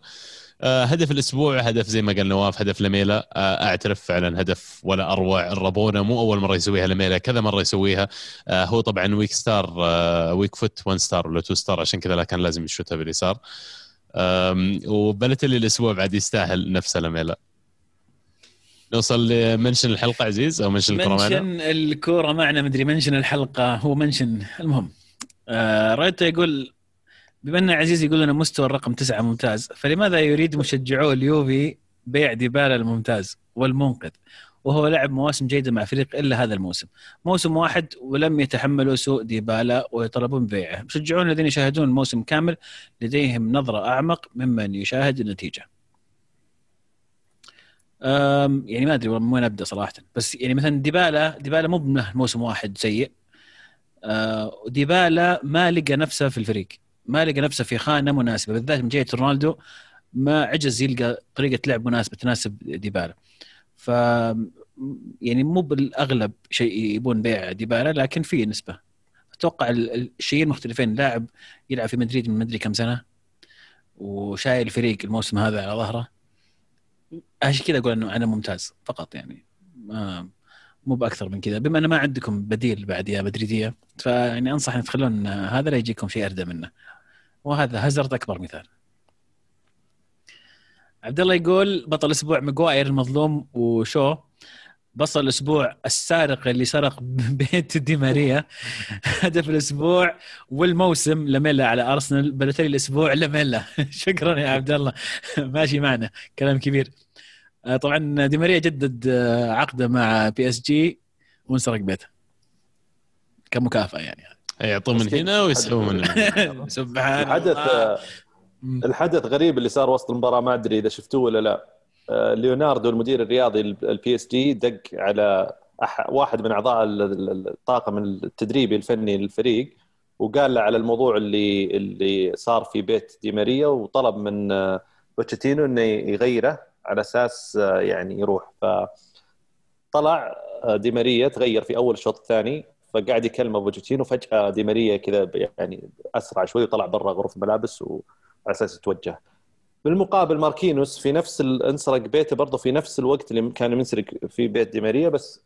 هدف الأسبوع هدف زي ما قال نواف هدف لميلا. آه، أعترف فعلا هدف ولا أروع الربونه مو أول مرة يسويها لميلا كذا مرة يسويها. آه، هو طبعا weak star weak foot 1 star ولا 2 star عشان كذا كان لازم يشوتها باليسار. وبلتلي الأسبوع بعد يستاهل نفسه لميلا. نوصل ل mention الحلقة عزيز أو mention الكورة معنا؟ mention الكورة معنا مدري mention الحلقة هو mention المهم. آه رايتو يقول بما أن عزيز يقول لنا مستوى الرقم تسعة ممتاز فلماذا يريد مشجعو اليوفي بيع ديبالا الممتاز والمنقذ؟ وهو لعب مواسم جيدة مع فريق إلا هذا الموسم. موسم واحد ولم يتحملوا سوء ديبالا ويطلبون بيعه. مشجعون الذين يشاهدون الموسم كامل لديهم نظرة أعمق ممن يشاهد النتيجة. يعني ما أدري من وين أبدأ صراحة. بس يعني مثلا ديبالا ديبالا مو موسم واحد سيء. أه ديبالا ما لقى نفسه في الفريق. ما لقى نفسه في خانة مناسبة. بالذات من جهة رونالدو ما عجز يلقى طريقة لعب مناسبة تناسب ديبالا. ف يعني مو بالأغلب شيء يبون بيع ديبالا لكن في نسبة. أتوقع الشيئين مختلفين. لاعب يلعب في مدريد من مدري كم سنة وشايل الفريق الموسم هذا على ظهره. عشان كذا أقول إنه أنا ممتاز فقط يعني. ما مو بأكثر من كذا. بما إن ما عندكم بديل بعد يا مدريدية فيعني انصح ان تخلون هذا لا يجيكم شيء اردى منه. وهذا هازارد أكبر مثال. عبد الله يقول بطل الأسبوع ماجواير المظلوم وشو؟ بصل الأسبوع السارق اللي سرق بيت دي ماريا. هدف الأسبوع والموسم لميلا على أرسنال بلتلي الأسبوع لميلا. شكرا يا عبد الله. ماشي معنا. كلام كبير. آه، طبعا دي ماريا جدد آه، عقده مع PSG وانسرق بيته. كمكافأة يعني. يعطوه من هنا ويسحبوا من هنا. سبحان الحدث الحدث غريب اللي صار وسط المباراة ما أدري إذا شفتوه ولا لا. آه، ليوناردو المدير الرياضي ال PSG دق على واحد من أعضاء الطاقم التدريبي الفني للفريق وقال له على الموضوع اللي اللي صار في بيت دي ماريا وطلب من بوتشيتينو إنه يغيره على أساس آه، يعني يروح. ف طلع آه، دي ماريا تغير في أول الشوط الثاني. فقاعد يكلم بوتشيتينو فجأة دي ماريا كذا يعني أسرع شوي وطلع برا غرفة الملابس وعلى أساس يتوجه. بالمقابل ماركينوس في نفس انسرق بيته برضه في نفس الوقت اللي كان منسرق في بيت دي ماريا بس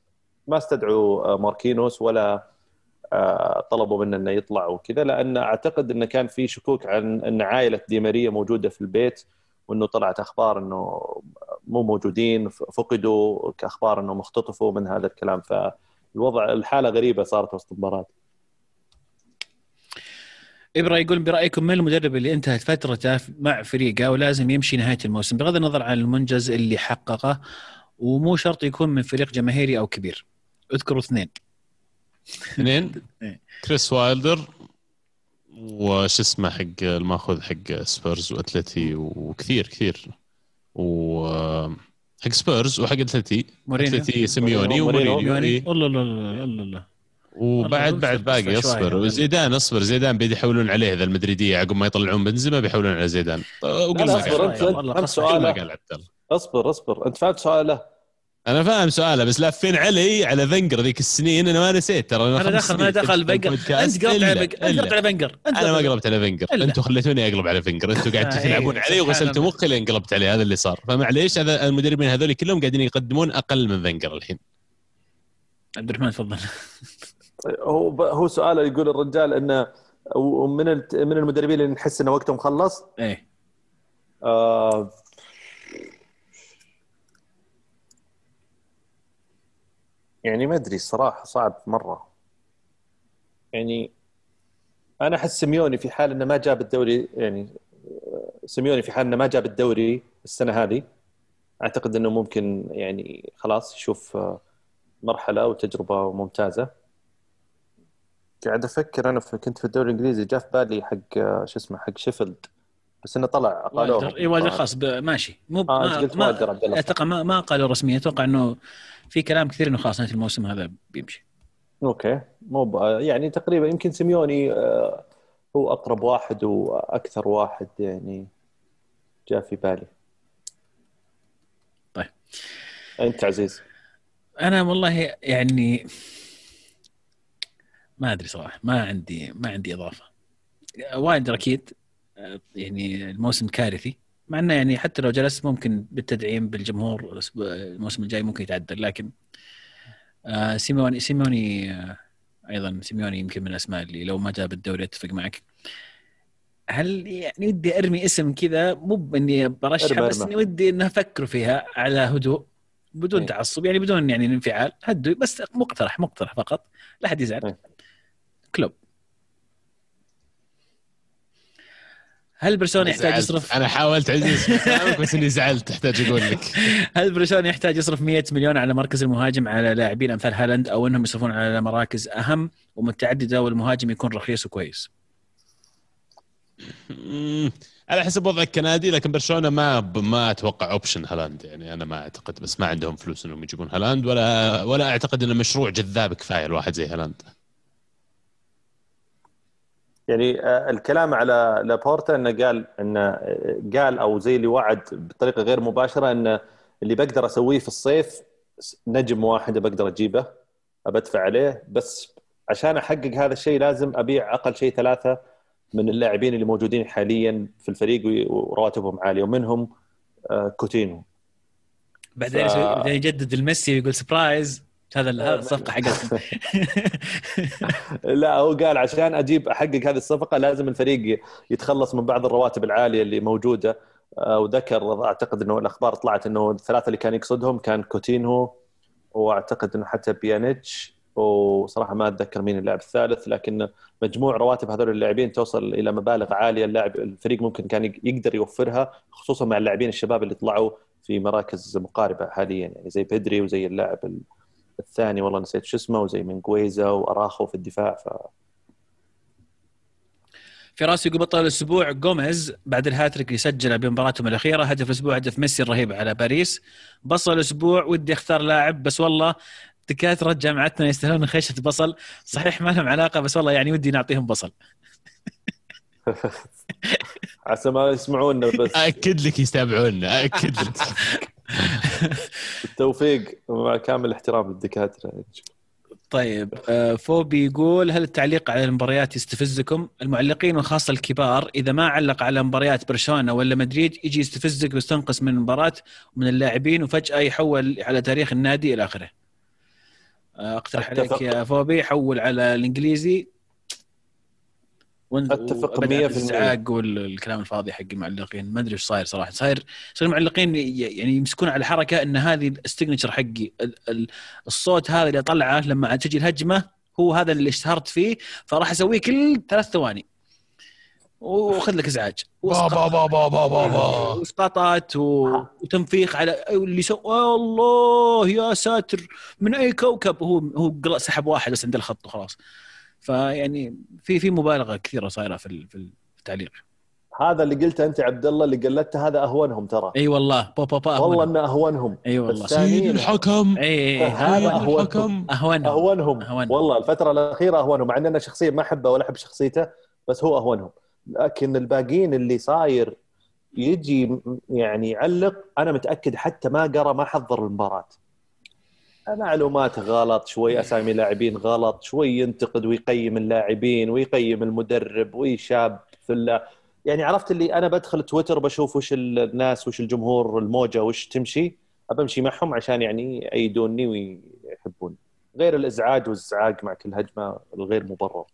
ما استدعوا آه، ماركينوس ولا طلبوا منه إنه يطلع وكذا لأن أعتقد إنه كان في شكوك عن إن عائلة دي ماريا موجودة في البيت وإنه طلعت أخبار إنه مو موجودين فقدوا كأخبار انهم اختطفوا من هذا الكلام فالوضع الحالة غريبة صارت وسط المباراة. ابرا يقول برأيكم من المدرب اللي انتهت فترته مع فريقه ولازم يمشي نهاية الموسم؟ بغض النظر عن المنجز اللي حققه ومو شرط يكون من فريق جماهيري أو كبير. اذكروا اثنين. اثنين؟ إيه. كريس وايلدر وش اسمه حق الماخذ حق سبيرز وأتلتي وكثير كثير. و حق سبيرز وحق أتلتي. أتلتي سيميوني ومورينيو. الله الله الله الله وبعد بعد باقي اصبر وزيدان اصبر زيدان بيد يحولون عليه اذا المدريدية. عقب ما يطلعون بنزيما بيحولون على زيدان. وقل أصبر انت فهمت سؤاله. أصبر أصبر. أنت فهمت سؤاله؟ أنا فاهم سؤاله بس لافين علي؟ على فنجر ذيك السنين أنا ما نسيت ترى أنا دخل ما دخل فنجر. أنت قلبت على أنت فنجر أنت أنا ما قلبت- على فنجر. أنتم خليتوني أقلب على فنجر أنتم قاعدين آه، تلعبون إيه، علي وغسلتوا سبحان مخي لين قلبت عليه هذا اللي صار. فمعليش هذا المدربين هذول كلهم قاعدين يقدمون أقل من فنجر الحين. عبد الرحمن تفضل. هو ب- هو سؤال يقول الرجال انه ومن من المدربين اللي نحس إنه وقتهم خلص إيه. آه يعني ما أدري الصراحه صعب مرة. يعني أنا أحس سيميوني في حال إنه ما جاب الدوري يعني سيميوني في حال إنه ما جاب الدوري السنة هذه أعتقد إنه ممكن يعني خلاص يشوف آه، مرحلة وتجربة ممتازة. قاعد أفكر أنا في كنت في الدوري الإنجليزي جاء في بالي حق آه، شو اسمه حق شيفيلد بس إنه طلع قالوه وايلدر اي وايلدر خلاص ماشي. مو آه، ما ما. أتوقع ما, ما قالوا رسميا أتوقع إنه في كلام كثير إنه خلاص نهاية الموسم هذا بيمشي. okay. مو يعني تقريبا يمكن سيميوني آه، هو أقرب واحد وأكثر واحد يعني جاء في بالي. طيب. أنت عزيز. أنا والله يعني ما أدري صراحة ما عندي ما عندي إضافة. وايلدر أكيد آه، يعني الموسم كارثي. مع إنه يعني حتى لو جلس ممكن بالتدعيم بالجمهور الموسم الجاي ممكن يتعدل لكن آه، سيميوني سيميوني آه، أيضا سيميوني يمكن من الأسماء اللي لو ما جاب الدوري أتفق معك هل يعني ودي أرمي اسم كذا مو باني برشح ارمي بس. إني ودي اني أفكر فيها على هدوء بدون إيه. تعصب يعني بدون يعني انفعال هدوا بس مقترح مقترح فقط لا حد يزعل إيه. كلوب هل برشلونة يحتاج. يصرف؟ أنا حاولت عزيز بس إني زعلت تحتاج أقول لك. هل برشلونة يحتاج يصرف 100 مليون على مركز المهاجم على لاعبين أمثال هالاند أو إنهم يصرفون على مراكز أهم ومتعددة والمهاجم يكون رخيص وكويس؟ على حسب وضعك كنادي لكن برشلونة ما ما أتوقع option هالاند. يعني أنا ما أعتقد بس ما عندهم فلوس إنهم يجيبون هالاند ولا ولا أعتقد إنه مشروع جذاب كفاية الواحد زي هالاند. يعني آه، الكلام على لابورتا إنه قال إنه آه، قال أو زي اللي وعد بطريقة غير مباشرة إنه اللي بقدر أسويه في الصيف نجم واحد بقدر أجيبه بدفع عليه بس عشان أحقق هذا الشيء لازم أبيع أقل شيء ثلاثة من اللاعبين اللي موجودين حاليا في الفريق ورواتبهم عالية ومنهم آه، كوتينو. بعدين ف- بعدين يجدد الميسي ويقول surprise هذا هذا الصفقة حقتهم لا هو قال عشان أجيب أحقق هذه الصفقة لازم الفريق يتخلص من بعض الرواتب العالية اللي موجودة. آه، وذكر أعتقد إنه الأخبار طلعت إنه الثلاثة اللي كان يقصدهم كان كوتينهو وأعتقد إنه حتى بيانيتش. وصراحة ما أتذكر مين اللاعب الثالث لكن مجموع رواتب هذول اللاعبين توصل إلى مبالغ عالية اللاعب الفريق ممكن كان يقدر يوفرها خصوصا مع اللاعبين الشباب اللي طلعوا في مراكز مقاربة حاليا يعني زي بيدري وزي اللاعب ال- الثاني والله نسيت شو اسمه وزي منجويزا وأراخو في الدفاع ف فراس يقول بطل الأسبوع جوميز بعد الهاتريك اللي سجله بمباراتهم الأخيرة. هدف الأسبوع هدف ميسي الرهيب على باريس. بصل الأسبوع ودي أختار لاعب بس والله دكاتره جامعتنا يستاهلون خيشة بصل. صحيح ما لهم علاقة بس والله يعني ودي نعطيهم بصل. عسى ما يسمعونا بس. أكد لك يتابعونا أكد لك. التوفيق مع كامل الاحترام للدكاترة طيب آه، فوبي يقول هل التعليق على المباريات يستفزكم؟ المعلقين وخاصة الكبار إذا ما علق على مباريات برشلونة ولا مدريد يجي يستفزك ويستنقص من المباراة ومن اللاعبين وفجأة يحول على تاريخ النادي إلى آخره. آه، أقترح عليك. يا فوبي حول على الإنجليزي وأبدأ 100%. الإزعاج والكلام الفاضي حق المعلقين. ما أدري إيش صاير صراحة. صاير صاير المعلقين ي- يعني يمسكون على حركة إن هذه ال signature حقي ال- ال- الصوت هذا اللي أطلعه لما تجي الهجمة هو هذا اللي اشتهرت فيه فراح أسويه كل ثلاث ثواني. وخذ لك إزعاج. بابا بابا بابا بابا واسقاطات و... وتنفيخ على اللي سو الله يا ساتر. من أي كوكب؟ هو هو قل- سحب واحد بس عند الخط وخلاص. فيعني في في مبالغة كثيرة صايرة في ال- في التعليق. هذا اللي قلته أنت يا عبد الله اللي قلدته هذا أهونهم ترى. إي والله با با با والله. إنه أهونهم. إي والله. سيد الحكم. إي إي هذا أهونهم. أهونهم. أهونهم. والله الفترة الأخيرة أهونهم مع إن أنا شخصيا ما أحبه ولا أحب شخصيته بس هو أهونهم. لكن الباقيين اللي صاير يجي يعني يعلق أنا متأكد حتى ما قرأ ما حضر المباراة. معلومات غلط شوي أسامي لاعبين غلط شوي ينتقد ويقيم اللاعبين ويقيم المدرب ويشاب في يعني عرفت اللي أنا بدخل تويتر بشوف وش الناس وش الجمهور الموجة وش تمشي أبمشي معهم عشان يعني يأيدوني ويحبوني. غير الإزعاج والزعاق مع كل هجمة الغير مبرر.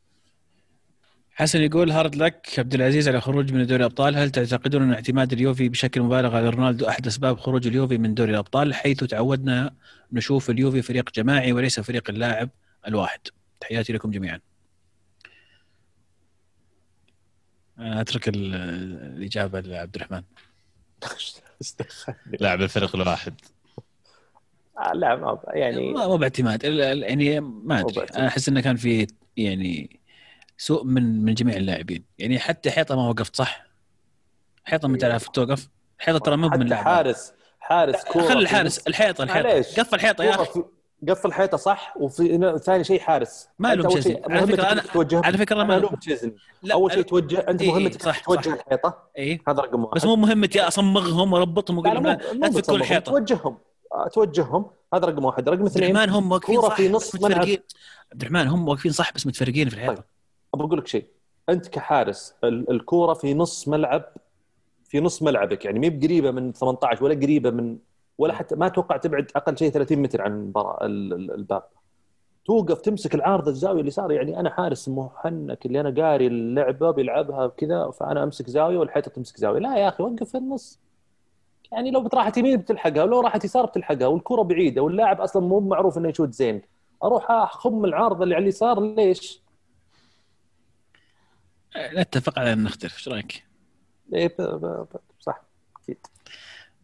حسن يقول هارد لك عبد العزيز على خروج من دوري الأبطال. هل تعتقدون أن اعتماد اليوفي بشكل مبالغ على رونالدو أحد أسباب خروج اليوفي من دوري الأبطال حيث تعودنا نشوف اليوفي فريق جماعي وليس فريق اللاعب الواحد؟ تحياتي لكم جميعا. أترك ال- الإجابة لعبد الرحمن. لاعب الفريق الواحد. آه، لا ما يعني ما مو باعتماد. ال- ال- يعني ما أدري. أنا أحس إنه كان في يعني سوء من من جميع اللاعبين. يعني حتى حيطة ما وقفت صح؟ حيطة من تعرف توقف. حيطة ترى مو من لاعب حارس حارس كورة خلي الحارس الحيطة الحيطة. قفل الحيطة يا أخي. قفل الحيطة صح؟ وفي ثاني شيء حارس. ما أول تشيزني. على إنك أنا- توجه على أنا ما ما- ألوم تشيزني. أول شيء توجه أنت إيه، مهمتك صح، توجه صح. الحيطة؟ اي هذا رقم واحد. بس مو مهمتي أصمغهم وأربطهم وأقول لهم لا, بتصمم، الحيطه توجههم. آه، توجههم. هذا رقم واحد. رقم عبد اثنين الرحمن هم واقفين صح في بس نص عبد الرحمن هم واقفين صح؟ بس متفرقين في الحيطة. ابى أقول لك شيء. أنت كحارس ال- الكورة في نص ملعب في نص ملعبك. يعني مي بقريبة من 18 ولا قريبة من ولا حتى ما أتوقع تبعد أقل شيء 30 متر عن المباراة- ال- ال- الباب. توقف تمسك العارضة الزاوية اليسار. يعني أنا حارس محنك اللي أنا قاري اللعبة بيلعبها كذا فأنا أمسك زاوية والحيطة تمسك زاوية. لا يا أخي وقف في النص. يعني لو راحت يمين بتلحقها ولو راحت يسار بتلحقها والكرة بعيدة واللاعب أصلا مو معروف إنه يشوت زين. أروح أخم العارضة اللي على اليسار ليش؟ نتفق على أن نختلف إيش رأيك؟ ب- صح أكيد.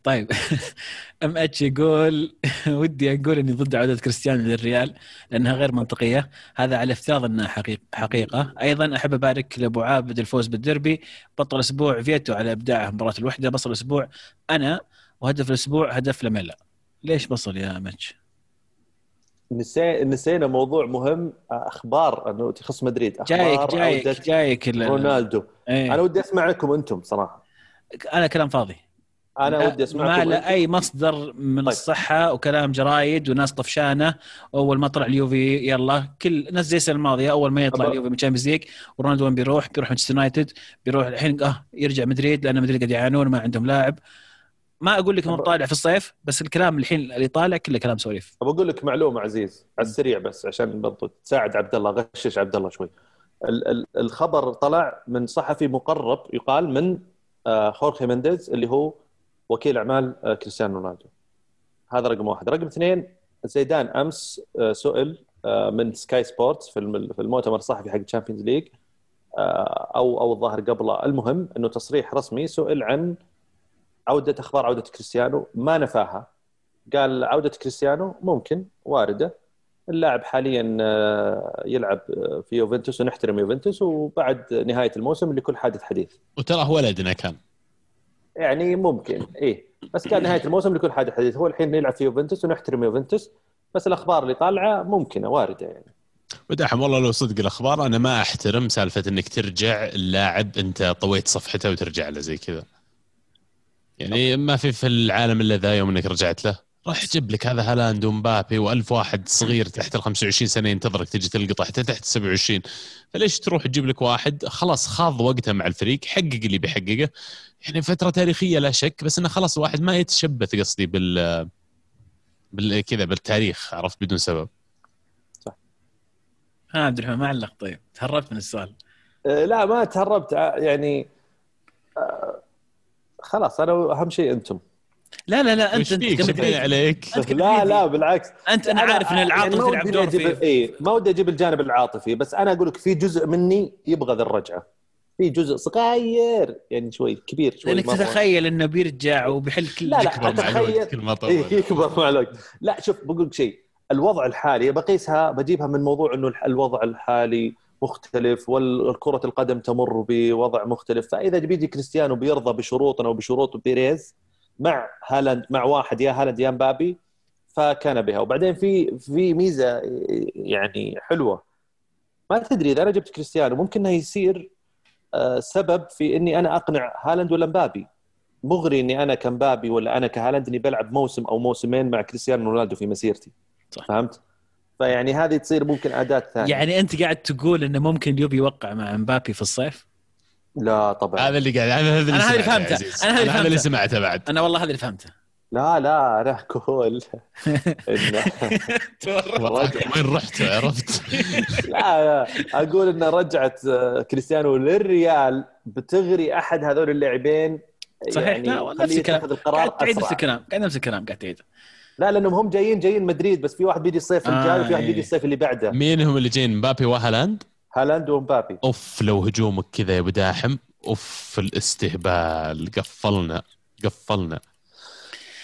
طيب أم أتش يقول ودي أقول إني ضد عودة كريستيانو للريال لأنها غير منطقية. هذا على افتراض إنها حقيقه حقيقة. أيضا أحب أبارك لأبو عابد الفوز بالدربي بطل أسبوع فيتو على إبداعه مباراة الوحدة. بصل الأسبوع أنا وهدف الأسبوع هدف لميلا ليش بصل يا أم نسينا موضوع مهم أخبار انه تخص مدريد أخبار جايك جايك جايك ال- رونالدو. إيه. أنا ودي أسمعكم أنتم صراحة. أنا كلام فاضي. أنا ودي أسمعكم ما له. أي مصدر من طيب. الصحة وكلام جرايد وناس طفشانة. أول ما طلع اليوفي يلا كل ناس زي السنة الماضية أول ما يطلع اليوفي من Champions League ورونالدو وين بيروح؟ بيروح مانشستر يونايتد بيروح الحين آه يرجع مدريد لأن مدريد قاعد يعانون ما عندهم لاعب. ما أقول لك إنه طالع في الصيف بس الكلام الحين اللي طالع كله كلام سواليف. ابى أقول لك معلومة عزيز على السريع بس عشان برضو تساعد عبد الله غشش عبد الله شوي. ال- ال- الخبر طلع من صحفي مقرب يقال من آه، خورخي مينديز اللي هو وكيل أعمال آه، كريستيانو رونالدو. هذا رقم واحد. رقم اثنين زيدان أمس آه، سئل من سكاي سبورتس في الم- في المؤتمر الصحفي حق Champions League أو أو الظاهر قبله. المهم إنه تصريح رسمي سئل عن عودة أخبار عودة كريستيانو ما نفاها. قال عودة كريستيانو ممكن واردة. اللاعب حاليا آه، يلعب آه، في يوفنتوس ونحترم يوفنتوس وبعد نهاية الموسم لكل حادث حديث. وتراه ولدنا كان. يعني ممكن إيه. بس كان نهاية الموسم لكل حادث حديث. هو الحين يلعب في يوفنتوس ونحترم يوفنتوس بس الأخبار اللي طالعة ممكنة واردة يعني. ودحم والله لو صدق الأخبار أنا ما أحترم سالفة إنك ترجع اللاعب أنت طويت صفحته وترجع له زي كذا. يعني ما في في العالم إلا ذا يوم إنك رجعت له. راح جيب لك هذا هالاند ومبابي وألف واحد صغير تحت ال 25 سنة ينتظرك تجي تلقطه حتى تحت 27 فليش تروح تجيب لك واحد؟ خلاص خاض وقته مع الفريق حقق اللي بيحققه. يعني فترة تاريخية لا شك بس إنه خلاص الواحد ما يتشبث قصدي بال بال كذا بالتاريخ عرفت؟ بدون سبب. ها عبد الرحمن ما علق. طيب تهربت من السؤال. آه، لا ما تهربت. يعني آه، خلاص أنا أهم شيء أنتم. لا لا لا أنت أنت عليك؟ لا. لا بالعكس. أنت أنا عارف إن العاطفه يعني ما تلعب دور أجيب- في إيه ما ودي أجيب الجانب العاطفي بس أنا أقول لك في جزء مني يبغى ذا الرجعة. في جزء صغير يعني شوي كبير شوي لأنك. تتخيل إنه بيرجع وبيحل كل لا لا كل ما طول إيه يكبر مع الوقت لا شوف بقول لك شيء. الوضع الحالي بقيسها بجيبها من موضوع إنه الوضع الحالي مختلف والكرة القدم تمر بوضع مختلف. فإذا بيجي كريستيانو بيرضى بشروطنا وبشروط بيريز مع هالاند مع واحد يا هالاند يا مبابي فكان بها. وبعدين في في ميزة يعني حلوة. ما تدري إذا أنا جبت كريستيانو ممكن إنه يصير آه، سبب في إني أنا أقنع هالاند ولا مبابي. مغري إني أنا كمبابي ولا أنا كهالاند إني بلعب موسم أو موسمين مع كريستيانو رونالدو في مسيرتي. صح. فهمت؟ فيعني هذه تصير ممكن أداة ثانية. يعني أنت قاعد تقول إنه ممكن اليوبي يوقع مع مبابي في الصيف؟ لا طبعا. هذا اللي قاعد هذا اللي أنا هذا اللي سمعته يا فهمته. أنا هذا اللي هذا. سمعته بعد. أنا والله هذا اللي فهمته. لا لا أنا أقول إن وين رحت؟ عرفت. لا لا أقول إن رجعه آه، كريستيانو للريال بتغري أحد هذول اللاعبين. صحيح يعني لا نفس الكلام. قاعد تعيد نفس الكلام قاعد نفس الكلام قاعد تعيد لا لأنهم هم جايين جايين مدريد بس في واحد بيجي الصيف آه، الجاي وفي واحد إيه. بيجي الصيف اللي بعده. مين هم اللي جايين؟ مبابي وهالاند؟ هالاند ومبابي أوف لو هجومك كذا يا أبو داحم. أوف الاستهبال. قفلنا قفلنا.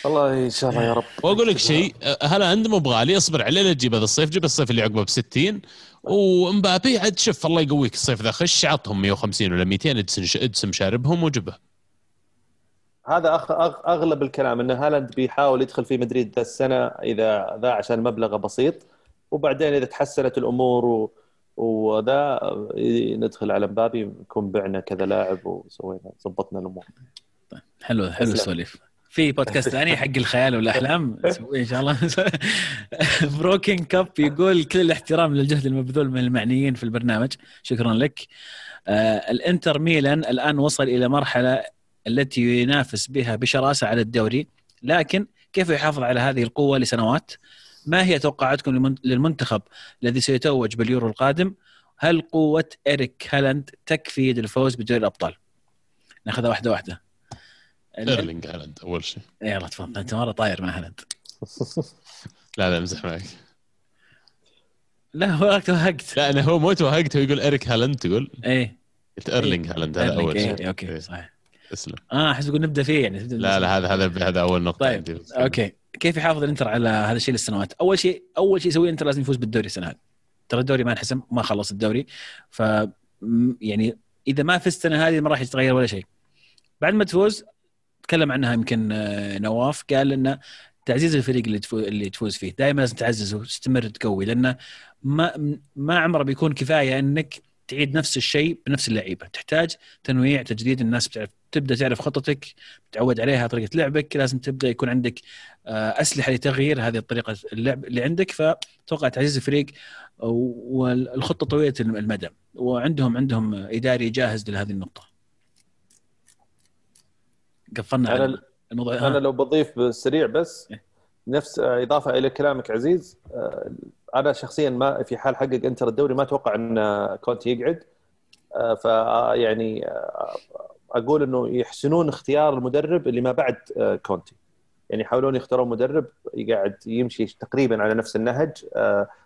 والله إن شاء الله يا رب. وأقول لك شيء هالاند مو بغالي. اصبر عليه لا تجيب هذا الصيف جيب الصيف اللي عقبه ب 60 ومبابي عاد شوف الله يقويك الصيف ذا. خش عطهم 150 ولا 200 ادسم ادسم شاربهم وجبه هذا أخ... أغ... أغلب الكلام إن هالاند بيحاول يدخل في مدريد ذا السنة إذا ذا عشان مبلغه بسيط وبعدين إذا تحسنت الأمور و... وذا ندخل على مبابي نكون بعنا كذا لاعب وسوينا ظبطنا الأمور. حلو حلو تسلم. السواليف. في بودكاست ثاني حق الخيال والأحلام نسويه إن شاء الله. Broken Cup يقول كل الاحترام للجهد المبذول من المعنيين في البرنامج. شكرا لك. آه الإنتر ميلان الآن وصل إلى مرحلة التي ينافس بها بشراسة على الدوري لكن كيف يحافظ على هذه القوة لسنوات؟ ما هي توقعاتكم للمن- للمنتخب الذي سيتوج باليورو القادم؟ هل قوة إريك هالاند تكفي للفوز بدوري الأبطال؟ ناخذها واحدة واحدة. إيرلينج هالاند أول شيء. يلا تفضل. أنت مرة طاير مع هالاند. لا لا امزح معك. لا هو توهقت لا أنا هو مو توهقت هو يقول إريك هالاند تقول؟ إيه. قلت إيرلينج هالاند هذا أول إيه، شيء. أوكي إيه، صحيح. اسلم. آه أحس يقول نبدأ فيه يعني لا لا هذا هذا هذا أول نقطة طيب عندي. أوكي. كيف يحافظ الإنتر على هذا الشيء للسنوات؟ أول شيء أول شيء يسويه الإنتر لازم يفوز بالدوري السنة هذه. ترى الدوري ما انحسم ما خلص الدوري. ف يعني إذا ما فزت السنة هذه ما راح يتغير ولا شيء. بعد ما تفوز تكلم عنها يمكن آه، نواف. قال إنه تعزيز الفريق اللي تفوز اللي تفوز فيه. دائما لازم تعززه وتستمر تقوي. لأنه ما ما عمره بيكون كفاية إنك تعيد نفس الشيء بنفس اللعيبة. تحتاج تنويع تجديد. الناس بتعرف تبدأ تعرف خطتك تعود عليها طريقة لعبك. لازم تبدأ يكون عندك آه، أسلحة لتغيير هذه الطريقة اللعب اللي عندك. فتوقع تعزيز الفريق والخطة طويلة المدى. وعندهم عندهم إداري جاهز لهذه النقطة. قفلنا على الموضوع. أنا آه. لو بضيف بالسريع بس إيه. نفس آه، إضافة إلى كلامك عزيز آه، أنا شخصيا ما في حال حقق إنتر الدوري ما أتوقع إن كونتي يقعد. آه، ف آه، أقول إنه يحسنون اختيار المدرب اللي ما بعد آه، كونتي يعني يحاولون يختارون مدرب يقعد يمشي تقريبا على نفس النهج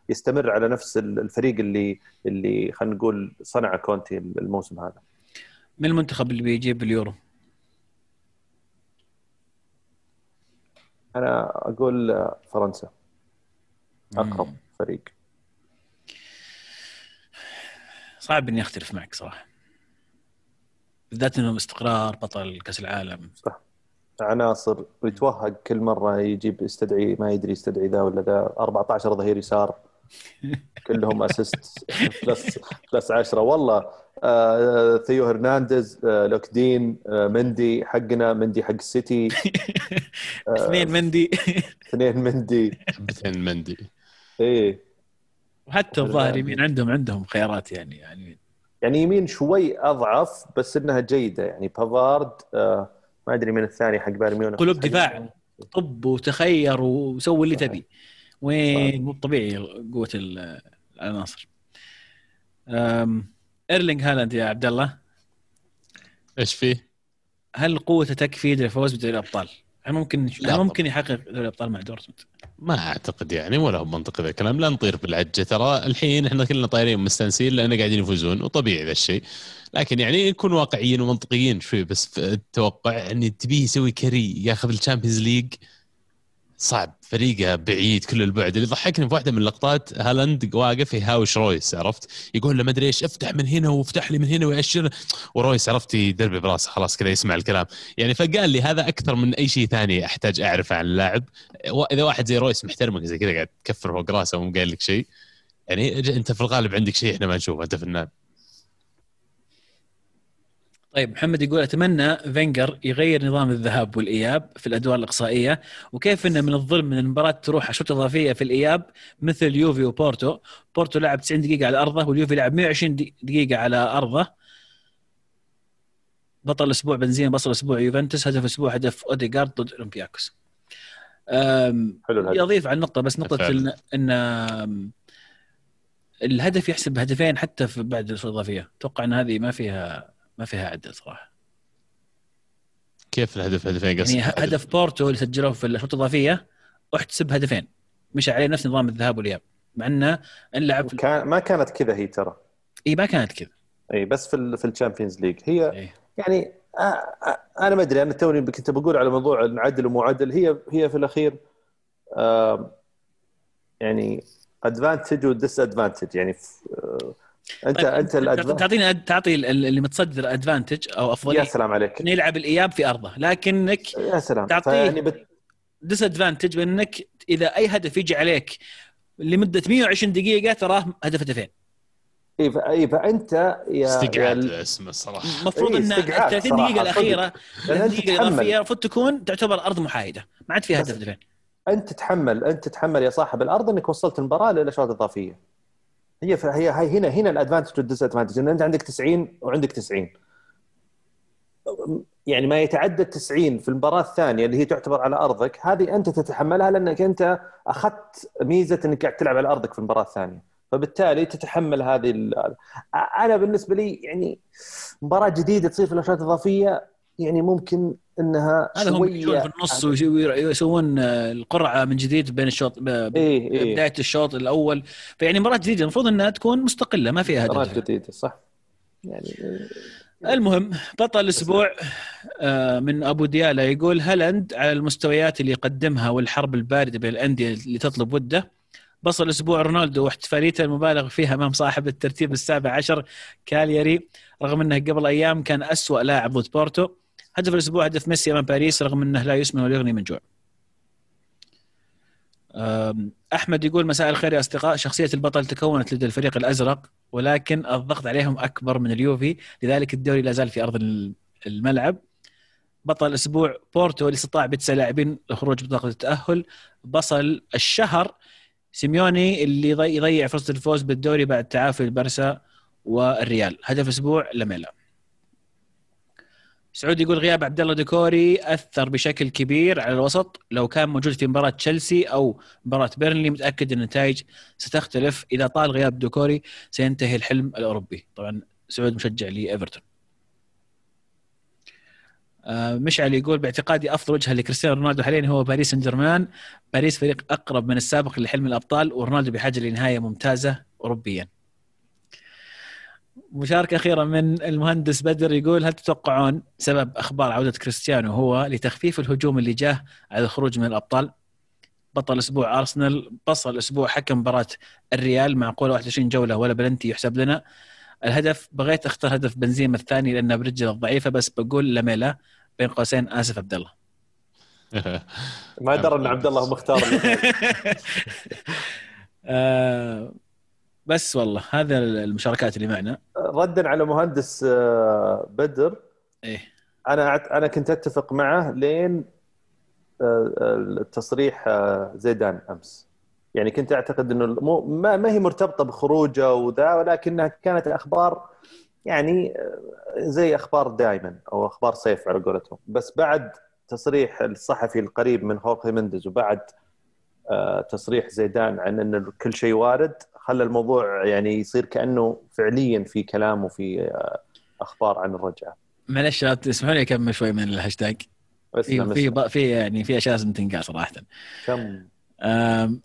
يستمر على نفس الفريق اللي اللي خلينا نقول صنع كونتي الموسم هذا. من المنتخب اللي بيجيب اليورو؟ أنا أقول فرنسا. أقرب. فريق صعب إني أختلف معك صراحة. بالذات إنهم استقرار بطل كأس العالم. عناصر ويتوهق كل مرة يجيب يستدعي ما يدري يستدعي ذا ولا ذا. 14 ظهير يسار. كلهم assist plus plus 10 والله آه ثيو هرنانديز آه لوكدين آه مندي. حقنا مندي حق السيتي. اثنين مندي. اثنين مندي. حبتين مندي. إيه. وحتى الظاهر يمين عندهم عندهم خيارات يعني يعني يعني يمين شوي أضعف بس إنها جيدة. يعني بافارد آه ما أدري من الثاني حق بايرن ميونخ قلوب دفاع طب وتخير وسوي اللي تبي. وين؟ مو طبيعي قوة ال- العناصر. ايرلينج هالاند يا عبد الله. إيش فيه؟ هل قوته تكفي للفوز بدوري الأبطال؟ هل ممكن لا هل ممكن يحقق دوري الابطال مع دورتموند؟ ما أعتقد يعني ولا هو منطقي ذا الكلام. لا نطير بالعجة. ترى الحين إحنا كلنا طايرين مستانسين لأن قاعدين يفوزون وطبيعي ذا الشيء. لكن يعني نكون واقعيين ومنطقيين شوي بس في التوقع إن تبيه يسوي كري ياخذ ال Champions League صعب. فريقه بعيد كل البعد اللي ضحكني في واحدة من اللقطات هالاند واقف يهاوش رويس عرفت؟ يقول له ما أدري إيش افتح من هنا وافتح لي من هنا ويأشر ورويس عرفت؟ يدربي براسه خلاص كذا يسمع الكلام. يعني فقال لي هذا أكثر من أي شيء ثاني أحتاج أعرفه عن اللاعب. إذا واحد زي رويس محترمك زي كذا قاعد تكفر فوق راسه ومو قايل لك شيء. يعني أنت في الغالب عندك شيء إحنا ما نشوفه أنت فنان طيب محمد يقول أتمنى فينجر يغير نظام الذهاب والإياب في الأدوار الإقصائية وكيف إنه من الظلم من المباراة تروح شوط إضافية في الإياب مثل يوفي وبورتو؟ بورتو لعب 90 دقيقة على أرضه واليوفي لعب 120 دقيقة على أرضه. بطل الأسبوع بنزيما بطل الأسبوع يوفنتوس هدف الأسبوع هدف اوديجارد ضد أولمبياكوس. حلو الهدف. يضيف على النقطة بس نقطة. ان, إن الهدف يحسب هدفين حتى في بعد الإضافية. أتوقع إن هذه ما فيها ما فيها عدل صراحة. كيف الهدف هدفين قصدك؟ يعني هدف بورتو اللي سجلوه في الشوط الإضافية احتسب هدفين. مشى عليه نفس نظام الذهاب والإياب. مع أنه في... كان ما كانت كذا هي ترى. إي ما كانت كذا. إي بس في ال في Champions League. هي إيه. يعني آه، آه، أنا ما أدري أنا توني كنت بقول على موضوع العدل ومو عدل. هي هي في الأخير آه، يعني advantage و disadvantage يعني آه، انت طيب، أنت ال advantage تعطيني تعطي ال- اللي متصدر advantage أو يا افضليه سلام عليك. انه يلعب الإياب في أرضه لكنك يا سلام. تعطيه- بت... disadvantage بأنك إذا أي هدف يجي عليك لمدة 120 دقيقة تراه هدف هدفين. اي إي، فأنت يا استقعاد يا- اسمه الصراحه المفروض إيه، أن استقعاد 30 صراحة، دقيقة الأخيرة لأن 30 أنت دقيقة تتحمل. الاضافيه المفروض تكون تعتبر أرض محايدة ما عاد فيها هدف هدفين أنت تتحمل أنت تتحمل يا صاحب الأرض إنك وصلت المباراة للأشواط الإضافية. هي. هي هي هنا هنا الأدفانتج والديس أدفانتج إن أنت عندك 90 وعندك 90 يعني ما يتعدى 90 في المباراة الثانية اللي هي تعتبر على أرضك هذه أنت تتحملها لأنك أنت أخذت ميزة إنك قاعد تلعب على أرضك في المباراة الثانية فبالتالي تتحمل هذه. أنا بالنسبة لي يعني مباراة جديدة تصير في الأشواط الإضافية يعني ممكن إنها هذا هم يجون في النص ويسو- ويسوون آه، القرعة من جديد بين الشوط إيه إيه. بداية الشوط الأول. فيعني مباراه جديدة. المفروض إنها تكون مستقلة ما فيها مباراه هدف جديدة صح. يعني المهم بطل الأسبوع آه، من أبو ديالا يقول هالاند على المستويات اللي يقدمها والحرب الباردة بين الأندية اللي تطلب ودة؟ بصل الأسبوع رونالدو واحتفاليته المبالغ فيها امام صاحب الترتيب السابع عشر كالياري رغم إنه قبل أيام كان أسوأ لاعب ضد بورتو هدف الأسبوع هدف ميسي أمام باريس رغم إنه لا يسمن ولا يغني من جوع. أحمد يقول مساء الخير يا أصدقاء. شخصية البطل تكونت لدى الفريق الأزرق ولكن الضغط عليهم أكبر من اليوفي. لذلك الدوري لا زال في أرض الملعب. بطل الأسبوع بورتو اللي استطاع بتسع لاعبين الخروج بطاقة التأهل. بصل الشهر سيميوني اللي يضي- يضيع فرصة الفوز بالدوري بعد تعافي البرسا والريال. هدف أسبوع لميلا سعود يقول غياب عبد الله ديكوري أثر بشكل كبير على الوسط. لو كان موجود في مباراة تشيلسي أو مباراة بيرنلي متأكد أن النتائج ستختلف. إذا طال غياب ديكوري سينتهي الحلم الأوروبي. طبعا سعود مشجع لإيفرتون. آه، مشعل يقول باعتقادي أفضل وجهة لكريستيانو رونالدو حاليا هو باريس سان جيرمان باريس فريق أقرب من السابق لحلم الأبطال ورونالدو بحاجة لنهاية ممتازة اوروبيا. مشاركة أخيرة من المهندس بدر يقول هل تتوقعون سبب أخبار عودة كريستيانو هو لتخفيف الهجوم اللي جاه على الخروج من الأبطال؟ بطل أسبوع أرسنال بصل أسبوع حكم مباراة الريال معقولة 21 جولة ولا بلنتي يحسب لنا. الهدف بغيت أختار هدف بنزيما الثاني لأنه برجله الضعيفة بس بقول لميلا بين قوسين آسف عبد الله ما درى إن عبد الله مختار. آه بس والله هذا المشاركات اللي معنا. ردا على مهندس آه، بدر. إيه. أنا أنا كنت أتفق معه لين آه، التصريح آه، زيدان أمس. يعني كنت أعتقد إنه مو ما, ما هي مرتبطة بخروجه وذا ولكنها كانت أخبار يعني زي أخبار دائما أو أخبار صيف على قولتهم. بس بعد تصريح الصحفي القريب من هورخي مندز وبعد تصريح زيدان عن إن كل شيء وارد خلى الموضوع يعني يصير كأنه فعليا في كلام وفي آه، أخبار عن الرجعة. معلش تسمحوا لي أكمل شوي من الهاشتاج. في. في في يعني في أشياء لازم تنقال صراحة. كم؟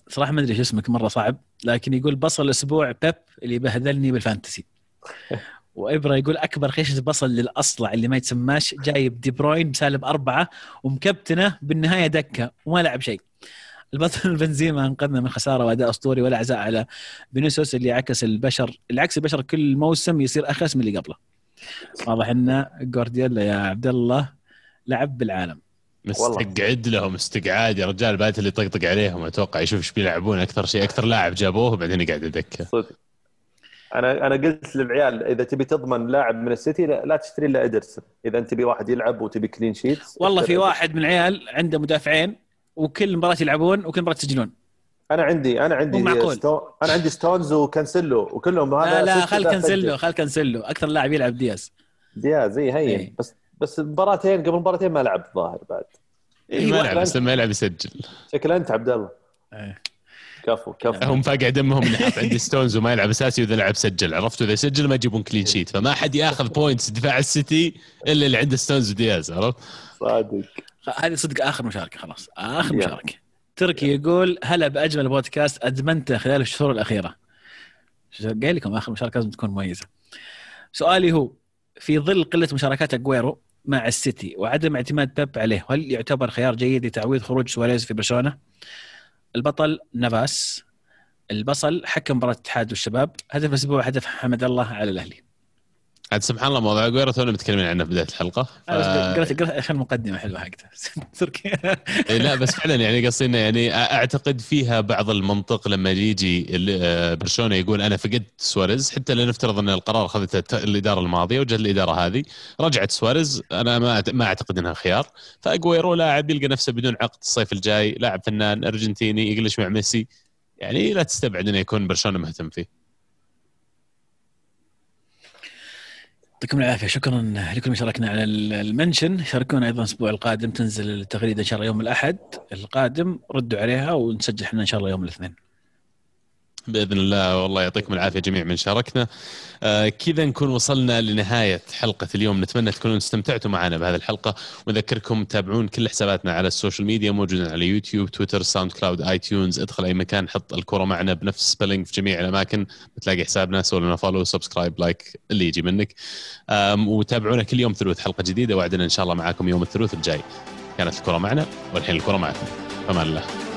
صراحة ما أدري شو اسمك مرة صعب لكن يقول بصل الأسبوع بيب اللي بهذلني بال Fantasy. وإبرة يقول أكبر خيشه بصل للأصلع اللي ما يتسماش جايب دي بروين بسالب أربعة ومكبتنه بالنهاية دكة وما لعب شيء. البطل بنزيما انقذنا من خسارة وأداء أسطوري ولا عزاء على فينيسيوس اللي عكس البشر اللي عكس البشر كل موسم يصير أخس من اللي قبله. واضح إن جوارديولا يا عبد الله لعب بالعالم. مستقعد لهم استقعاد يا رجال بات اللي يطقطق عليهم أتوقع يشوف إيش بيلعبون. أكثر شيء أكثر لاعب جابوه وبعدين يقعد دكه صدق. أنا أنا قلت للعيال إذا تبي تضمن لاعب من السيتي لا, لا تشتري إلا ادرسون إذا أنت تبي واحد يلعب وتبي clean sheet والله في واحد من العيال عنده مدافعين وكل مباراة يلعبون وكل مباراة يسجلون. أنا عندي أنا عندي مو معقول. ستو... أنا عندي ستونز وكانسيلو وكلهم هذا لا لا خل كانسلو سجل. خل كانسلو أكثر لاعب يلعب دياز. دياز زي هين إيه. بس بس مباراتين قبل مباراتين ما لعب الظاهر بعد. إيه ما يلعب بس لما يلعب يسجل. شكل أنت عبد الله. كفو كفو. هم فاقع دمهم اللي حاط عندي ستونز وما يلعب أساسي وإذا لعب سجل. عرفتوا اذا سجل ما يجيبون clean sheet فما حد ياخذ points دفاع السيتي إلا اللي عنده ستونز ودياز عرفت؟ صادق. هذه صدق آخر مشاركة خلاص. آخر. مشاركة. تركي يقول هلا بأجمل بودكاست أدمنته خلال الشهور الأخيرة. قايل لكم؟ آخر مشاركة لازم تكون مميزة. سؤالي هو في ظل قلة مشاركات أجويرو مع السيتي وعدم اعتماد بيب عليه هل يعتبر خيار جيد لتعويض خروج سواريز في برشلونة؟ البطل نافاس البصل حكم مباراة الاتحاد والشباب هدف الأسبوع هدف حمد الله على الأهلي. عاد سبحان الله موضوع اجويرو تونا متكلمين عنه في بداية الحلقة. ف... أنا بس قرأت قرأت عشان المقدمه حلوة حقته تركي. إيه لا بس فعلا يعني قصدي إنه يعني أعتقد فيها بعض المنطق لما يجي آه، برشلونة يقول أنا فقدت سواريز حتى لو نفترض إن القرار أخذته الإدارة الماضية وجت الإدارة هذه رجعت سواريز أنا ما ما أعتقد إنها خيار. فأجويرو لاعب يلقى نفسه بدون عقد الصيف الجاي لاعب فنان أرجنتيني يقلش مع ميسي. يعني لا تستبعد إنه يكون برشلونة مهتم فيه. يعطيكم العافية. شكرا لكل شاركنا على ال- ال mention. شاركونا أيضا الأسبوع القادم. تنزل التغريدة إن شاء الله يوم الأحد القادم. ردوا عليها ونسجل إحنا إن شاء الله يوم الاثنين. بإذن الله. والله يعطيكم العافية جميع من شاركنا. آه كذا نكون وصلنا لنهاية حلقة اليوم. نتمنى تكونوا استمتعتوا معنا بهذه الحلقة. ونذكركم تتابعون كل حساباتنا على ال social media موجودين على يوتيوب تويتر ساوند كلاود اي تيونز ادخل أي مكان حط الكرة معنا بنفس spelling في جميع الأماكن. بتلاقي حسابنا. سوي لنا follow subscribe like اللي يجي منك. وتابعونا كل يوم ثلوث حلقة جديدة. وعدنا إن شاء الله معاكم يوم الثلوث الجاي. كانت الكرة معنا والحين الكرة معكم. فمان الله.